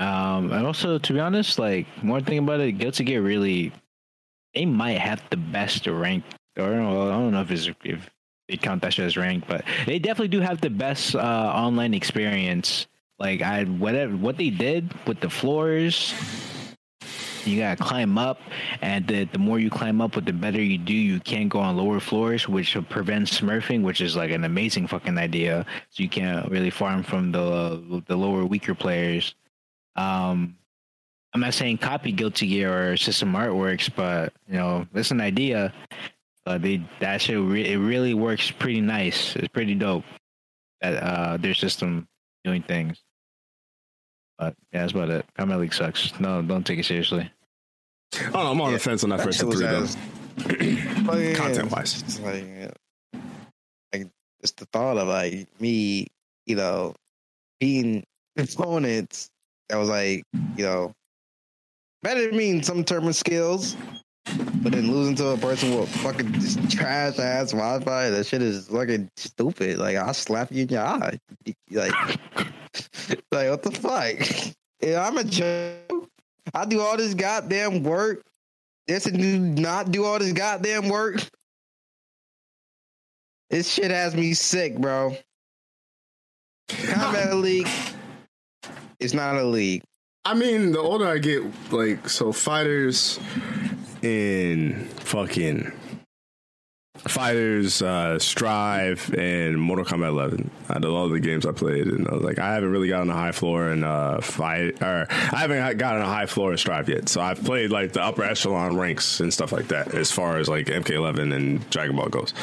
Um, and also, to be honest, like more thing about it, Guilty Gear really, they might have the best rank. Or I don't know if it's if they count that shit as rank, but they definitely do have the best uh, online experience. Like I whatever what they did with the floors, you gotta climb up, and the the more you climb up, with the better you do. You can't go on lower floors, which prevents smurfing, which is like an amazing fucking idea. So you can't really farm from the the lower weaker players. Um, I'm not saying copy Guilty Gear or System Artworks, but you know, it's an idea. Uh, they that shit re- it really works pretty nice. It's pretty dope. That uh, their system doing things. But yeah, that's about it. Kombat League sucks. No, don't take it seriously. Oh, I'm on the fence on that, That first shit three though. yeah, Content-wise. it's like, yeah. like just the thought of like me, you know, beating opponents that was like, you know, better than me in some term skills, but then losing to a person with fucking trash ass Wi-Fi, that shit is fucking stupid. Like I'll slap you in your eye. Like, like what the fuck? Yeah, I'm a joke. I do all this goddamn work. This do not do all this goddamn work. This shit has me sick, bro. Kombat League is not a league. I mean, the older I get, like, so fighters in fucking fighters, uh, Strive, and Mortal Kombat 11. Out of all the games I played, and I was like, I haven't really gotten a high floor in uh, fight, or I haven't gotten a high floor in Strive yet. So I've played like the upper echelon ranks and stuff like that, as far as like MK11 and Dragon Ball goes.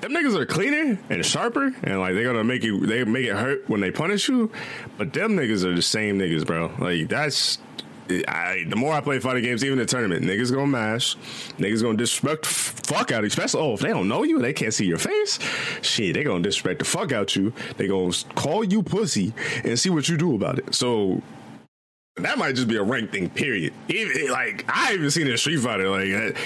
Them niggas are cleaner and sharper, and like they're gonna make you, they make it hurt when they punish you. But them niggas are the same niggas, bro. Like that's. I, the more I play fighting games, even the tournament, niggas gonna mash, niggas gonna disrespect fuck out, especially oh if they don't know you, they can't see your face, shit, they gonna disrespect the fuck out you. They gonna call you pussy and see what you do about it. So that might just be a rank thing. Period. Even, like I even seen in Street Fighter, like.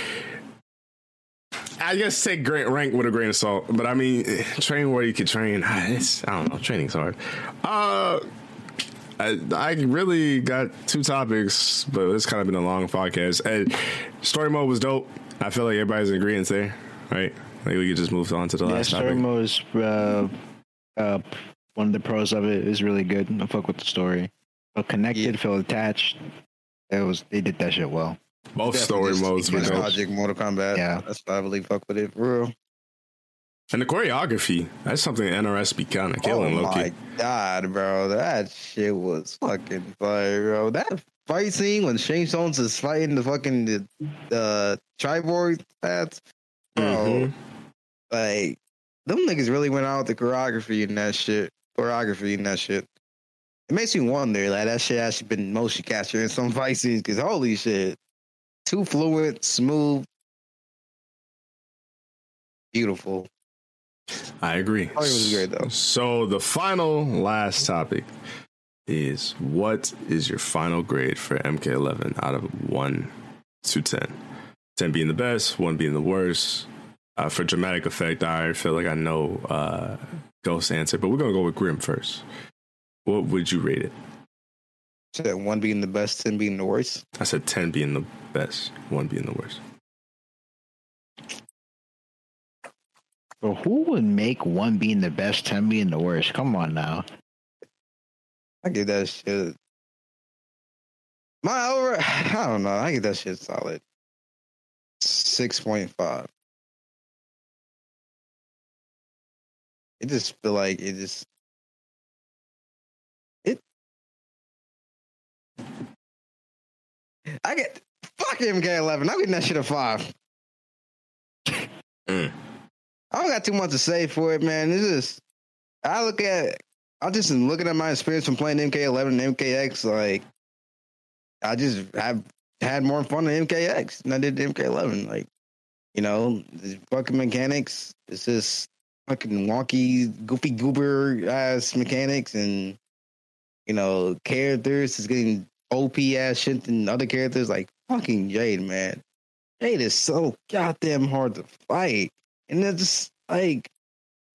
I guess take great rank with a grain of salt, but I mean, eh, train where you can train. It's I don't know, training's hard. Uh, I, I really got two topics, but it's kind of been a long podcast. And story mode was dope. I feel like everybody's in agreement there, right? Like we could just move on to the Yeah, last story topic. mode is uh, uh, one of the pros of it is really good. I fuck with the story. Feel connected, feel attached. It was they did that shit well. Both story modes just were dope, nostalgic Mortal Kombat. Yeah. that's probably I fuck with it for real. and the choreography. That's something NRS be kind of killing, oh low my key. god, bro, that shit was fucking fire, bro. That fight scene when Shane Stones is fighting the fucking the, the Triborg paths, bro. Mhm. Like them niggas really went out with the choreography and that shit. Choreography and that shit. It makes me wonder, like that shit actually been motion captured in some fight scenes, because holy shit, too fluid, smooth, beautiful. I agree. Oh, was great, though. So the final last topic is what is your final grade for MK11 out of one to ten? Ten being the best, one being the worst. Uh, for dramatic effect, I feel like I know uh, Ghost answer, but we're gonna go with Grim first. What would you rate it? Said one being the best, ten being the worst. I said ten being the best, one being the worst. But who would make one being the best, ten being the worst? Come on now. I give that shit. My over, I don't know. I give that shit solid. Six point five. It just feel like it just I get fuck MK11. I'm getting that shit a five. Mm. I don't got too much to say for it, man. It's just I look at I'm just looking at my experience from playing MK11 and MKX. Like I just have had more fun in MKX than I did MK11. Like you know, the fucking mechanics. It's just fucking wonky, goofy goober ass mechanics, and you know, characters is getting OP ass shit than other characters. Like fucking Jade, man. Jade is so goddamn hard to fight, and it's just like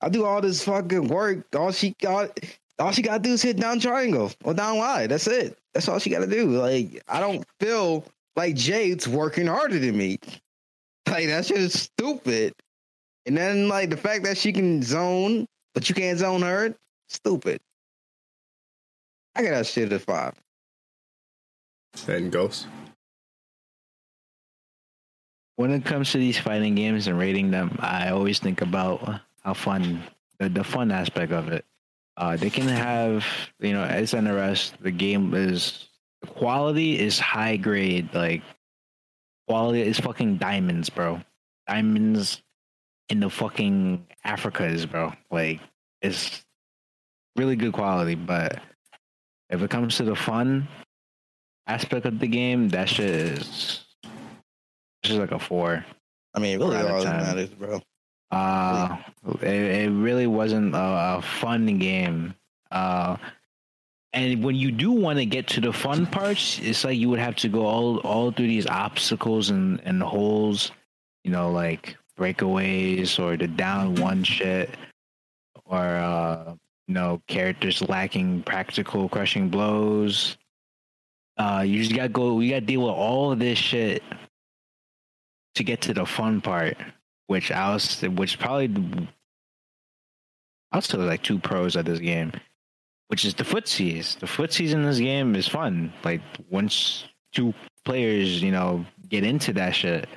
I do all this fucking work. All she got, all she got to do is hit down triangle or down wide. That's it. That's all she got to do. Like I don't feel like Jade's working harder than me. Like that shit is stupid. And then like the fact that she can zone, but you can't zone her, stupid. I got that shit at five. And Ghost. when it comes to these fighting games and rating them, I always think about how fun the, the fun aspect of it. Uh, they can have, you know, as NRS, the game is quality is high grade. Like quality is fucking diamonds, bro. Diamonds in the fucking Africas, bro. Like it's really good quality, but if it comes to the fun aspect of the game, that shit is just like a four. I mean, it really, all that matters, bro. Uh, it, it really wasn't a, a fun game. Uh, and when you do want to get to the fun parts, it's like you would have to go all all through these obstacles and and holes, you know, like breakaways or the down one shit, or uh, you know, characters lacking practical crushing blows. Uh, you just gotta go. You gotta deal with all of this shit to get to the fun part which I was, which probably, I was still like two pros at this game, which is the footsies. The footsies in this game is fun. Like once two players, you know, get into that shit,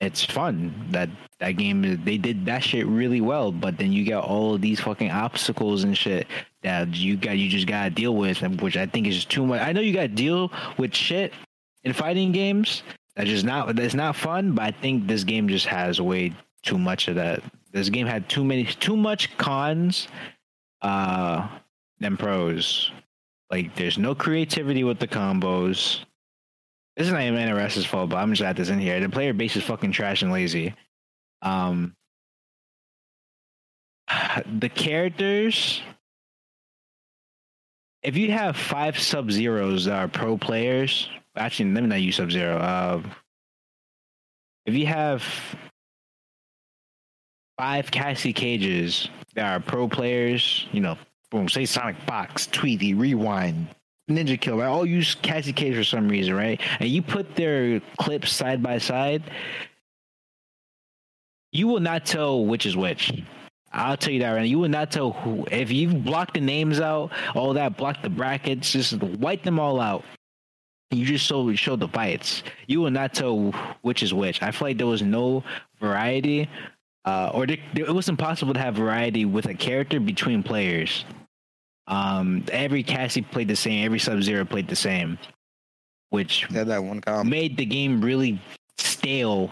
it's fun. That that game they did that shit really well. But then you got all of these fucking obstacles and shit that you got you just gotta deal with, which I think is just too much. I know you gotta deal with shit in fighting games. That's just not that's not fun. But I think this game just has way too much of that. This game had too many too much cons uh than pros. Like there's no creativity with the combos. This is not even NRS's fault, but I'm just at this in here. The player base is fucking trash and lazy. Um the characters if you have five sub zeros that are pro players, actually let me not use sub zero. Uh, if you have five Cassie Cages that are pro players, you know, boom, say Sonic Fox, Tweedy, Rewind, Ninjakilla, right? All use Cassie Cage for some reason, right? And you put their clips side by side, you will not tell which is which. I'll tell you that right now. You will not tell who. If you block the names out, all that, block the brackets, just wipe them all out. You just show show the fights. You will not tell which is which. I feel like there was no variety uh, or it was impossible to have variety with a character between players. Um, every Cassie played the same, every Sub Zero played the same, which Had that one comment. made the game really stale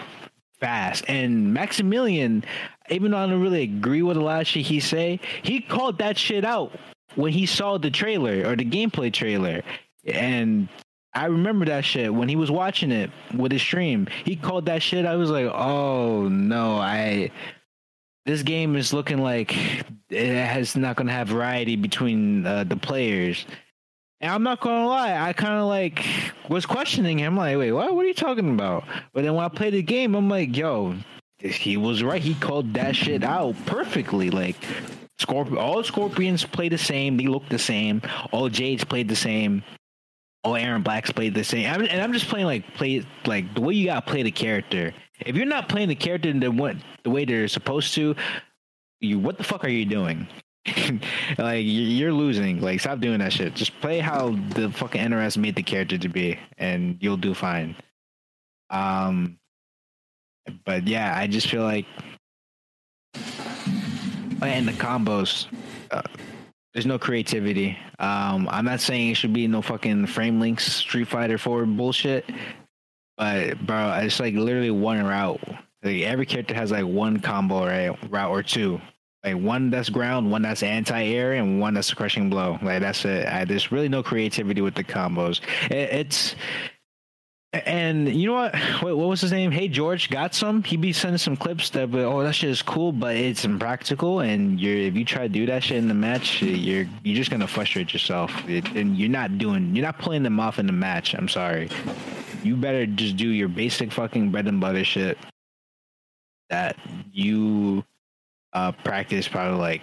fast. And Maximilian, even though I don't really agree with a lot of shit he say, he called that shit out when he saw the trailer or the gameplay trailer. And I remember that shit when he was watching it with his stream. He called that shit. I was like, oh no, I. This game is looking like it has not going to have variety between uh, the players. And I'm not gonna lie, I kind of like was questioning him, like, wait, what? What are you talking about? But then when I played the game, I'm like, yo, he was right. He called that shit out perfectly. Like, Scorp- all Scorpions play the same. They look the same. All Jades played the same. All Erron Blacks played the same. I'm, and I'm just playing like play like the way you gotta play the character. If you're not playing the character in the what the way they're supposed to, you what the fuck are you doing? like you- you're losing. Like stop doing that shit. Just play how the fucking NRS made the character to be, and you'll do fine. Um, but yeah, I just feel like, and the combos. Uh, there's no creativity. Um, I'm not saying it should be no fucking frame links Street Fighter 4 bullshit, but bro, it's like literally one route. Like every character has like one combo right route or two. Like one that's ground, one that's anti-air, and one that's a crushing blow. Like that's it. I, there's really no creativity with the combos. It, it's and you know what? Wait, what was his name? Hey George, got some? He be sending some clips that, oh, that shit is cool, but it's impractical. And you're if you try to do that shit in the match, you're you're just gonna frustrate yourself, It- and you're not doing, you're not pulling them off in the match. I'm sorry. You better just do your basic fucking bread and butter shit that you uh practice probably like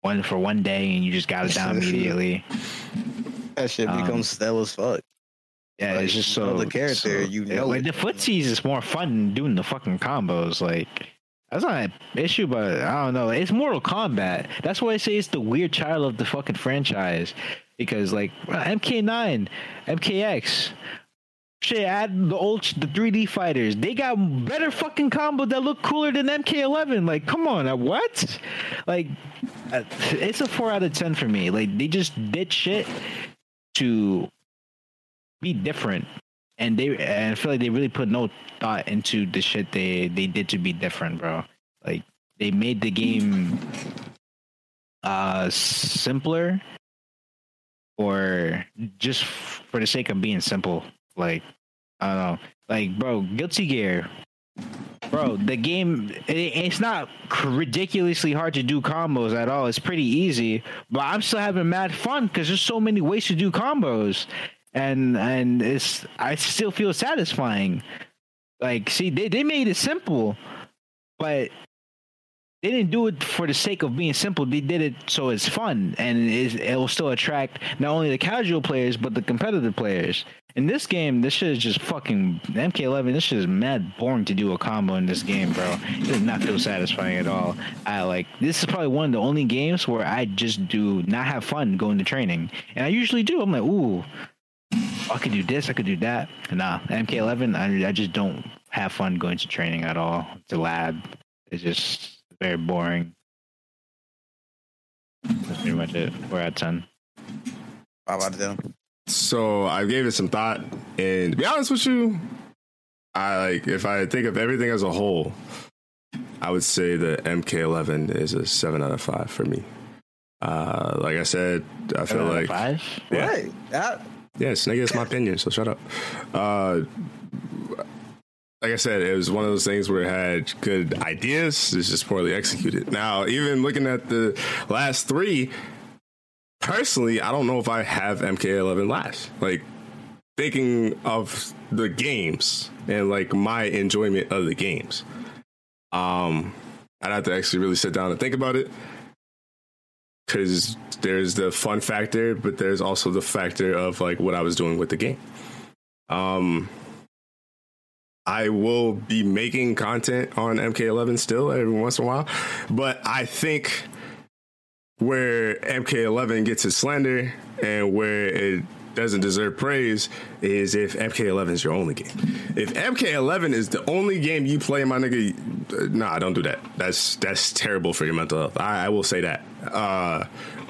one for one day, and you just got it down immediately. That shit Um, becomes stale as fuck. Yeah, Like, it's just so the character, so- you know like it. the footsies is more fun than doing the fucking combos. Like that's not an issue, but I don't know. It's Mortal Kombat. That's why I say it's the weird child of the fucking franchise. Because like MK9, MKX, shit, add the old the 3D fighters. They got better fucking combo that look cooler than MK11. Like, come on, uh, what? Like, uh, it's a four out of ten for me. Like, they just did shit to be different, and they and I feel like they really put no thought into the shit they they did to be different, bro. Like they made the game uh simpler or just for the sake of being simple. Like I don't know, like bro, Guilty Gear. Bro the game it, it's not ridiculously hard to do combos at all. It's pretty easy but i'm still having mad fun because there's so many ways to do combos and and it's i still feel satisfying like see they, they made it simple but they didn't do it for the sake of being simple. They did it so it's fun and it, will still attract not only the casual players but the competitive players. In this game, this shit is just fucking MK11. This shit is mad boring to do a combo in this game, bro. It does not feel satisfying at all. I like this is probably one of the only games where I just do not have fun going to training, and I usually do. I'm like, ooh, I could do this, I could do that. Nah, MK11, I, I just don't have fun going to training at all. To lab, it's just very boring. That's pretty much it. We're at ten. How about them? So I gave it some thought, and to be honest with you, I like if I think of everything as a whole, I would say the MK11 is a seven out of five for me. Uh, like I said, I feel like five. Yeah. Right. That, Yes, nigga, it's my opinion, so shut up. Uh, like I said, it was one of those things where it had good ideas, it's just poorly executed. Now, even looking at the last three, personally, I don't know if I have MK11 last. Like, thinking of the games and like my enjoyment of the games. Um, I'd have to actually really sit down and think about it because there's the fun factor, but there's also the factor of like what I was doing with the game. Um, I will be making content on MK11 still every once in a while, but I think where MK11 gets its slander and where it doesn't deserve praise is if MK11 is your only game. If MK11 is the only game you play, my nigga, uh, nah, don't do that. That's that's terrible for your mental health. I, I will say that. Uh,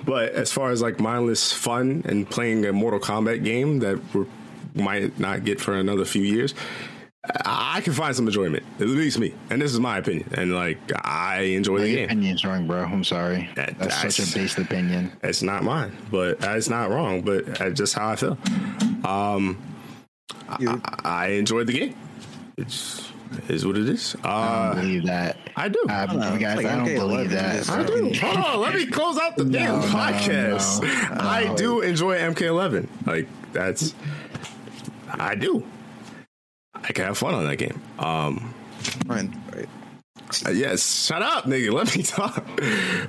but as far as like mindless fun and playing a Mortal Kombat game that we might not get for another few years, I can find some enjoyment. At least me, and this is my opinion. And like, I enjoy the Your game. opinion's wrong, bro. I'm sorry. That- That's such a based opinion. It's not mine, but it's not wrong. But that's just how I feel. Um, I, I enjoyed the game. It's is what it is. I Uh, don't believe that. I do. Uh, know. guys, like I don't MK11 believe that. I do. Hold on, let me close out the damn no, podcast. no. I do enjoy MK11. Like that's, I do. I can have fun on that game. Um, right. right. Uh, Yes, shut up, nigga. Let me talk.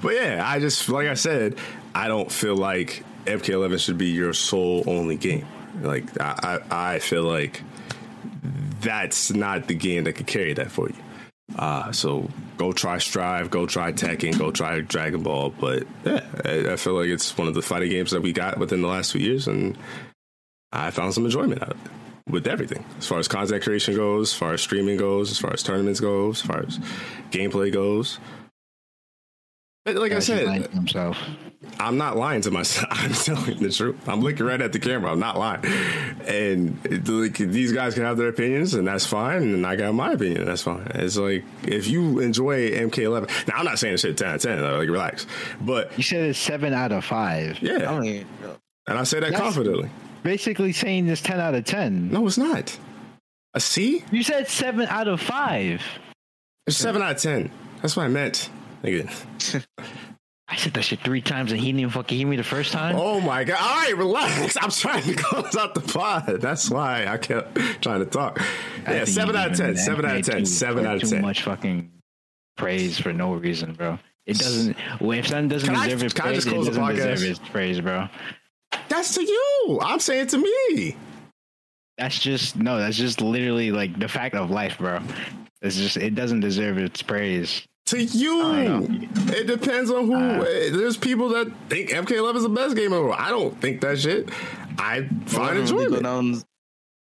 But yeah, I just like I said, I don't feel like MK11 should be your sole only game. Like I, I, I feel like that's not the game that could carry that for you. Uh, so go try Strive, go try Tekken, go try Dragon Ball. But yeah, I, I feel like it's one of the fighting games that we got within the last few years, and I found some enjoyment out of it with everything as far as content creation goes, as far as streaming goes, as far as tournaments goes, as far as gameplay goes. But like I he's lying said, himself. I'm not lying to myself. I'm telling the truth. I'm looking right at the camera. I'm not lying. And it, like, these guys can have their opinions, and that's fine. And I got my opinion, and that's fine. It's like if you enjoy MK11. Now I'm not saying this shit 10 out of 10. Like relax. But You said it's seven out of five. yeah, I mean, and I say that confidently. Basically saying this ten out of ten. No, it's not. A C? You said seven out of five. It's seven out of ten. That's what I meant. Nigga. I said that shit three times and he didn't even fucking hear me the first time. Oh my god! All right, relax. I'm trying to close out the pod. That's why I kept trying to talk. I Yeah, think seven out of ten. Seven out of ten. Seven out of 10. Too much fucking praise for no reason, bro. It doesn't. If something doesn't Can I- deserve its I praise, it doesn't deserve its praise, bro. That's to you. I'm saying to me. That's just no. That's just literally like the fact of life, bro. It's just it doesn't deserve its praise. To you. It depends on who. Uh, There's people that think MK11 is the best game ever. I don't think that shit. I find Eleven really go enjoyment. down-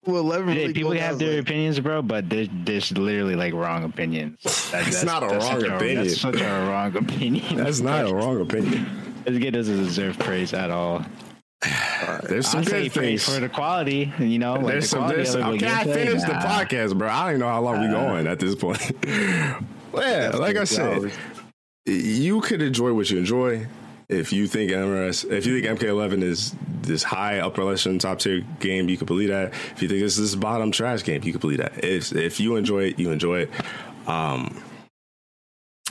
Well, really people have their like- opinions, bro, but there's there's literally like wrong opinions. That- That's not a wrong such opinion. that's such a wrong opinion. That's not a wrong opinion. This game doesn't deserve praise at all. There's some I'll good things. for the quality. You know, like there's the some. There's some okay, I finished the nah. podcast, bro. I don't even know how long we going at this point. well, yeah, like I said, you could enjoy what you enjoy. If you think MRS, if you think MK11 is this high upper echelon top tier game, you can believe that. If you think this is this bottom trash game, you can believe that. If if you enjoy it, you enjoy it. Um,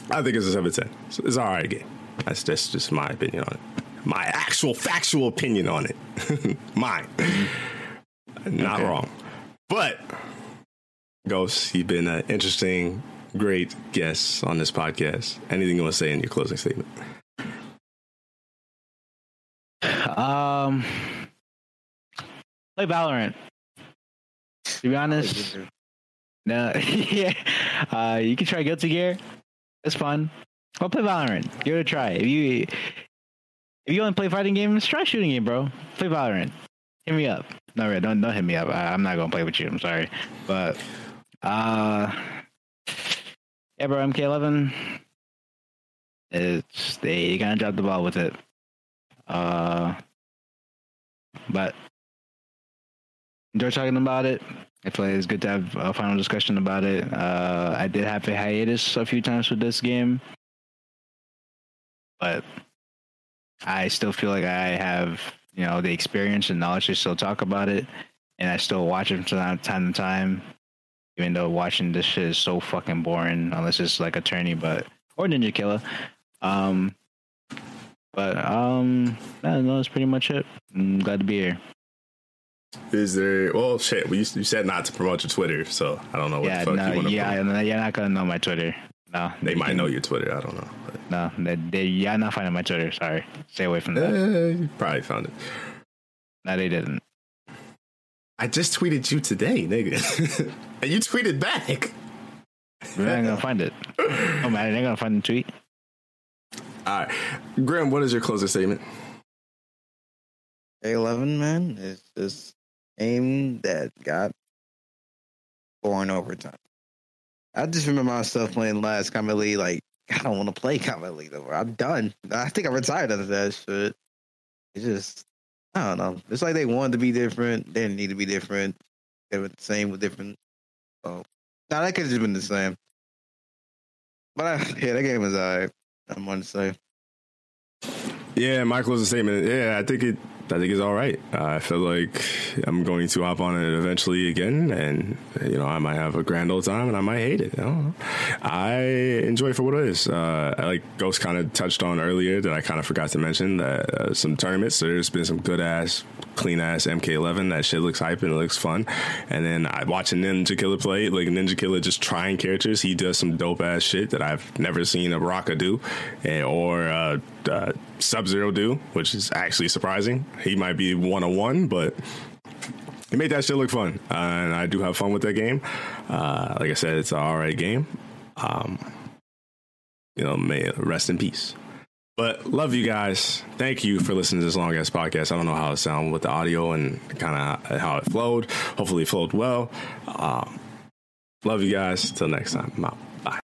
I think it's a seven ten. It's, it's all right game. That's that's just my opinion on it. My actual factual opinion on it. Mine. Not Okay. wrong. But Ghost, you've been an interesting, great guest on this podcast. Anything you want to say in your closing statement? Um, play Valorant. To be honest, no, yeah. Uh, you can try Guilty Gear. It's fun. Well, play Valorant. Give it a try. If you if you only play fighting games, try shooting game, bro. Play Valorant. Hit me up. No, really, don't don't hit me up. I, I'm not gonna play with you. I'm sorry, but uh, yeah, bro. MK11. It's they you gotta drop the ball with it. Uh, but enjoy talking about it. I feel like it's good to have a final discussion about it. Uh, I did have a hiatus a few times with this game, but I still feel like I have, you know, the experience and knowledge to still talk about it, and I still watch it from time to time. Even though watching this shit is so fucking boring, unless it's like Attorney, but or Ninjakilla. Um, but um, no, no, that's pretty much it. I'm glad to be here. Is there? Well, shit. We used, you said not to promote your Twitter, so I don't know what yeah, the fuck you no, want to. yeah, no, you're not gonna know my Twitter. No, They might can- know your Twitter. I don't know. But, No, they, they, you're not finding my Twitter. Sorry, stay away from that. eh, you probably found it. No, they didn't. I just tweeted you today, nigga, and you tweeted back. They're not gonna find it. Oh man, they're gonna find the tweet. All right, Graham. What is your closing statement? A11, man, is just aim that got born over time. I just remember myself playing last Kombat League, like, I don't want to play Kombat League no more. I'm done. I think I'm retired of that shit. It's just, I don't know. It's like they wanted to be different. They didn't need to be different. They were the same with different. So, nah, that could have just been the same. But I, yeah, that game was alright. I'm going to say. Yeah, my closing statement. Yeah, I think it. I think it's all right. Uh, I feel like I'm going to hop on it eventually again, and you know I might have a grand old time, and I might hate it. I don't know. I enjoy it for what it is. Uh, I like Ghost kind of touched on earlier that I kind of forgot to mention that uh, some tournaments. So there's been some good ass, clean ass MK11. That shit looks hype and it looks fun. And then I watching Ninjakilla play, like Ninjakilla just trying characters. He does some dope ass shit that I've never seen Baraka do, eh, or uh, uh, Sub Zero do, which is actually surprising. He might be one on one, but he made that shit look fun, uh, and I do have fun with that game. Uh, like I said, it's an all right game. Um, you know, may rest in peace. But love you guys. Thank you for listening to this long ass podcast. I don't know how it sounded with the audio and kind of how it flowed. Hopefully, it flowed well. Um, love you guys. Till next time. I'm out.